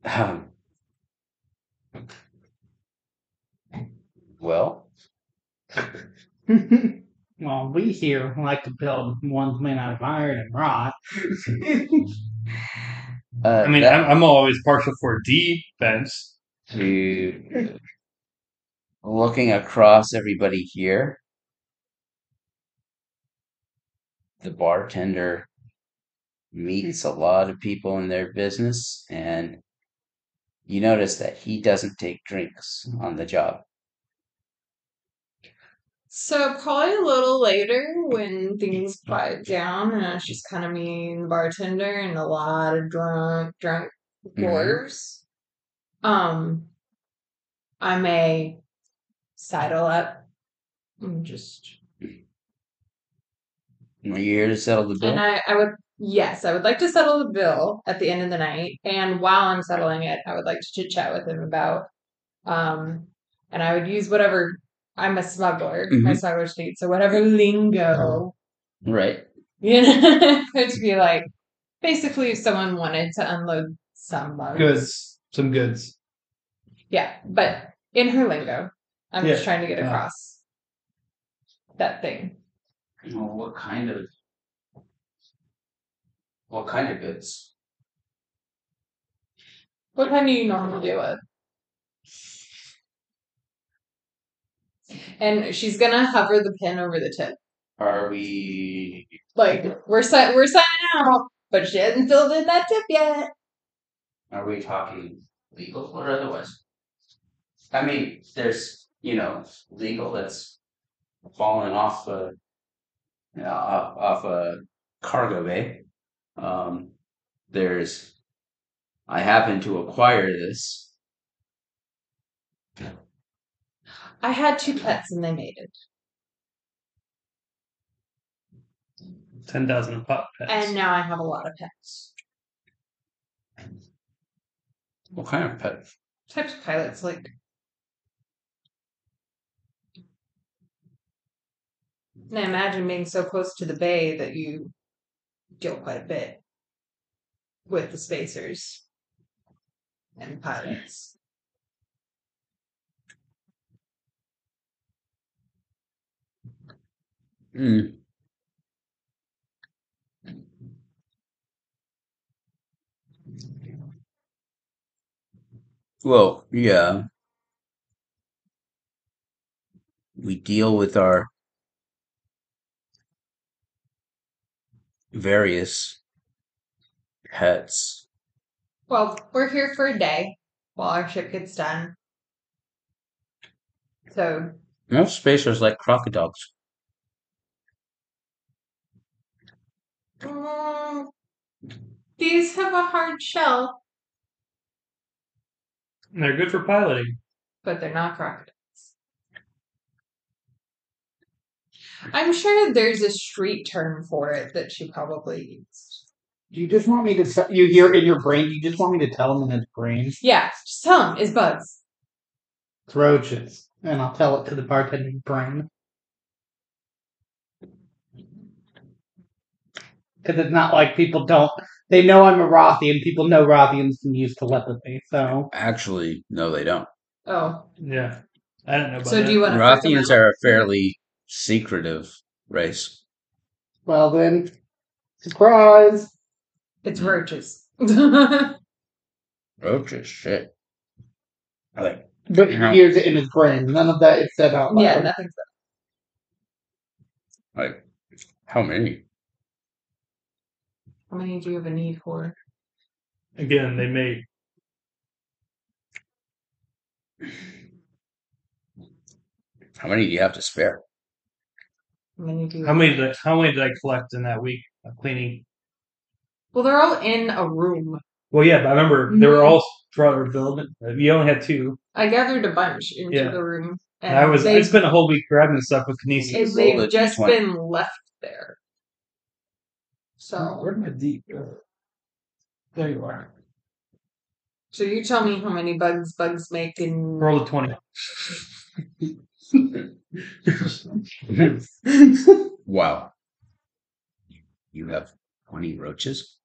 Um, well, Well, we here like to build ones made out of iron and rock. uh, I mean, that- I'm, I'm always partial for defense. to looking across everybody here, the bartender meets a lot of people in their business, and you notice that he doesn't take drinks on the job. So probably a little later when things quiet down and it's just kind of me and the bartender and a lot of drunk drunk Mhm. Um I may sidle up and just Are you here to settle the bill? and I, I would yes, I would like to settle the bill at the end of the night. And while I'm settling it, I would like to chit chat with him about um and I would use whatever I'm a smuggler, my Mhm. smuggler speak, so whatever lingo right. You know, to be like, basically, if someone wanted to unload some mugs. Goods. Some goods. Yeah, but in her lingo, I'm just trying to get Yeah. across that thing. Well, what kind of what kind of goods? What kind do you normally do it? And she's gonna hover the pin over the tip. Are we Like we're si- we're signing out, but she hasn't filled in that tip yet. Are we talking legal or otherwise? I mean, there's you know legal that's falling off a you know, off, off a cargo bay. Um, there's I happen to acquire this. I had two pets and they made mated. Ten thousand pop pets. And now I have a lot of pets. What kind of pet? Types of pilots, like. And I imagine being so close to the bay that you deal quite a bit with the spacers and pilots. Hmm. Well, yeah. We deal with our various pets. Well, we're here for a day while our ship gets done. So, Most spacers like crocodiles. mm, these have a hard shell, And they're good for piloting. but they're not crocodiles. I'm sure there's a street term for it that she probably used. Do you just want me to tell you hear in your brain? Do you just want me to tell him in his brain? Yeah, just tell him it's bugs. It's roaches. And I'll tell it to the bartender's brain. Because it's not like people don't. They know I'm a Rothian. People know Rothians can use telepathy. So Actually, no, they don't. Oh, Yeah. I don't know about so that. do you want? Rothians are a fairly secretive race. well then, surprise. It's mm-hmm. roaches. Roaches, shit. I like But he hears it in his brain. None of that is said out loud. yeah, nothing's like how many? How many do you have a need for? Again, they may How many do you have to spare? How many do how many did I, how many did I collect in that week of cleaning? Well, they're all in a room. Well yeah, but I remember they were Mhm. all throughout our development. You only had two. I gathered a bunch into Yeah. the room. And I was I they've, spent a whole week grabbing stuff with Kinesis. and Roll they've the just D20. been left there. So, Where'd my deep go? There you are. so you tell me how many bugs bugs make in Roll a twenty. wow. You have 20 roaches?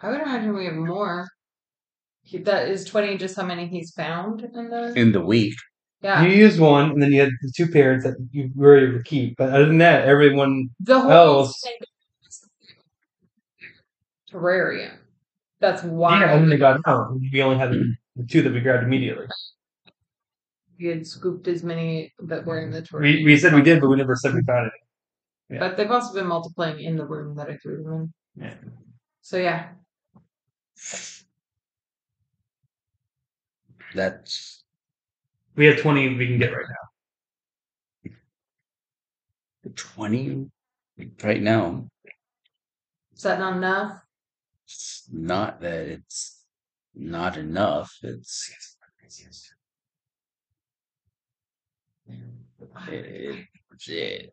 I would imagine we have more. He, that is twenty. Just how many he's found in the In the week. yeah. You used one, and then you had the two parents that you were able to keep. But other than that, everyone the whole else- thing terrarium. That's why yeah, and then they got out. We only had the two that we grabbed immediately. We had scooped as many that were in the terrarium. We we said we did, but we never said we found it. But they've also been multiplying in the room that I threw them in. Yeah. So yeah, That's We have twenty we can get right now. 20 right now. is that not enough? It's not that it's not enough. It's it, it,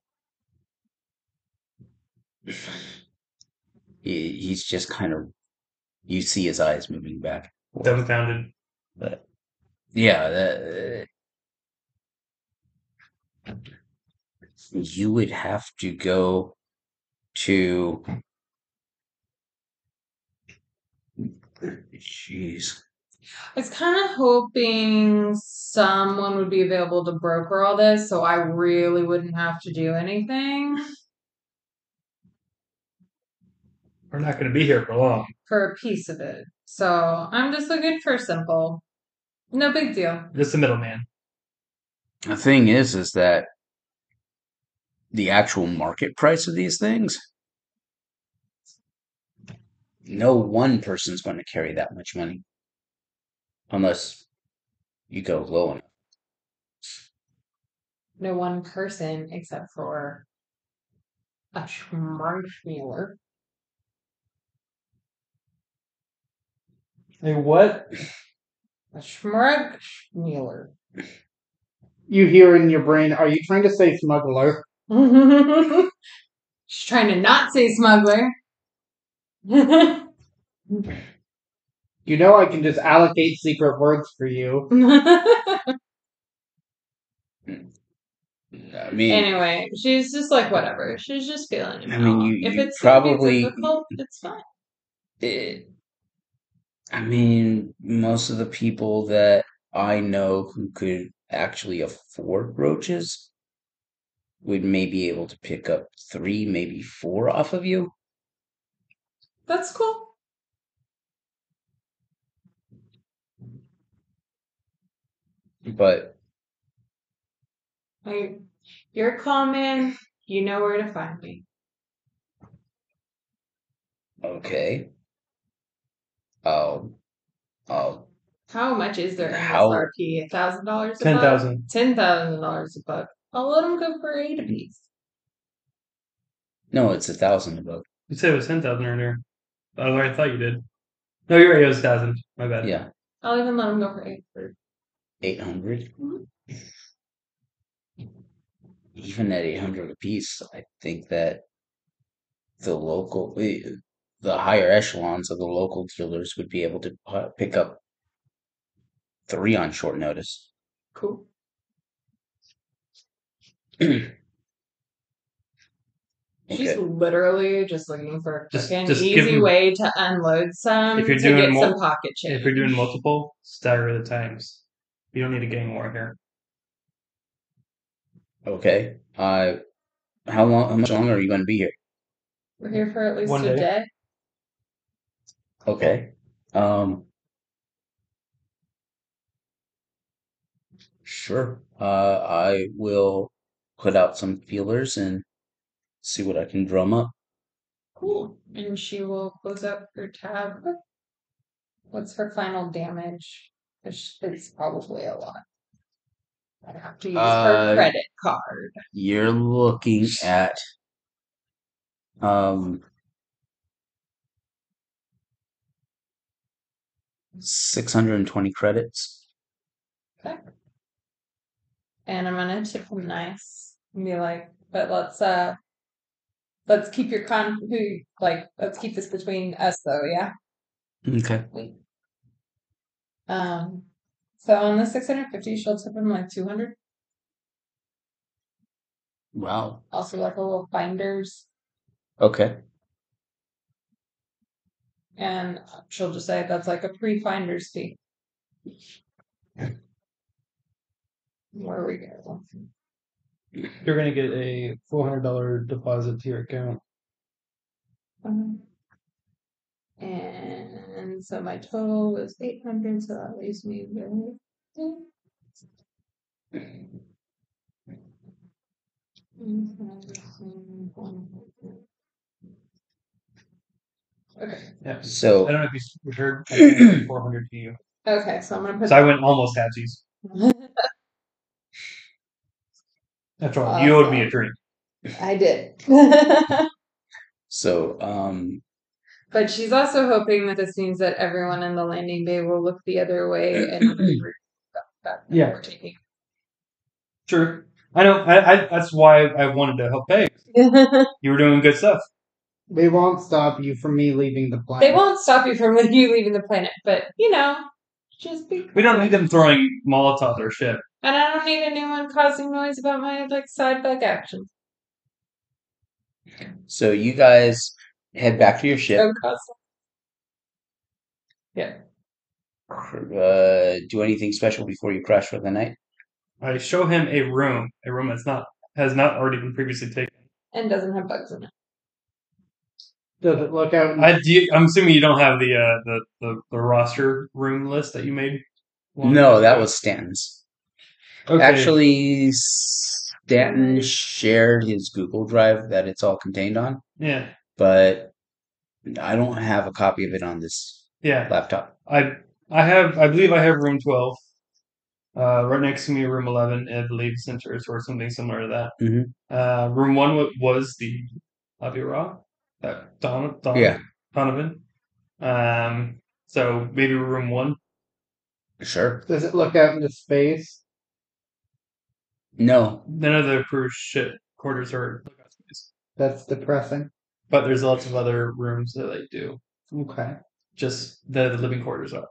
he, he's just kind of you see his eyes moving back. Dumbfounded. but yeah that, uh, you would have to go to jeez I was kind of hoping someone would be available to broker all this, so I really wouldn't have to do anything We're not going to be here for long. for a piece of it. So I'm just looking for simple, no big deal. Just a middleman. the thing is is that the actual market price of these things no one person's going to carry that much money unless you go low enough No one person except for a schmarshmuller. A what? A Schmurg Schmuler. You hear in your brain, are you trying to say smuggler? She's trying to not say smuggler. You know I can just allocate secret words for you. I mean, anyway, she's just like whatever. She's just feeling it. I mean, you- if you it's probably- difficult, it's fine. it, I mean, most of the people that I know who could actually afford roaches would maybe able to pick up three, maybe four off of you. That's cool. But Like, you're a. You know where to find me. okay, I'll, I'll How much is their How- MSRP? A thousand dollars a Ten buck? thousand. Ten thousand dollars a buck. I'll let them go for eight apiece. no, it's a thousand a book. You said it was ten thousand earlier. Oh, I thought you did. No, you're right. It was thousand. My bad. Yeah, I'll even let them go for eight. For eight hundred. Mhm. Even at eight hundred apiece, I think that the local, eh, the higher echelons of the local dealers would be able to pick up three on short notice. cool. She's Okay. literally just looking for a Just- quick and just give easy them- way to unload some If you're to doing get mul- some pocket change. If you're doing multiple, stagger the times. You don't need a gang war here. Okay. Uh, how long? How much longer are you going to be here? We're here for at least One a day. day. Okay. Um. Sure. Uh, I will put out some feelers and see what I can drum up. Cool. And she will close up her tab. What's her final damage? Which is probably a lot. I have to use Uh, her credit card. You're looking at um six hundred and twenty credits. Okay. And I'm gonna tip him nice and be like, but let's uh let's keep your con who like let's keep this between us though, yeah? Okay. Um so on the six hundred fifty she'll tip him like two hundred. Wow. Also like a little finders Okay. and she'll just say that's like a pre-finders fee. Where we go. You're gonna get a four hundred dollar deposit to your account. Um, and so my total was eight hundred, so that leaves me with Okay. Yeah. I So don't know if you s- you heard. I four hundred to you. Okay, so I'm gonna put So I went almost halvesies. That's all. You owed me a drink. I did. so um but she's also hoping that this means that everyone in the landing bay will look the other way and that Yeah. we're taking. True. I know. I, I that's why I wanted to help Peg. You were doing good stuff. They won't stop you from me leaving the planet. they won't stop you from you leaving the planet, but you know, just be. We don't need them throwing Molotovs or shit. And I don't need anyone causing noise about my like side bug actions. so you guys head back to your ship. Yeah. Uh, do anything special before you crash for the night? I show him a room, a room that's not has not already been previously taken. And doesn't have bugs in it. Does it look out? I do you, I'm assuming you don't have the, uh, the the the roster room list that you made. long No, ago? that was Stanton's. okay. Actually, Stanton shared his Google Drive that it's all contained on, Yeah, but I don't have a copy of it on this yeah. laptop. I I have I believe I have room twelve. Uh, right next to me, room eleven, I believe centers or something similar to that. Mhm. Uh, room one wa- was the Avira, that Don, Don Yeah. Donovan. Um, So maybe room one. Sure. Does it look out into space? No. None of the crew shit quarters are. That's depressing. But there's lots of other rooms that they do. Okay. Just the, the living quarters are.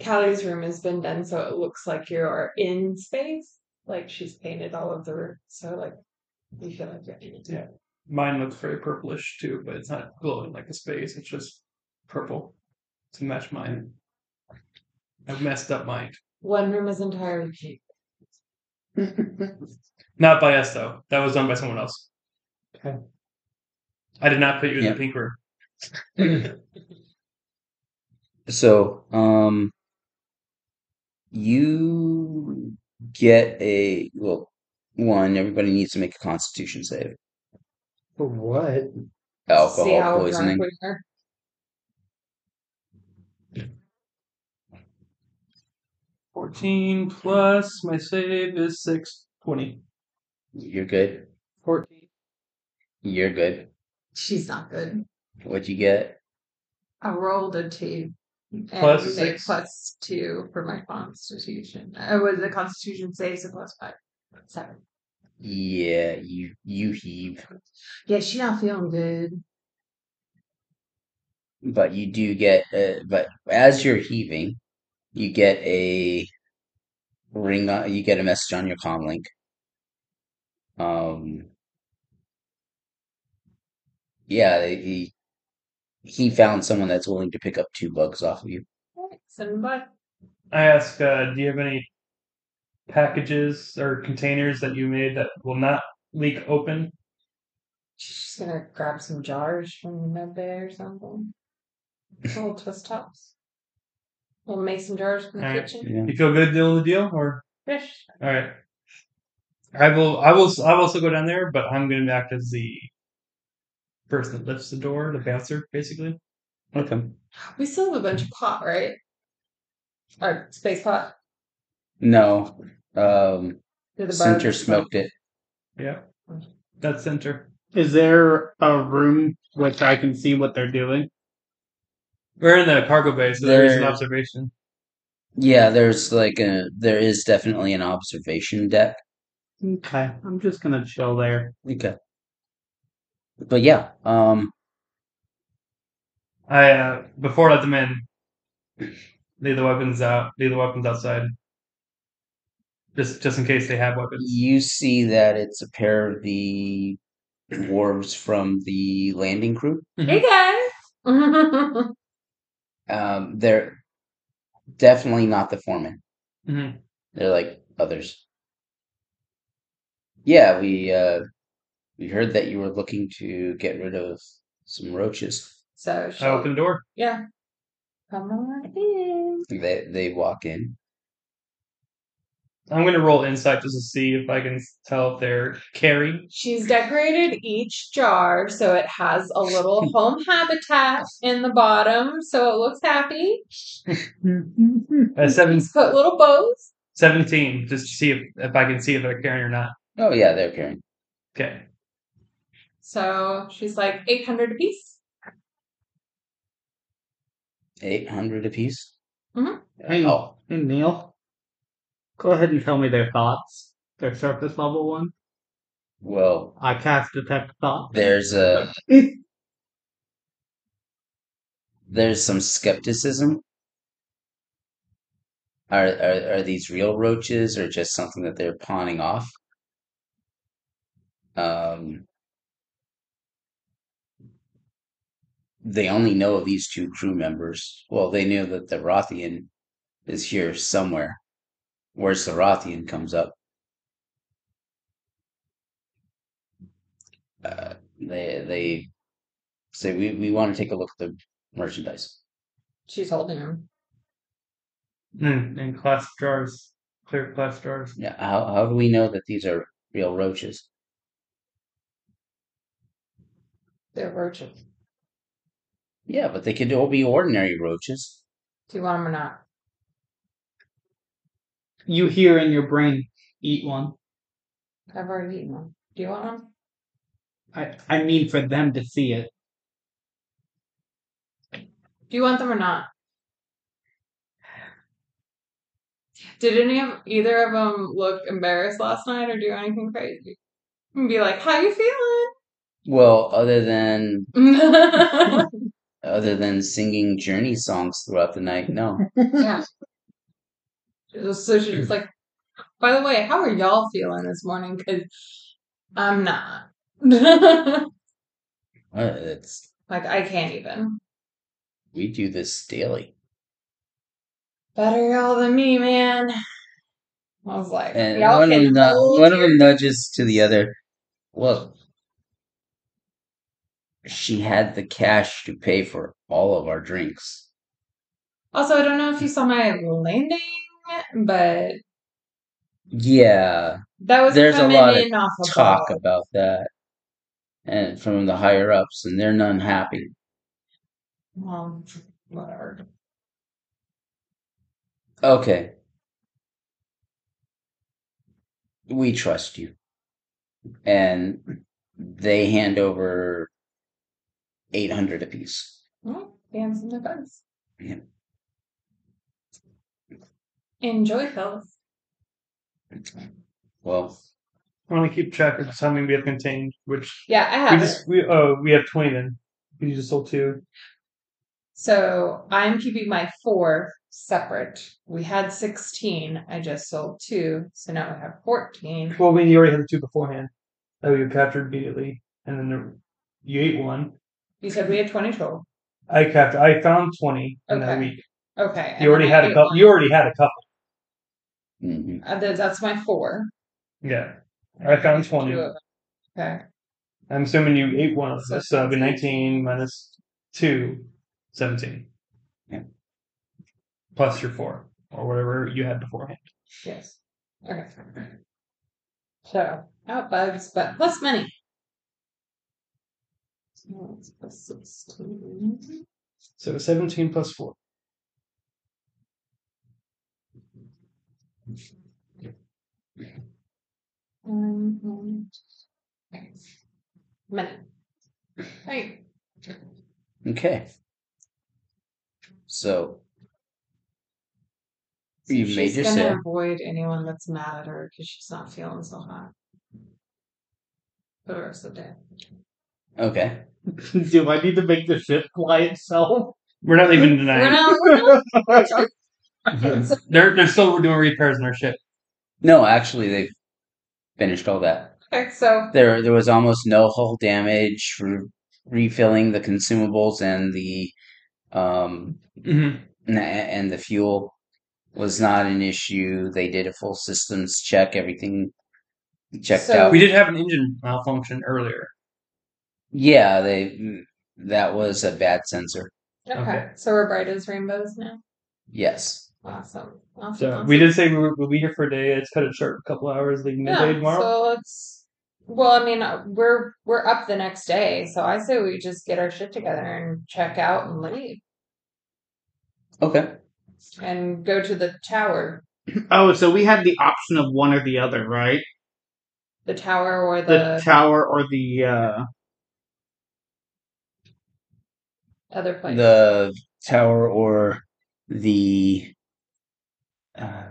Callie's room has been done so it looks like you're in space. Like she's painted all of the room, so like you feel like you're in it. Yeah. Mine looks very purplish too, but it's not glowing like a space. It's just purple to match mine. I've messed up mine. One room is entirely pink. Not by us though. That was done by someone else. Okay. I did not put you in Yeah. the pink room. So, um, you get a well. One, everybody needs to make a Constitution save. For what? See Alcohol how poisoning. drunk we are. Fourteen plus my save is six twenty. You're good. Fourteen. You're good. She's not good. What'd you get? I rolled a two. And six. plus two for my constitution. Uh, was the constitution save so plus five? Seven. Yeah, you you heave, Yeah, she's not feeling good. but you do get. Uh, but as you're heaving, you get a ring. On, you get a message on your comlink. Um. Yeah, he he found someone that's willing to pick up two bugs off of you. Send by. I ask, uh, do you have any packages or containers that you made that will not leak open? She's just gonna grab some jars from the med bay or something. Little twist tops. Little mason jars from the Alright. kitchen. Yeah. You feel good doing the deal, or Fish. all right? I will. I will. I will also go down there, but I'm going to act as the person that lifts the door, the bouncer, basically. Okay. We still have a bunch of pot, right? Or space pot. No. Um. The Center smoked it. Yeah, that's center. Is there a room which I can see what they're doing? We're in the cargo bay, so there is an observation. Yeah, there's like a there is definitely an observation deck. Okay, I'm just gonna chill there. Okay. But yeah, um I uh, before I let them in, leave the weapons out. Leave the weapons outside, just just in case they have weapons. you see that it's a pair of the dwarves from the landing crew. Hey guys. Um they're definitely not the foreman. hmm They're like others. Yeah, we uh we heard that you were looking to get rid of some roaches. so I open the door. yeah. Come on in. They they walk in. I'm going to roll insight just to see if I can tell if they're carry. She's decorated each jar so it has a little home habitat in the bottom, so it looks happy. Uh, seven, She's put little bows. 17, just to see if, if I can see if they're carrying or not. Oh yeah, they're carrying. Okay. So she's like eight hundred apiece. Eight hundred apiece. Mhm. Hey, Oh, hey Neil. Go ahead and tell me their thoughts. Their surface level one. well, I cast detect thought. there's a there's some skepticism. Are, are are these real roaches or just something that they're pawning off? Um, they only know of these two crew members. Well, they knew that the Rothian is here somewhere. Where's the Rothian comes up? Uh, they they say we, we want to take a look at the merchandise. She's holding them. And, and glass jars, clear glass jars. Yeah, how how do we know that these are real roaches? They're roaches. Yeah, but they could all be ordinary roaches. Do you want them or not? You hear in your brain, eat one. I've already eaten one. Do you want one? I, I mean, for them to see it. Do you want them or not? Did any of either of them look embarrassed last night or do anything crazy? And be like, "How you feeling?" Well, other than other than singing Journey songs throughout the night, no. yeah. So she's like, by the way, how are y'all feeling this morning? Because I'm not. It's like, I can't even. we do this daily, Better y'all than me, man. I was like, and y'all one of them one of them nudges to the other. Well, she had the cash to pay for all of our drinks. Also, I don't know if you saw my landing, but Yeah, that was There's a lot of in off of talk a- about that, and from the higher ups, and they're none happy. Well, whatever. Okay. We trust you. And they hand over 800 apiece. Well, dance in the bugs. Yeah. Enjoy, fellas. Well, I want to keep track of how many we have contained. Which Yeah, I we have just we oh we have twenty then. We just sold two. So I'm keeping my four separate. We had 16. I just sold two. So now we have 14. Well, we already had the two beforehand oh, that we captured immediately, and then there, you ate one. You said we had 20 total. I captured. I found twenty in that Okay. week. Okay. and You already then I had a ate couple. one. You already had a couple. mhm. Uh, that- that's my four. Yeah, I found twenty. of them. Okay. I'm assuming you ate one of So those, so it'd be nineteen minus two, 17. Yeah. Plus your four or whatever you had beforehand. Yes. Okay. So out bugs, but plus money. So plus 16. So seventeen plus four. Um, money. Right. Okay. So, you made she's your gonna sale. avoid anyone that's mad at her because she's not feeling so hot for the rest of the day. Okay. Do I need to make the ship fly itself? We're not leaving We're tonight. not. We're not They're they're still doing repairs on our ship. No, actually, they've finished all that. okay, so There, there was almost no hull damage. Re- refilling the consumables and the, um, Mm-hmm. n- and the fuel was not an issue. They did a full systems check. Everything checked So- out. We did have an engine malfunction earlier. Yeah, they that was a bad sensor. okay. Okay. so we're bright as rainbows now. Yes. Awesome. Awesome. So awesome. we did say we were, we'll be here for a day. Let's cut it short, a couple hours, leaving midday tomorrow. So let's. Well, I mean, uh, we're we're up the next day, so I say we just get our shit together and check out and leave, Okay. and go to the tower, Oh, so we had the option of one or the other, right? the tower or The, the, tower or the uh other place. The tower or the. Uh,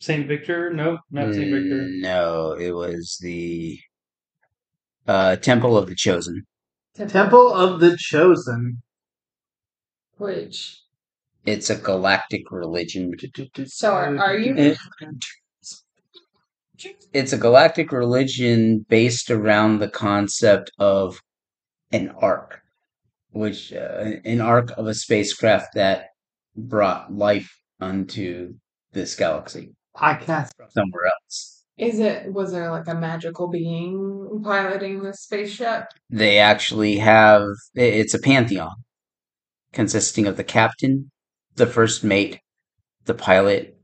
Saint Victor? No, not Saint Victor. No, it was the uh, Temple of the Chosen. Temple of the Chosen. Which It's a galactic religion. so are, are you? It- it's a galactic religion based around the concept of an arc, which uh, an arc of a spacecraft that brought life unto this galaxy Podcast. from somewhere else. Is it? Was there like a magical being piloting this spaceship? They actually have it's a pantheon consisting of the captain, the first mate, the pilot,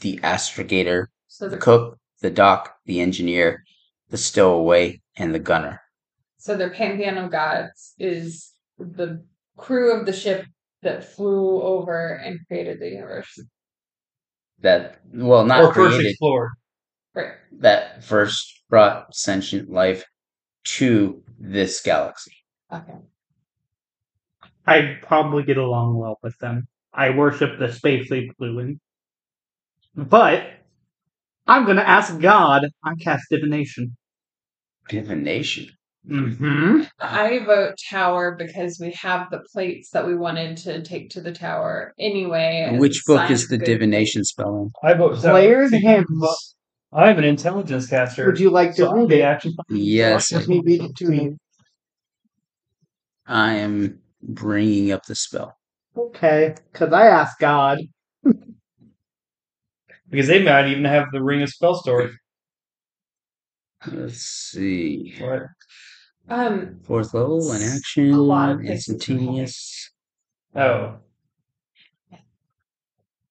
the astrogator, So the the cook, the dock, the engineer, the stowaway, and the gunner. so the pantheon of gods is the crew of the ship that flew over and created the universe. That well, not or first created. explored. Right. that first brought sentient life to this galaxy. Okay. I'd probably get along well with them. I worship the space they flew in. But I'm gonna ask God. I cast divination. Divination. Mm-hmm. I vote tower because we have the plates that we wanted to take to the tower anyway. Which book is the divination spell in? I vote seven Player's because handbook. I have an intelligence caster. Would you like to so I read may it? actually Yes, Let me read it to you. I am bringing up the spell. Okay, because I asked God. because they might even have the ring of spell story. Let's see. What? Um, Fourth level, an A action, lot of places instantaneous. Oh,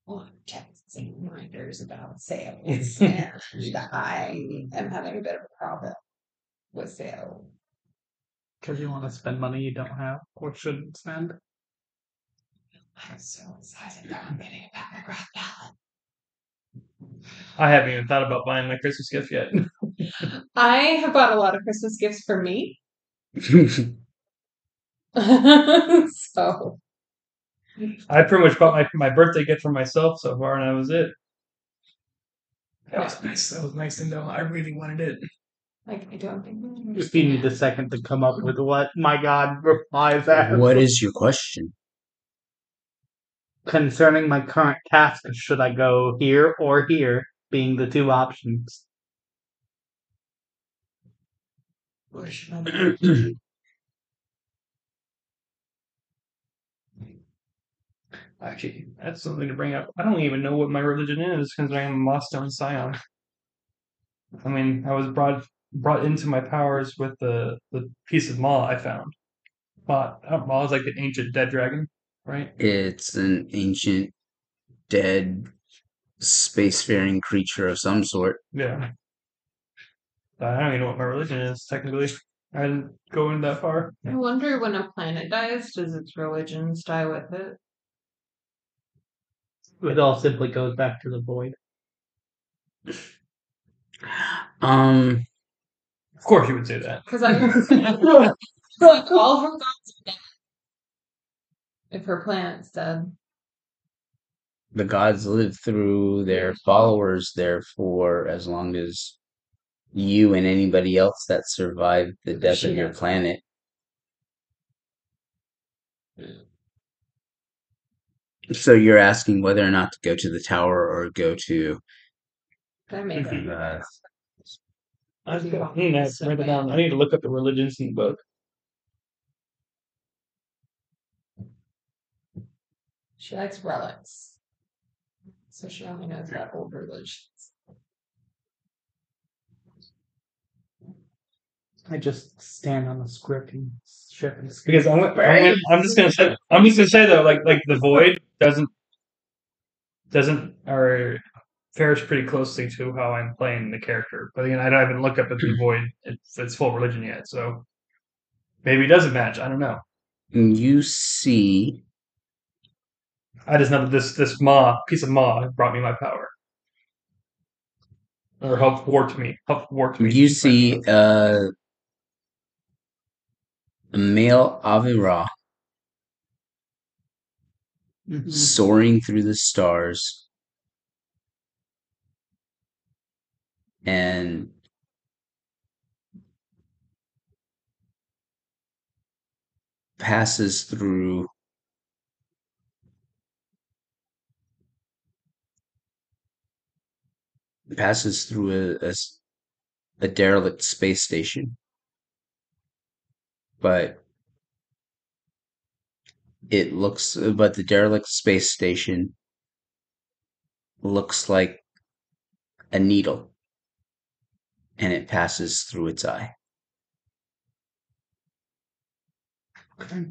on texts and reminders about sales, and I am having a bit of a problem with sales. Because you want to spend money you don't have or shouldn't spend. I'm so excited that I'm getting a paragraph ballot. I haven't even thought about buying my Christmas gift yet. I have bought a lot of Christmas gifts for me, so I pretty much bought my my birthday gift for myself so far, and that was it. That was nice. That was nice to know. I really wanted it. like I don't think. If you need a second to come up with what my God replies as. what is your question? concerning my current task? Should I go here or here? Being the two options. Where should I go? Actually, that's something to bring up. I don't even know what my religion is, because I'm a Mossstone Scion. I mean, I was brought brought into my powers with the the piece of maw I found. Maw, maw is like the ancient dead dragon, right? It's an ancient, dead, spacefaring creature of some sort. Yeah. But I don't even know what my religion is technically. I didn't go in that far. I wonder when a planet dies, does its religions die with it? It all simply goes back to the void. Um, Of course, you would say that. Because I like all her gods are dead. If her planet's dead, the gods live through their followers, therefore, as long as you and anybody else that survived the death of your planet So you're asking whether or not to go to the tower or go to I made it. uh, I need to write it down. I need to look up the religions in the book. She likes relics, so she only knows about old religions. I just stand on the script and ship and skip. Because I'm, I'm, I'm just gonna say I'm just gonna say though, like like the void doesn't doesn't or fares pretty closely to how I'm playing the character. But again, I don't even look up at the void its its full religion yet, so maybe it doesn't match. I don't know. you see I just know that this this maw piece of maw brought me my power, or helped warp me, helped warp me. you see uh a male Avira Mhm. soaring through the stars and passes through passes through a, a a derelict space station but it looks but the derelict space station looks like a needle and it passes through its eye Okay.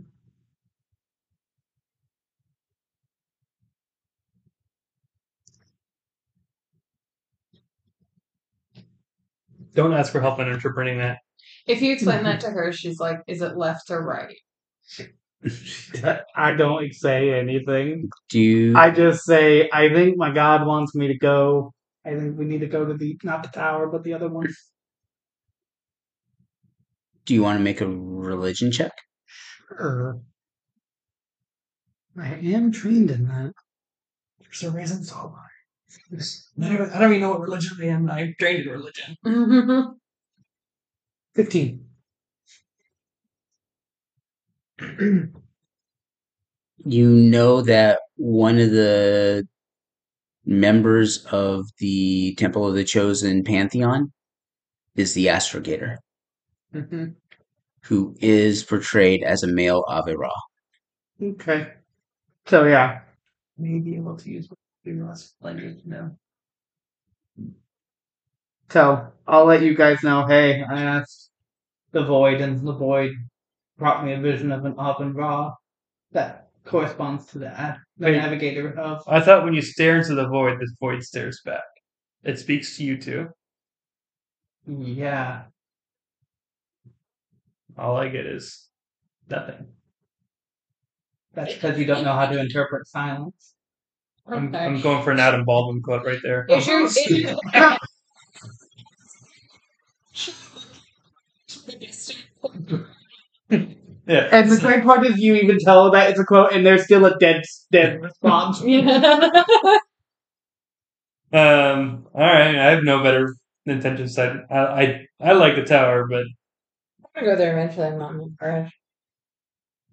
Don't ask for help in interpreting that. If you explain that mm-hmm. to her, she's like, "Is it left or right?" I don't say anything. do you I just say, I think my God wants me to go. I think we need to go to the, not the tower, but the other one. do you want to make a religion check Sure. I am trained in that. For some reason, so I don't, I don't even know what religion I am. I'm trained in religion. Mm-hmm. Fifteen. You know that one of the members of the Temple of the Chosen Pantheon is the Astrogator, Mm-hmm. who is portrayed as a male Avira. Okay. So yeah, May be able to use less language now. So I'll let you guys know. Hey, I asked the void, and the void brought me a vision of an Avon raw that corresponds to the, a- the Wait. navigator of. I thought when you stare into the void, this void stares back. It speaks to you too. Yeah. All I get is nothing. That's because you don't know how to interpret silence. I'm, I'm going for an Adam Baldwin quote right there. Is your, is your, Yeah. And the great part is you even tell that it's a quote, and there's still a dead dead response. yeah. Um. All right. I have no better intentions. I I I, I like the tower, but I'm gonna go there eventually. I'm not in a rush.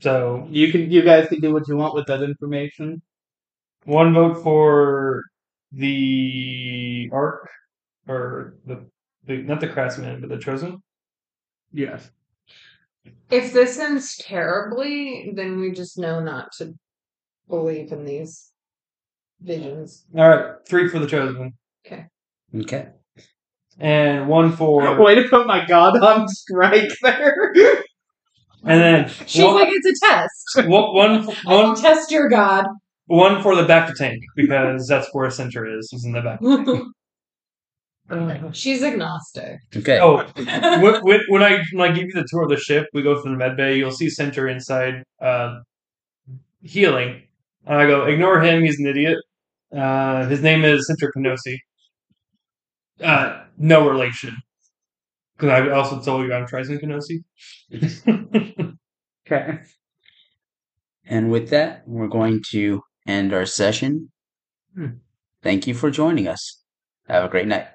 so You can, you guys can do what you want with that information. one vote for the arc or the, the not the craftsman, but the chosen. Yes. If this ends terribly, then we just know not to believe in these visions. All right. Three for the chosen, Okay. Okay. And one for Way to put my god on strike there. and then She's one, like, it's a test. one, one, I will one, test your god. one for the back to tank because that's where a center is. Is in the back. She's agnostic. Okay. Oh, when, when, when I when I give you the tour of the ship, we go through the med bay. You'll see Center inside uh, healing. And I go, ignore him. He's an idiot. Uh, his name is Center Kenosi. Uh, no relation. Because I also told you I'm Trison Kenosi. Okay. And with that, we're going to end our session. Hmm. Thank you for joining us. Have a great night.